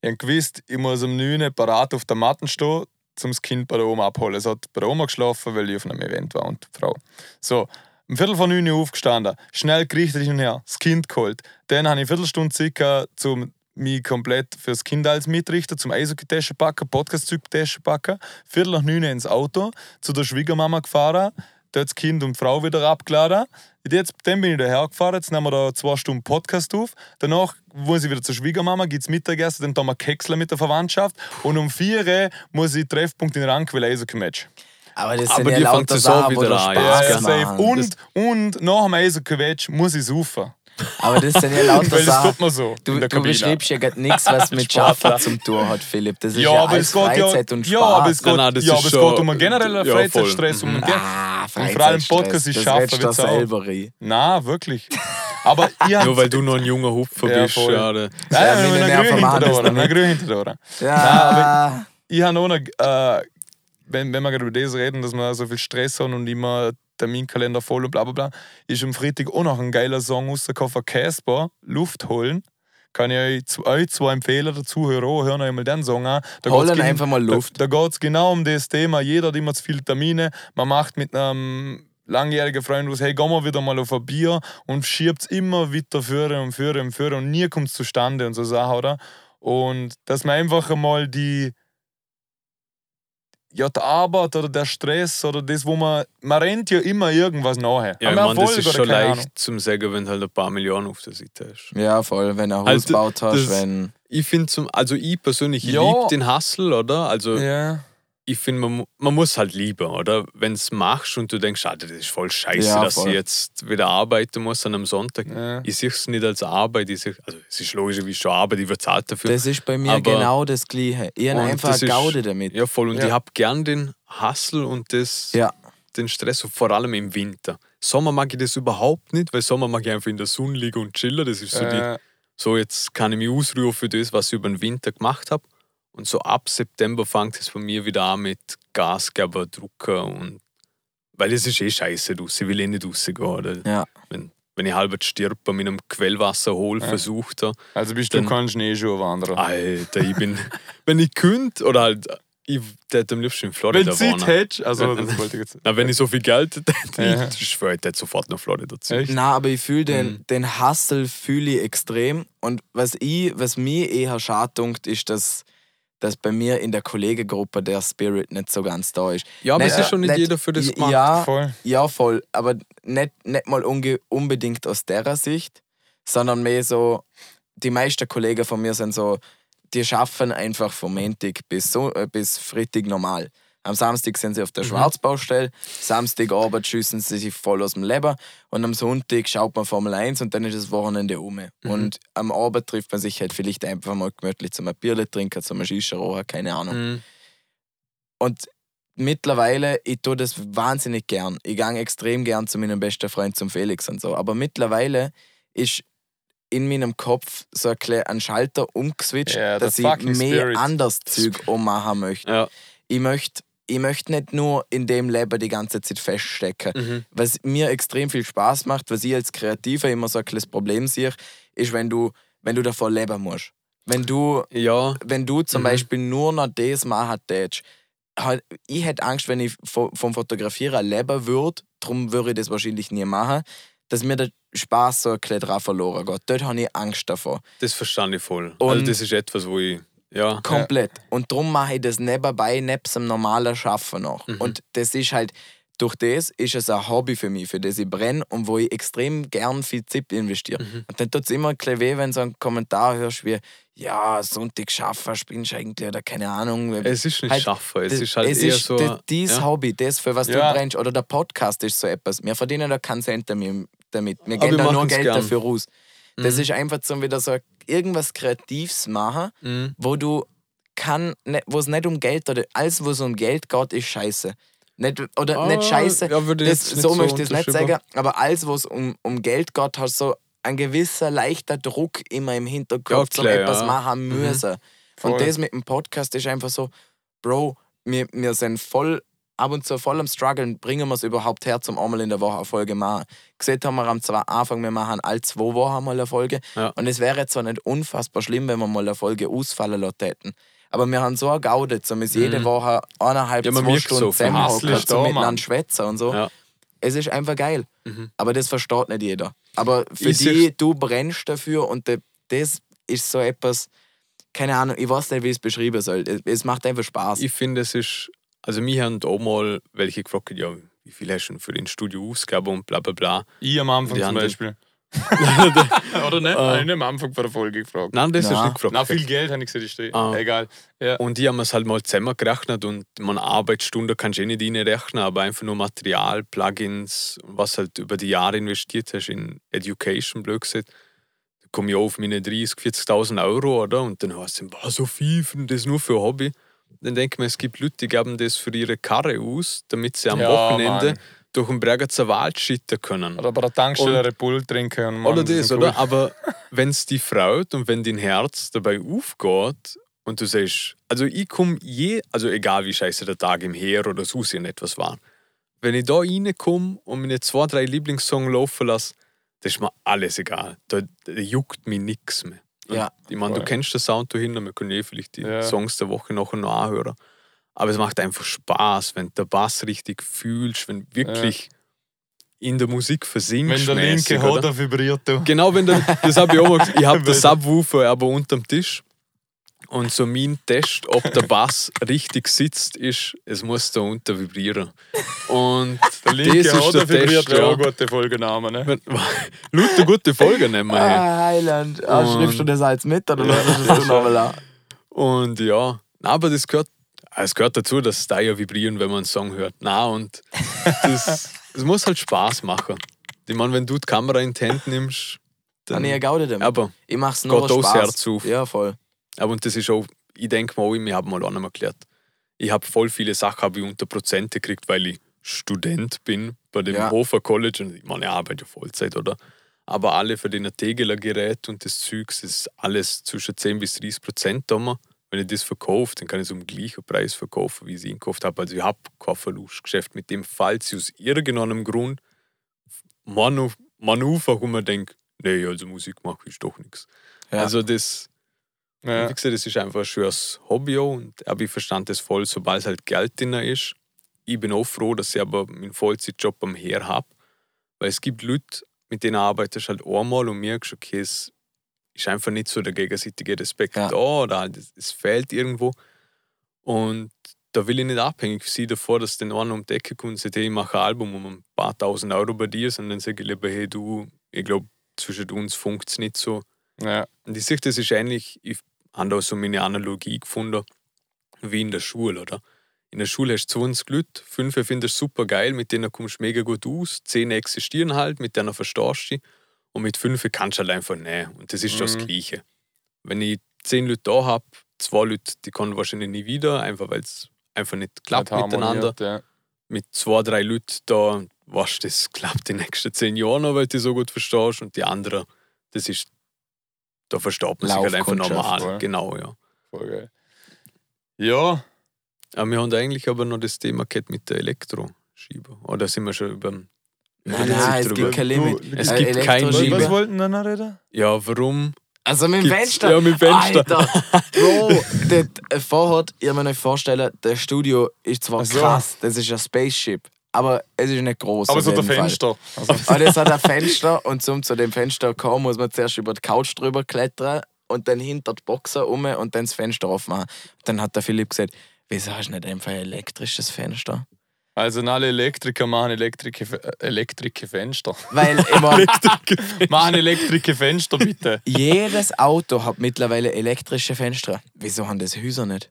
Ich habe gewusst, ich muss um 9 Uhr parat auf der Matte stehen, um das Kind bei der Oma abholen. Es hat bei der Oma geschlafen, weil ich auf einem Event war und die Frau. So, um Viertel von 9 Uhr aufgestanden, schnell gerichtet hin und her, das Kind geholt. Dann habe ich eine Viertelstunde circa zum mich komplett fürs Kind als mitrichten, zum Eishockey-Tasche packen, Podcast-Tasche packen. Viertel nach 9 Uhr ins Auto, zu der Schwiegermama gefahren, dort das Kind und die Frau wieder abgeladen. Jetzt, dann bin ich daher gefahren, jetzt nehmen wir da zwei Stunden Podcast auf. Danach muss ich wieder zur Schwiegermama, gibt es Mittagessen, dann tun wir Keksler mit der Verwandtschaft. Und um 4 Uhr muss ich Treffpunkt in Rankwil Eishockey-Match. Aber das Aber sind ja die lauter Sachen, wieder Ja, Spaß ja, safe. Und, und nach dem Eishockey-Match muss ich saufen. Aber das sind ja lauter Weil das tut man so Du, du beschreibst ja gerade nichts, was mit. Schaffen zu tun hat, Philipp. Das ist Ja, ja, aber alles es geht Freizeit ja, und Spaß. ja, aber es geht, Nein, nein, das ja, ist aber es geht um einen generellen ja. Freizeitstress. Um einen Ah, Und vor allem. Podcast ist das schaffen, redest du wird's auch. selber rein. Nein, wirklich. Aber Nur weil du noch ein junger Hupfer Ja, bist. voll. Ja, der- Nein, Ja, nein, meine nein, Nerven grün machen hinter das der noch Ohren, nicht. grün hinter wenn, wenn wir gerade über das reden, dass wir so viel Stress haben und immer Terminkalender voll und bla bla bla, ist am Freitag auch noch ein geiler Song rausgekommen von Casper, Luft holen. Kann ich euch, zu- euch zwei empfehlen, der Zuhörer hören euch mal den Song an. Da Holen einfach mal Luft. Da, da geht es genau um das Thema. Jeder hat immer zu viele Termine. Man macht mit einem langjährigen Freund aus, hey, gehen wir wieder mal auf ein Bier und schiebt es immer weiter führen und führen und führen und nie kommt es zustande und so Sachen, oder? Und dass man einfach einmal die, ja, die Arbeit oder der Stress oder das, wo man, man rennt ja immer irgendwas nachher. Ja, Am ich meine, das ist schon leicht Ahnung. zum sagen, wenn du halt ein paar Millionen auf der Seite hast. ja, voll, wenn du ein Haus Also, gebaut hast, wenn. Ich finde zum, also ich persönlich, ich Ja. liebe den Hustle, oder? Also Ja, ich finde, man, man muss halt lieben, oder? Wenn es machst und du denkst, ah, das ist voll scheiße, Ja, dass voll. ich jetzt wieder arbeiten muss an einem Sonntag. ja. Ich sehe es nicht als Arbeit. Ich seh, also es ist logisch, wie schon Arbeit, ich werde zahlt dafür. Das ist bei mir Aber- genau das Gleiche. Ich habe einfach das eine Gaude damit. ja, voll. Und Ja. ich habe gern den Hustle und das, Ja. den Stress, und vor allem im Winter. Sommer mag ich das überhaupt nicht, weil Sommer mag ich einfach in der Sonne liegen und chillen. Das ist so die so jetzt kann ich mich ausruhen für das, was ich über den Winter gemacht habe. Und so ab September fängt es bei mir wieder an mit Gasgeber, Drucker und weil es ist eh scheiße draussen, ich will eh nicht rausgehen. Oder? Ja. Wenn, wenn ich halb stirb mit einem Quellwasser hol, Ja. versucht er. also bist du Dann- kein Schneeschuh wandern. Alter, ich bin, wenn ich könnte, oder halt, ich hätte am liebsten in Florida Wenn du Zeit wohnen. hättest, also Ja. das wollte ich jetzt. Na, wenn ich so viel Geld hätte, Ja. ich schwöre, ich hätte sofort nach Florida ziehen. Echt? Na, aber ich fühle den, Mhm. den Hustle fühle ich extrem. Und was ich, was mir eher schade ist, dass, dass bei mir in der Kollegengruppe der Spirit nicht so ganz da ist. Ja, aber Nicht- es ist schon nicht, nicht- jeder für das gemacht. Ja, Voll. ja, voll. Aber nicht, nicht mal unbedingt aus der Sicht, sondern mehr so, die meisten Kollegen von mir sind so, die schaffen einfach vom Montag bis, so, äh, bis Freitag normal. Am Samstag sind sie auf der Mhm. Schwarzbaustelle, Samstagabend schiessen sie sich voll aus dem Leben und am Sonntag schaut man Formel 1 und dann ist das Wochenende um. Mhm. Und am Abend trifft man sich halt vielleicht einfach mal gemütlich zum Bierle trinken, zum Shisha rauchen, keine Ahnung. Mhm. Und mittlerweile, ich tue das wahnsinnig gern. Ich gehe extrem gern zu meinem besten Freund, zum Felix und so. Aber mittlerweile ist in meinem Kopf so ein, Schalter umgeswitcht, Ja, dass ich mehr Spirit. anders Zeug ummachen möchte. Ja. Ich möchte ich möchte nicht nur in dem Leben die ganze Zeit feststecken. Mhm. Was mir extrem viel Spaß macht, was ich als Kreativer immer so ein kleines Problem sehe, ist, wenn du, wenn du davon leben musst. Wenn du ja, wenn du zum Mhm. Beispiel nur noch das machen tätst, halt, ich hätte Angst, wenn ich vo- vom Fotografieren leben würde, darum würde ich das wahrscheinlich nie machen, dass mir der Spaß so ein bisschen verloren geht. Dort habe ich Angst davor. das verstand ich voll. Und- also das ist etwas, wo ich. Ja. Komplett. Und darum mache ich das nebenbei, nebst dem normalen Schaffen noch. Mhm. Und das ist halt, durch das ist es ein Hobby für mich, für das ich brenne und wo ich extrem gern viel Zeit investiere. Mhm. Und dann tut es immer ein weh, wenn du so einen Kommentar hörst wie, ja, Sonntag schaffen, spinnst du eigentlich oder keine Ahnung. Es ist nicht Halt, schaffen, es ist halt es eher ist so. dieses ja. Hobby, das, für was Ja. du brennst. Oder der Podcast ist so etwas. Wir verdienen da keinen Cent damit. Wir geben da nur Geld gern. dafür raus. Das Mhm. ist einfach so wieder so irgendwas Kreatives machen, Mhm. wo du kann, ne- wo es nicht um Geld oder alles, wo es um Geld geht, ist scheiße. Nicht, oder Ah, nicht scheiße, ja, würde das, so, so möchte ich es nicht sagen, aber alles, wo es um, um Geld geht, hast so ein gewisser leichter Druck immer im Hinterkopf, Ja, um klar, etwas ja. machen Mhm. müssen. Voll. Und das mit dem Podcast ist einfach so, Bro, wir, wir sind voll, ab und zu voll am Struggeln, bringen wir es überhaupt her, zum einmal in der Woche eine Folge machen. Gesehen haben wir am zwei Anfang, wir machen alle zwei Wochen mal eine Folge. Ja. Und es wäre zwar nicht unfassbar schlimm, wenn wir mal eine Folge ausfallen lassen hätten. Aber wir haben so eine Gaude, um uns jede Mhm. Woche eineinhalb, Ja, zwei Stunden so, zusammenhocken, zum miteinander schwätzen und so. Ja. Es ist einfach geil. Mhm. Aber das versteht nicht jeder. Aber für Ich die, du brennst dafür und das ist so etwas, keine Ahnung, ich weiß nicht, wie ich es beschreiben soll. Es- Es macht einfach Spaß. Ich finde, es ist. Also, mir haben auch mal welche gefragt, ja, wie viel hast du denn für den Studio ausgegeben und bla bla bla. Ich am Anfang zum Beispiel. Oder nicht? Ah. Nein, am Anfang von der Folge gefragt. Nein, das ist nicht gefragt. Na, viel Geld habe ich gesehen, steht. Ah. Egal. Ja. Und die haben es halt mal zusammengerechnet und man Arbeitsstunden kannst du eh nicht reinrechnen, aber einfach nur Material, Plugins, was halt über die Jahre investiert hast in Education, blöd gesagt, da komme ich auf meine 30.000, 40.000 Euro, oder? Und dann heißt es, war so viel, das nur für Hobby. Dann denke ich mir, es gibt Leute, die geben das für ihre Karre aus, damit sie am Ja, Wochenende Mann. durch den Bregenzer Wald schitten können. Oder bei der Tankstelle Und- Bull trinken. Und Oder das, oder? cool. Aber wenn es dich freut und wenn dein Herz dabei aufgeht und du sagst, also ich komme je, also egal wie scheiße der Tag im Heer oder so in etwas war, wenn ich da reinkomme und meine zwei, drei Lieblingssongs laufen lasse, das ist mir alles egal. Da, da juckt mich nichts mehr. Ja, ich meine, du kennst den Sound dahinter, wir können eh vielleicht die Ja. Songs der Woche nachher noch anhören. Aber es macht einfach Spaß, wenn du den Bass richtig fühlst, wenn du wirklich in der Musik versinkst. Wenn der linke oder? Hoder vibriert, du. Genau, wenn der, das habe ich auch mal gesagt. Ich habe den Subwoofer aber unterm Tisch. Und so mein Test, ob der Bass richtig sitzt, ist, es muss da unten vibrieren. Und Der linke das ist der vibriert, Test, wäre auch ja. eine gute Folgename. Ne? Lauter gute Folgen nehmen wir her. Ah, Heiland. Ah, Und- schreibst du das als mit oder lässt du nochmal an? Und ja, aber das gehört, es gehört dazu, dass da ja vibrieren, wenn man einen Song hört. Na, und das, es muss halt Spaß machen. Ich meine, wenn du die Kamera in die Hand nimmst, Dann dann. ich eine Gaude damit. Aber ich mach's nur auch das Spaß. Herz auf. Ja, voll. Aber und das ist auch, ich denke mal, auch, wir haben mal auch noch mal erklärt. Ich habe voll viele Sachen habe ich unter Prozente gekriegt, weil ich Student bin bei dem Ja. Hofer College und ich meine, ich arbeite ja Vollzeit, oder? Aber alle für den Tegeler Gerät und das Zeugs ist alles zwischen 10 bis 30 Prozent da. Wenn ich das verkaufe, dann kann ich es um den gleichen Preis verkaufen, wie ich es gekauft habe. Also ich habe kein Verlustgeschäft mit dem, falls ich aus irgendeinem Grund Manu, Manufer, wo man denkt, nee, also Musik mache ich doch nichts. Ja. Also das, Ja. wie gesagt, das ist einfach ein schönes Hobby auch und aber ich verstand das voll, sobald es halt Geld drin ist. Ich bin auch froh, dass ich aber meinen Vollzeitjob am Her habe, weil es gibt Leute, mit denen arbeitest du halt einmal und merkst, okay, es ist einfach nicht so der gegenseitige Respekt Ja. da oder halt, es, fehlt irgendwo. Und da will ich nicht abhängig sein davor, dass der einer um die Ecke kommt und sagt, hey, ich mache ein Album um ein paar tausend Euro bei dir, sondern sage ich lieber, hey du, ich glaube, zwischen uns funkt es nicht so. Ja. Und ich sehe, das ist ähnlich, ich habe da so meine Analogie gefunden, wie in der Schule, oder? In der Schule hast du 20 Leute, fünf findest du super geil, mit denen kommst du mega gut aus, zehn existieren halt, mit denen verstehst du dich und mit fünf kannst du halt einfach nicht. Und das ist das Mhm. Gleiche. Wenn ich zehn Leute da habe, zwei Leute, die kommen wahrscheinlich nie wieder, einfach weil es einfach nicht klappt Hat miteinander. Ja. Mit zwei, drei Leuten da, du, das klappt die nächsten zehn Jahre noch, weil du so gut verstehst und die anderen, das ist, da versteht man sich halt einfach normal. voll. Genau, ja. Voll geil. Ja, Aber wir haben eigentlich aber noch das Thema gehabt mit der Elektroschieber. Oder sind wir schon über Nein, Jetzt nein, es drüber. gibt kein Limit. Du- Es gibt kein Elektroschieber- was wollten wir noch reden? Ja, warum? Also mit dem Fenster. ja, mit dem Fenster. Alter, Bro, das, äh, vorher, ihr müsst euch vorstellen, das Studio ist zwar Ach so. krass, das ist ein Spaceship, aber es ist nicht groß. Aber der jeden Fall. Fenster. Also, Aber das hat ein Fenster und zum zu dem Fenster kommen, muss man zuerst über die Couch drüber klettern und dann hinter die Boxer um und dann das Fenster aufmachen. Dann hat der Philipp gesagt, wieso hast du nicht einfach ein elektrisches Fenster? also alle Elektriker machen elektrische, elektrische Fenster. Weil immer machen elektrische Fenster bitte. jedes Auto hat mittlerweile elektrische Fenster. Wieso haben das Häuser nicht?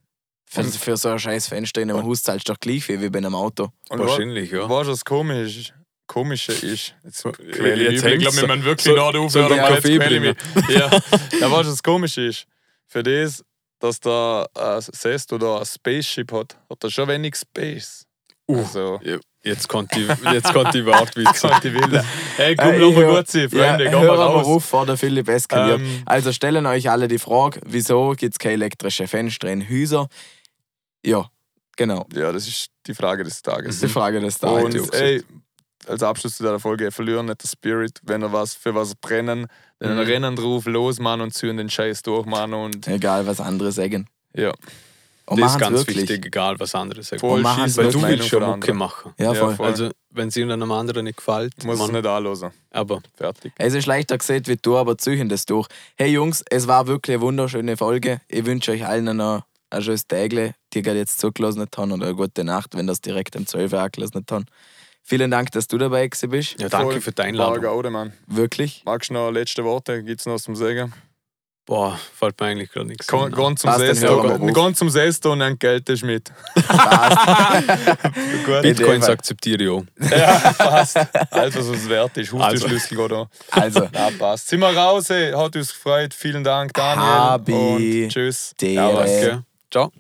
Für, für so ein scheiß Fenster in einem Haus zahlst du doch gleich viel wie bei einem Auto. Und Wahrscheinlich, ja. Weißt du, was komisch ist? Komische ist. Jetzt, Jetzt ich glaube, hängt's wir so- müssen wirklich so- so, so aufhören, den weil jetzt Kaffee quäle ich mich. Ja. ja, weißt du, was komisch ist? Für das, dass der äh, Sesto da ein Spaceship hat, hat er schon wenig Space. Uh. Also, Ja, Jetzt konnte ich, jetzt konnte ich Wortwitze. Gott, die Wilde. Hey, komm, Äh, lass mal gut sein, Ja, Freunde, geh hör mal raus. auf, vor der Philipp eskaliert. Ähm, Also stellen euch alle die Frage, wieso gibt es keine elektrischen Fenster in Häusern? Ja, genau. ja, das ist die Frage des Das Tages. ist die Frage des. Und- Tages. Und ey, als Abschluss zu dieser Folge, verlieren nicht der Spirit, wenn er was für was brennen, dann Mhm. rennen drauf, los, Mann, und ziehen den Scheiß durch, Mann, und Egal, was andere sagen. ja. Und das ist ganz wirklich. wichtig, egal was andere sagen. Voll schießt Weil du Meinung willst schon Mucke machen. Ja, Ja, voll. voll. Also, wenn es irgendeinem anderen nicht gefällt, Muss es man, nicht anlösen. aber Fertig. Es ist leichter gesehen wie du, aber ziehen das durch. Hey Jungs, es war wirklich eine wunderschöne Folge. Ich wünsche euch allen noch ein schönes Tägle, die gerade jetzt zugelassen haben oder eine gute Nacht, wenn das direkt um 12 Uhr angelassen haben. Vielen Dank, dass du dabei gewesen bist. ja, danke Voll für die Einladung. Wirklich. Magst du noch letzte Worte? Gibt es noch was zum Sagen? Boah, fällt mir eigentlich gerade nichts Geh ein. zum Passt, Sesto, hören wir auf. geh zum Sesto und dann Geld ist mit. Gut. Bitcoins akzeptiere ich auch. Ja, passt. Alles, was es wert ist. Also. Haustürschlüssel geht da. Also, Ja, passt. Sind wir raus, ey. hat uns gefreut. Vielen Dank, Daniel. Habi. Und tschüss. Ja. Danke. Ja.